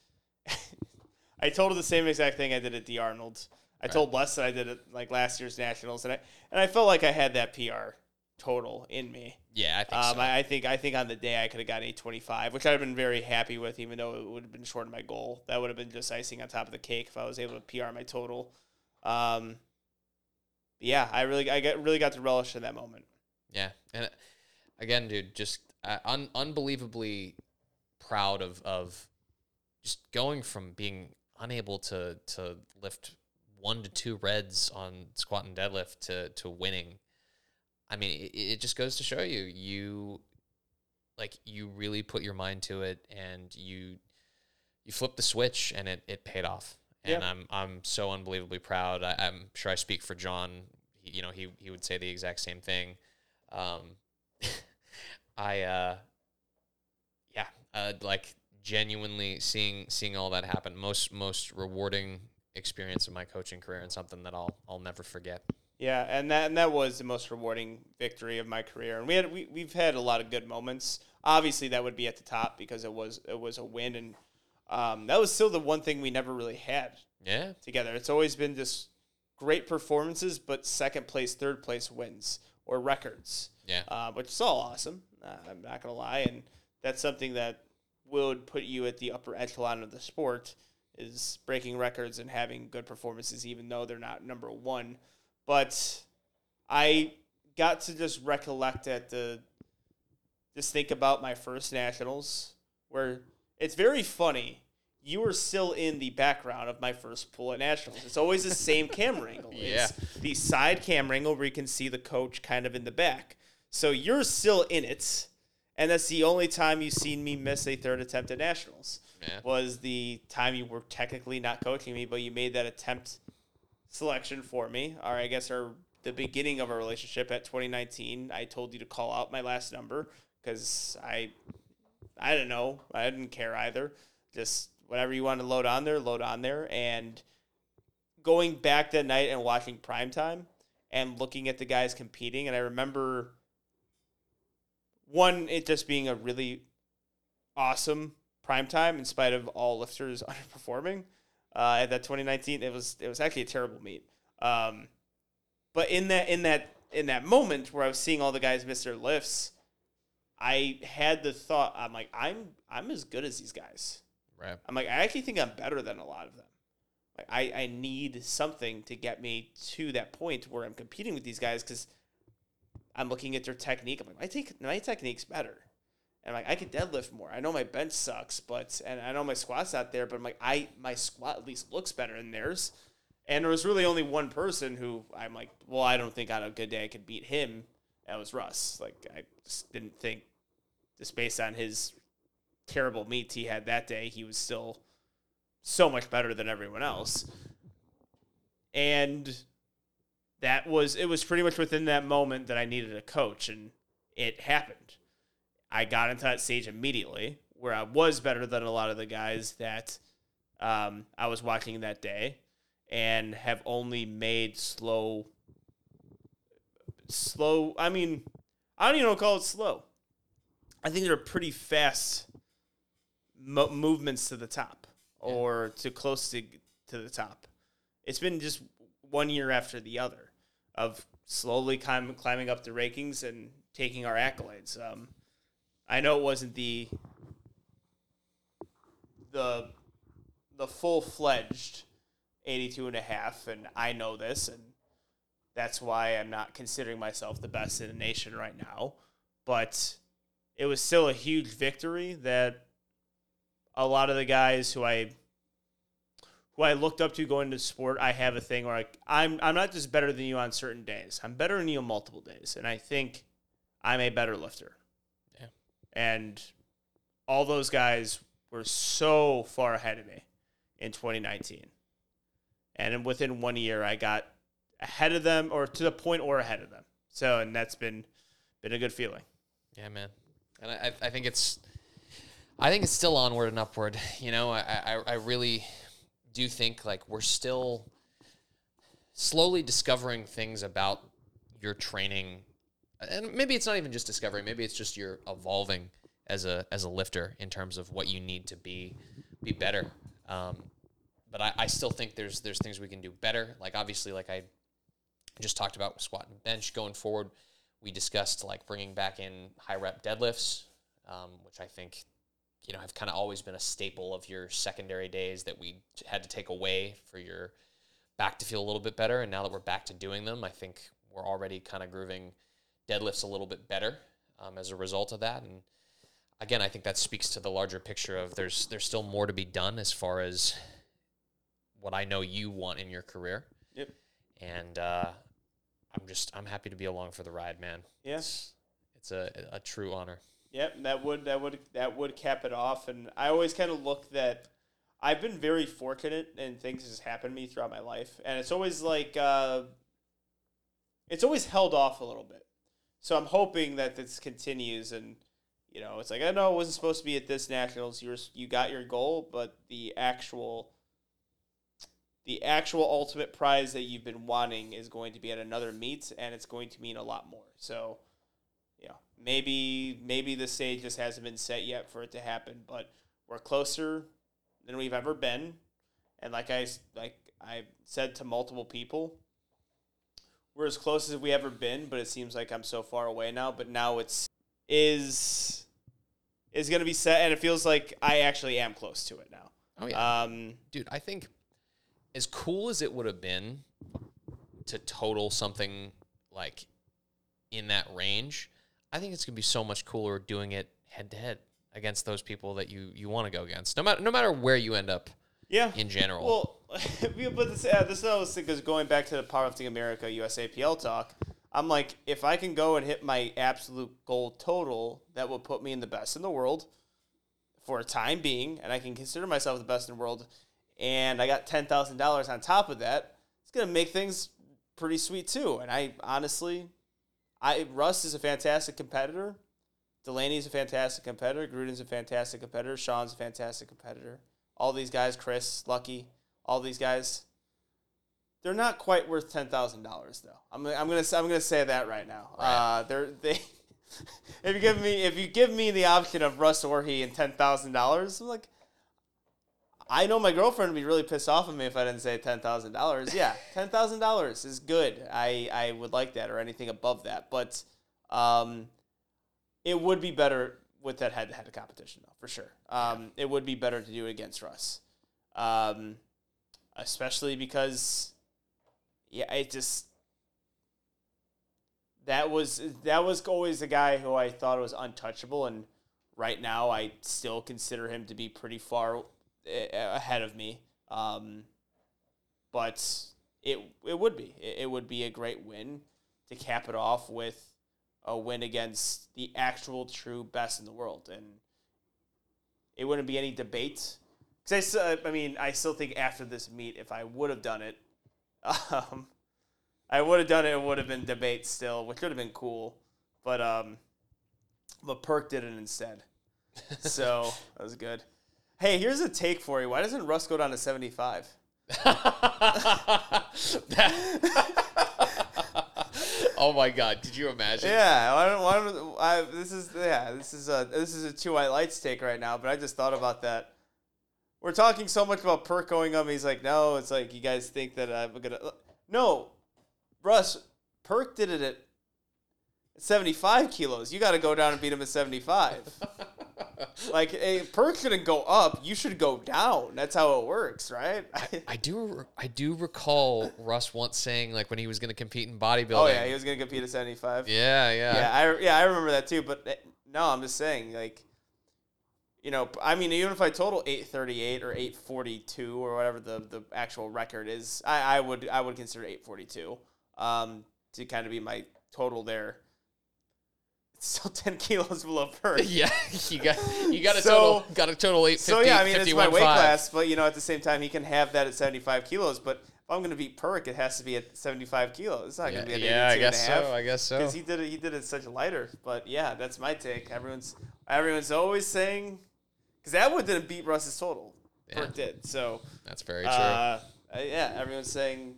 A: I told her the same exact thing I did at the Arnold. I told Les that I did it like last year's nationals, and I and I felt like I had that PR total in me.
D: Yeah, I think
A: Um,
D: so.
A: I, I think I think on the day I could have got eight twenty five, which I'd have been very happy with, even though it would have been short of my goal. That would have been just icing on top of the cake if I was able to PR my total. Um, yeah, I really I got really got to relish in that moment.
D: Yeah, and uh, again, dude, just uh, un- unbelievably proud of of just going from being unable to to lift one to two reds on squat and deadlift to to winning. I mean, it, it just goes to show you you like you really put your mind to it and you you flip the switch and it, it paid off. And
A: Yeah.
D: I'm I'm so unbelievably proud. I, I'm sure I speak for John. He, you know, he he would say the exact same thing. Um, I uh, yeah, uh, like genuinely seeing seeing all that happen. Most most rewarding experience of my coaching career and something that I'll I'll never forget.
A: Yeah, and that and that was the most rewarding victory of my career. And we had we we've had a lot of good moments. Obviously, that would be at the top because it was it was a win, and um, that was still the one thing we never really had
D: Yeah,
A: together. It's always been just great performances, but second place, third place wins or records.
D: Yeah.
A: uh, which is all awesome. Uh, I'm not gonna lie, and that's something that would put you at the upper echelon of the sport is breaking records and having good performances, even though they're not number one. But I got to just recollect at the just think about my first nationals where it's very funny. You were still in the background of my first pool at nationals. It's always the same camera angle.
D: Yeah.
A: It's the side camera angle where you can see the coach kind of in the back. So you're still in it, and that's the only time you've seen me miss a third attempt at nationals.
D: Yeah.
A: Was the time you were technically not coaching me, but you made that attempt selection for me, or I guess our the beginning of our relationship at 2019. I told you to call out my last number because I, I don't know, I didn't care either. Just whatever you want to load on there, load on there. And going back that night and watching primetime and looking at the guys competing, and I remember one it just being a really awesome primetime in spite of all lifters underperforming uh, at that 2019. It was it was actually a terrible meet. Um, but in that in that in that moment where I was seeing all the guys miss their lifts, I had the thought I'm like I'm I'm as good as these guys.
D: right.
A: I'm like I actually think I'm better than a lot of them. Like I, I need something to get me to that point where I'm competing with these guys because I'm looking at their technique. I'm like my take my technique's better. And I'm like I could deadlift more. I know my bench sucks, but and I know my squat's not there, but I'm like I my squat at least looks better than theirs. And there was really only one person who I'm like, well, I don't think on a good day I could beat him. That was Russ. Like I just didn't think, just based on his terrible meets he had that day, he was still so much better than everyone else. And that was it was pretty much within that moment that I needed a coach and it happened. I got into that stage immediately where I was better than a lot of the guys that um, I was watching that day and have only made slow slow I mean I don't even know call it slow. I think they're pretty fast mo- movements to the top or to close to to the top. It's been just one year after the other of slowly climb, climbing up the rankings and taking our accolades. Um, I know it wasn't the the the full fledged 82 and a half, and I know this, and that's why I'm not considering myself the best in the nation right now. But it was still a huge victory that a lot of the guys who I who I looked up to going to sport, I have a thing where I, I'm I'm not just better than you on certain days. I'm better than you on multiple days, and I think I'm a better lifter. And all those guys were so far ahead of me in 2019, and within one year, I got ahead of them, or to the point, or ahead of them. So, and that's been been a good feeling.
D: Yeah, man. And I, I think it's, I think it's still onward and upward. You know, I, I, I really do think like we're still slowly discovering things about your training, and maybe it's not even just discovering. Maybe it's just you're evolving as a as a lifter in terms of what you need to be be better. Um, but I, I still think there's there's things we can do better. Like obviously, like I just talked about squat and bench going forward. We discussed like bringing back in high rep deadlifts, um, which I think you know have kind of always been a staple of your secondary days that we had to take away for your back to feel a little bit better. And now that we're back to doing them, I think we're already kind of grooving deadlifts a little bit better um, as a result of that. And again, I think that speaks to the larger picture of there's there's still more to be done as far as what I know you want in your career.
A: Yep.
D: And uh, I'm just I'm happy to be along for the ride, man.
A: Yes.
D: It's a a true honor.
A: Yep, that would that would that would cap it off. And I always kind of look that I've been very fortunate and things has happened to me throughout my life, and it's always like uh, it's always held off a little bit. So I'm hoping that this continues, and you know, it's like I know it wasn't supposed to be at this nationals. You were, you got your goal, but the actual the actual ultimate prize that you've been wanting is going to be at another meet, and it's going to mean a lot more. So you know, maybe maybe the stage just hasn't been set yet for it to happen, but we're closer than we've ever been. And like I like I said to multiple people, we're as close as we ever been, but it seems like I'm so far away now. But now it's is is gonna be set, and it feels like I actually am close to it now.
D: Oh yeah.
A: Um,
D: dude, I think as cool as it would have been to total something like in that range, I think it's gonna be so much cooler doing it head to head against those people that you you want to go against. No matter no matter where you end up
A: yeah.
D: in general.
A: Well, but this, uh, this was because going back to the Powerlifting America USAPL talk, I'm like, if I can go and hit my absolute goal total, that will put me in the best in the world for a time being, and I can consider myself the best in the world, and I got ten thousand dollars on top of that. It's gonna make things pretty sweet too. And I honestly, I Russ is a fantastic competitor. Delaney's a fantastic competitor. Gruden's a fantastic competitor. Sean's a fantastic competitor. All these guys, Chris, Lucky, all these guys, they're not quite worth ten thousand dollars though. I'm, I'm gonna I'm gonna say that right now.
D: Right.
A: Uh, they're they. if you give me if you give me the option of Russ or he and ten thousand dollars, I'm like, I know my girlfriend would be really pissed off at me if I didn't say ten thousand dollars. Yeah, ten thousand dollars is good. I I would like that or anything above that, but um, it would be better with that head to head competition though for sure. Um, it would be better to do it against Russ, um, especially because yeah, it just that was that was always the guy who I thought was untouchable, and right now I still consider him to be pretty far eh, ahead of me. Um, but it it would be it would be a great win to cap it off with a win against the actual true best in the world, and it wouldn't be any debate. Because I, still- I mean, I still think after this meet, if I would have done it, um, I would have done it. It would have been debate still, which would have been cool. But um, but Perk did it instead, so that was good. Hey, here's a take for you. Why doesn't Russ go down to seventy five?
D: oh my god, Did you imagine?
A: Yeah, why don't, why don't I, this is yeah, this is a this is a two white lights take right now, but I just thought about that. We're talking so much about Perk going up. He's like, no, it's like you guys think that I'm gonna. No, Russ, Perk did it at 75 kilos. You got to go down and beat him at 75. like, hey, Perk shouldn't go up. You should go down. That's how it works, right?
D: I do I do recall Russ once saying like when he was going to compete in bodybuilding.
A: oh yeah, he was gonna compete at 75.
D: yeah, yeah.
A: yeah, I yeah I remember that too. But eh, no, I'm just saying like, you know, I mean, even if I total 838 or 842 or whatever the the actual record is, I, I would I would consider 842 um, to kind of be my total there. It's still 10 kilos below Perk.
D: Yeah, you got you got a
A: So-
D: total got a total eight.
A: So yeah, I mean it's my weight class, but you know at the same time he can have that at 75 kilos. But if I'm gonna beat Perk, it has to be at 75 kilos. It's not
D: Yeah,
A: gonna be at
D: yeah, I
A: 82 and a
D: guess
A: half.
D: so. I guess so.
A: because he did it. He did it such lighter. But yeah, that's my take. Everyone's everyone's always saying because Atwood didn't beat Russ's total.
D: Yeah.
A: Did. So
D: That's very true.
A: uh, yeah, everyone's saying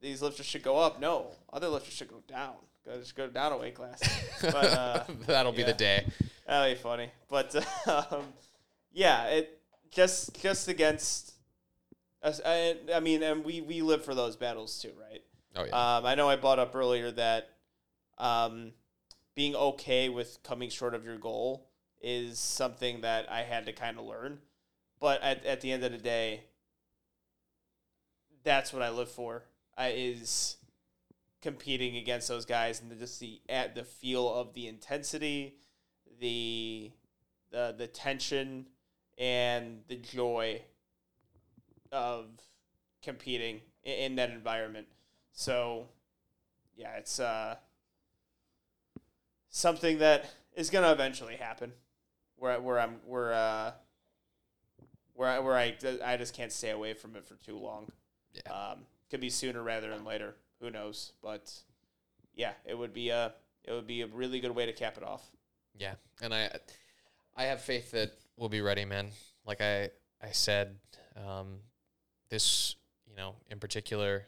A: these lifters should go up. No, other lifters should go down. Go just go down a weight class. But uh,
D: That'll be the day.
A: That'll be funny. But um, yeah, it just just against us. I, I mean, and we we live for those battles too, right?
D: Oh yeah.
A: Um, I know I brought up earlier that um, being okay with coming short of your goal is something that I had to kind of learn. But at, at the end of the day, that's what I live for. I, is competing against those guys and the, just the at the feel of the intensity, the the the tension, and the joy of competing in, in that environment. So, yeah, it's uh, something that is gonna eventually happen. Where where I'm where uh, where I, where I I just can't stay away from it for too long.
D: Yeah.
A: Um, could be sooner rather than later. Who knows? But yeah, it would be a it would be a really good way to cap it off.
D: Yeah, and I, I have faith that we'll be ready, man. Like I, I said, um, this, you know, in particular,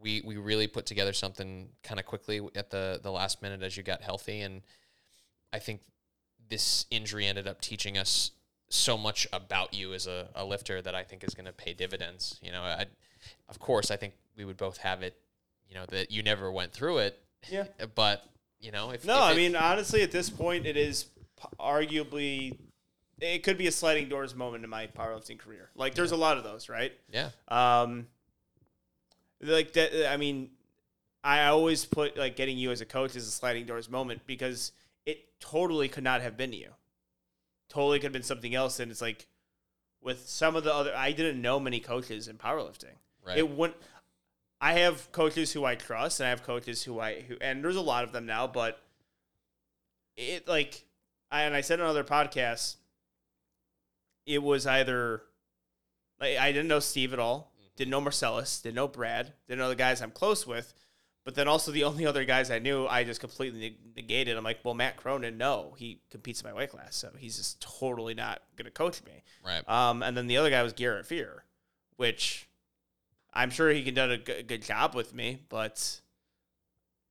D: we we really put together something kind of quickly at the the last minute as you got healthy, and I think this injury ended up teaching us so much about you as a, a lifter that I think is going to pay dividends. You know, I, of course, I think we would both have it. You know that you never went through it,
A: Yeah.
D: but you know, if
A: No,
D: if
A: I
D: it-
A: mean honestly, at this point, it is p- arguably it could be a sliding doors moment in my powerlifting career. Like there's a lot of those, right?
D: yeah,
A: Um, like that. I mean, I always put like getting you as a coach as a sliding doors moment because it totally could not have been you. Totally could have been something else, and it's like with some of the other. I didn't know many coaches in powerlifting.
D: right.
A: It wouldn't. I have coaches who I trust, and I have coaches who I who, and there's a lot of them now. But it like, I, and I said on other podcasts, it was either like I didn't know Steve at all, mm-hmm. didn't know Marcellus, didn't know Brad, didn't know the guys I'm close with, but then also the only other guys I knew, I just completely negated. I'm like, well, Matt Cronin, no, he competes in my weight class, so he's just totally not gonna coach me.
D: right.
A: Um, and then the other guy was Garrett Fear, which I'm sure he can do a g- good job with me, but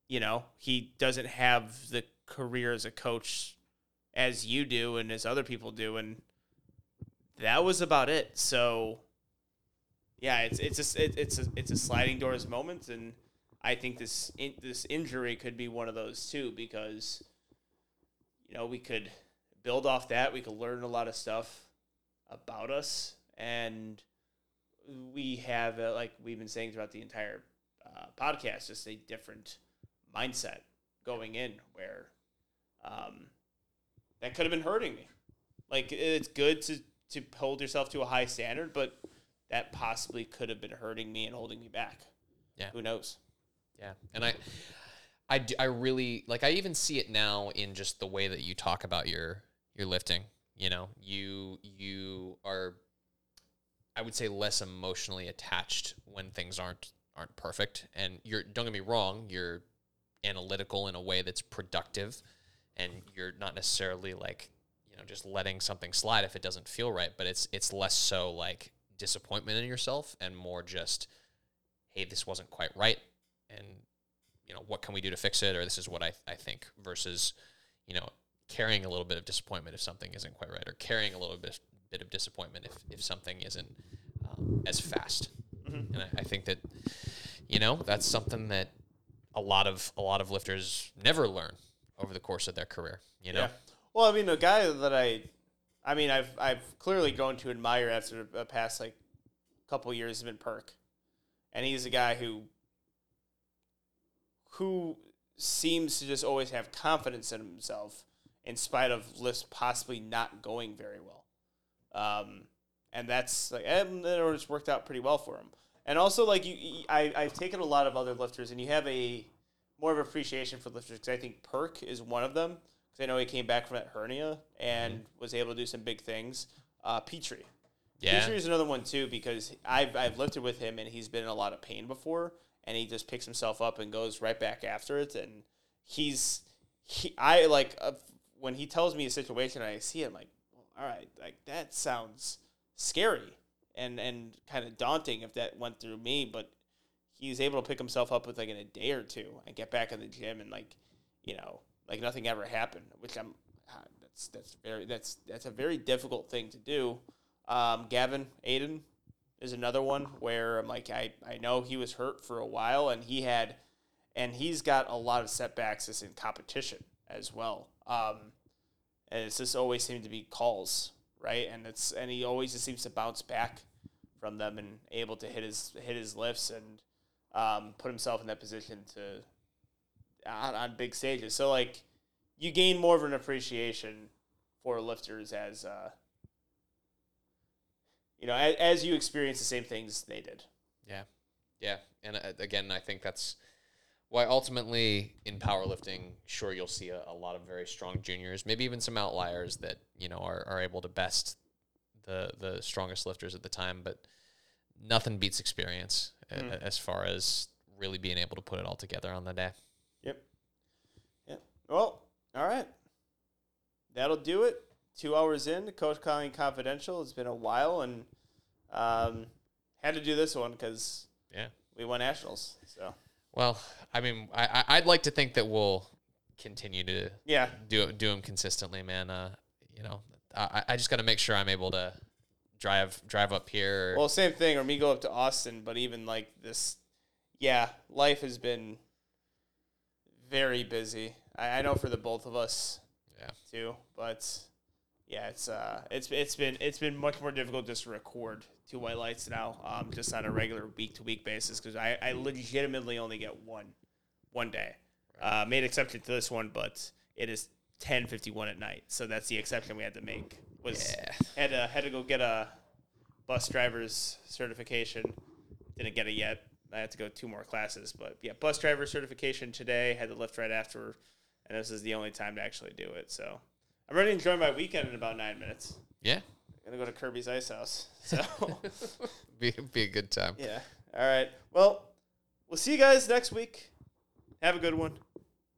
A: you know he doesn't have the career as a coach as you do and as other people do, and that was about it. So yeah, it's it's a, it, it's a it's a sliding doors moment, and I think this in, this injury could be one of those too because you know we could build off that, we could learn a lot of stuff about us. And we have uh, like we've been saying throughout the entire uh, podcast just a different mindset going in where um, that could have been hurting me. Like it's good to to hold yourself to a high standard but that possibly could have been hurting me and holding me back.
D: Yeah.
A: who knows
D: Yeah, and I, I, do- I really like. I even see it now in just the way that you talk about your your lifting. You know, you you are, I would say, less emotionally attached when things aren't aren't perfect. And you're don't get me wrong, you're analytical in a way that's productive, and you're not necessarily like you know just letting something slide if it doesn't feel right. But it's it's less so like disappointment in yourself and more just hey, this wasn't quite right, and you know what can we do to fix it, or this is what I I think versus you know carrying a little bit of disappointment if something isn't quite right, or carrying a little bit bit of disappointment if if something isn't um, as fast. And I, I think that you know that's something that a lot of a lot of lifters never learn over the course of their career. You know,
A: Yeah. Well, I mean, a guy that I, I mean, I've I've clearly grown to admire after the past like couple years has been Perk, and he's a guy who who seems to just always have confidence in himself in spite of lifts possibly not going very well. Um, and that's like and it always worked out pretty well for him. And also, like you, I, I've taken a lot of other lifters, and you have a more of appreciation for lifters because I think Perk is one of them. Because I know he came back from that hernia and was able to do some big things. Uh, Petrie,
D: yeah,
A: Petrie is another one too because I've I've lifted with him and he's been in a lot of pain before, and he just picks himself up and goes right back after it, and he's he I like uh, when he tells me a situation and I see it, I'm like, well, all right, like that sounds scary and and kind of daunting if that went through me, but he's able to pick himself up with like in a day or two and get back in the gym and like you know like nothing ever happened, which I'm ah, that's that's very that's that's a very difficult thing to do. Um, Gavin Adin is another one where I'm like I I know he was hurt for a while and he had and he's got a lot of setbacks just in competition as well. Um, and it's just always seemed to be calls, right? And it's and he always just seems to bounce back from them and able to hit his hit his lifts and um, put himself in that position to on, on big stages. So like you gain more of an appreciation for lifters as uh, you know as, as you experience the same things they did.
D: Yeah, yeah, and uh, again, I think that's why ultimately in powerlifting, sure you'll see a, a lot of very strong juniors, maybe even some outliers that you know are, are able to best the the strongest lifters at the time, but nothing beats experience a- a- as far as really being able to put it all together on the day.
A: Yep. Yep. Well, all right. That'll do it. Two hours in, Coach Client Confidential. It's been a while, and um, had to do this one because
D: Yeah.
A: we won nationals. So
D: Well, I mean, I, I- I'd like to think that we'll continue to
A: yeah,
D: do do them consistently, man. Uh, you know, I, I just got to make sure I'm able to drive drive up here.
A: Well, same thing, or me go up to Austin, but even like this, yeah, life has been very busy. I, I know for the both of us
D: yeah,
A: too, but yeah, it's uh, it's it's been it's been much more difficult just to record two white lights now, um, just on a regular week to week basis because I, I legitimately only get one, one day. Uh, made exception to this one, but it is ten fifty one at night, so that's the exception we had to make. Was
D: Yeah.
A: had to had to go get a bus driver's certification. Didn't get it yet. I had to go two more classes, but yeah, bus driver certification today. Had to lift right after, and this is the only time to actually do it. So I'm ready to enjoy my weekend in about nine minutes.
D: yeah,
A: I'm gonna go to Kirby's Ice House. So
D: be be a good time.
A: yeah. All right. Well, we'll see you guys next week. Have a good one.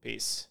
A: Peace.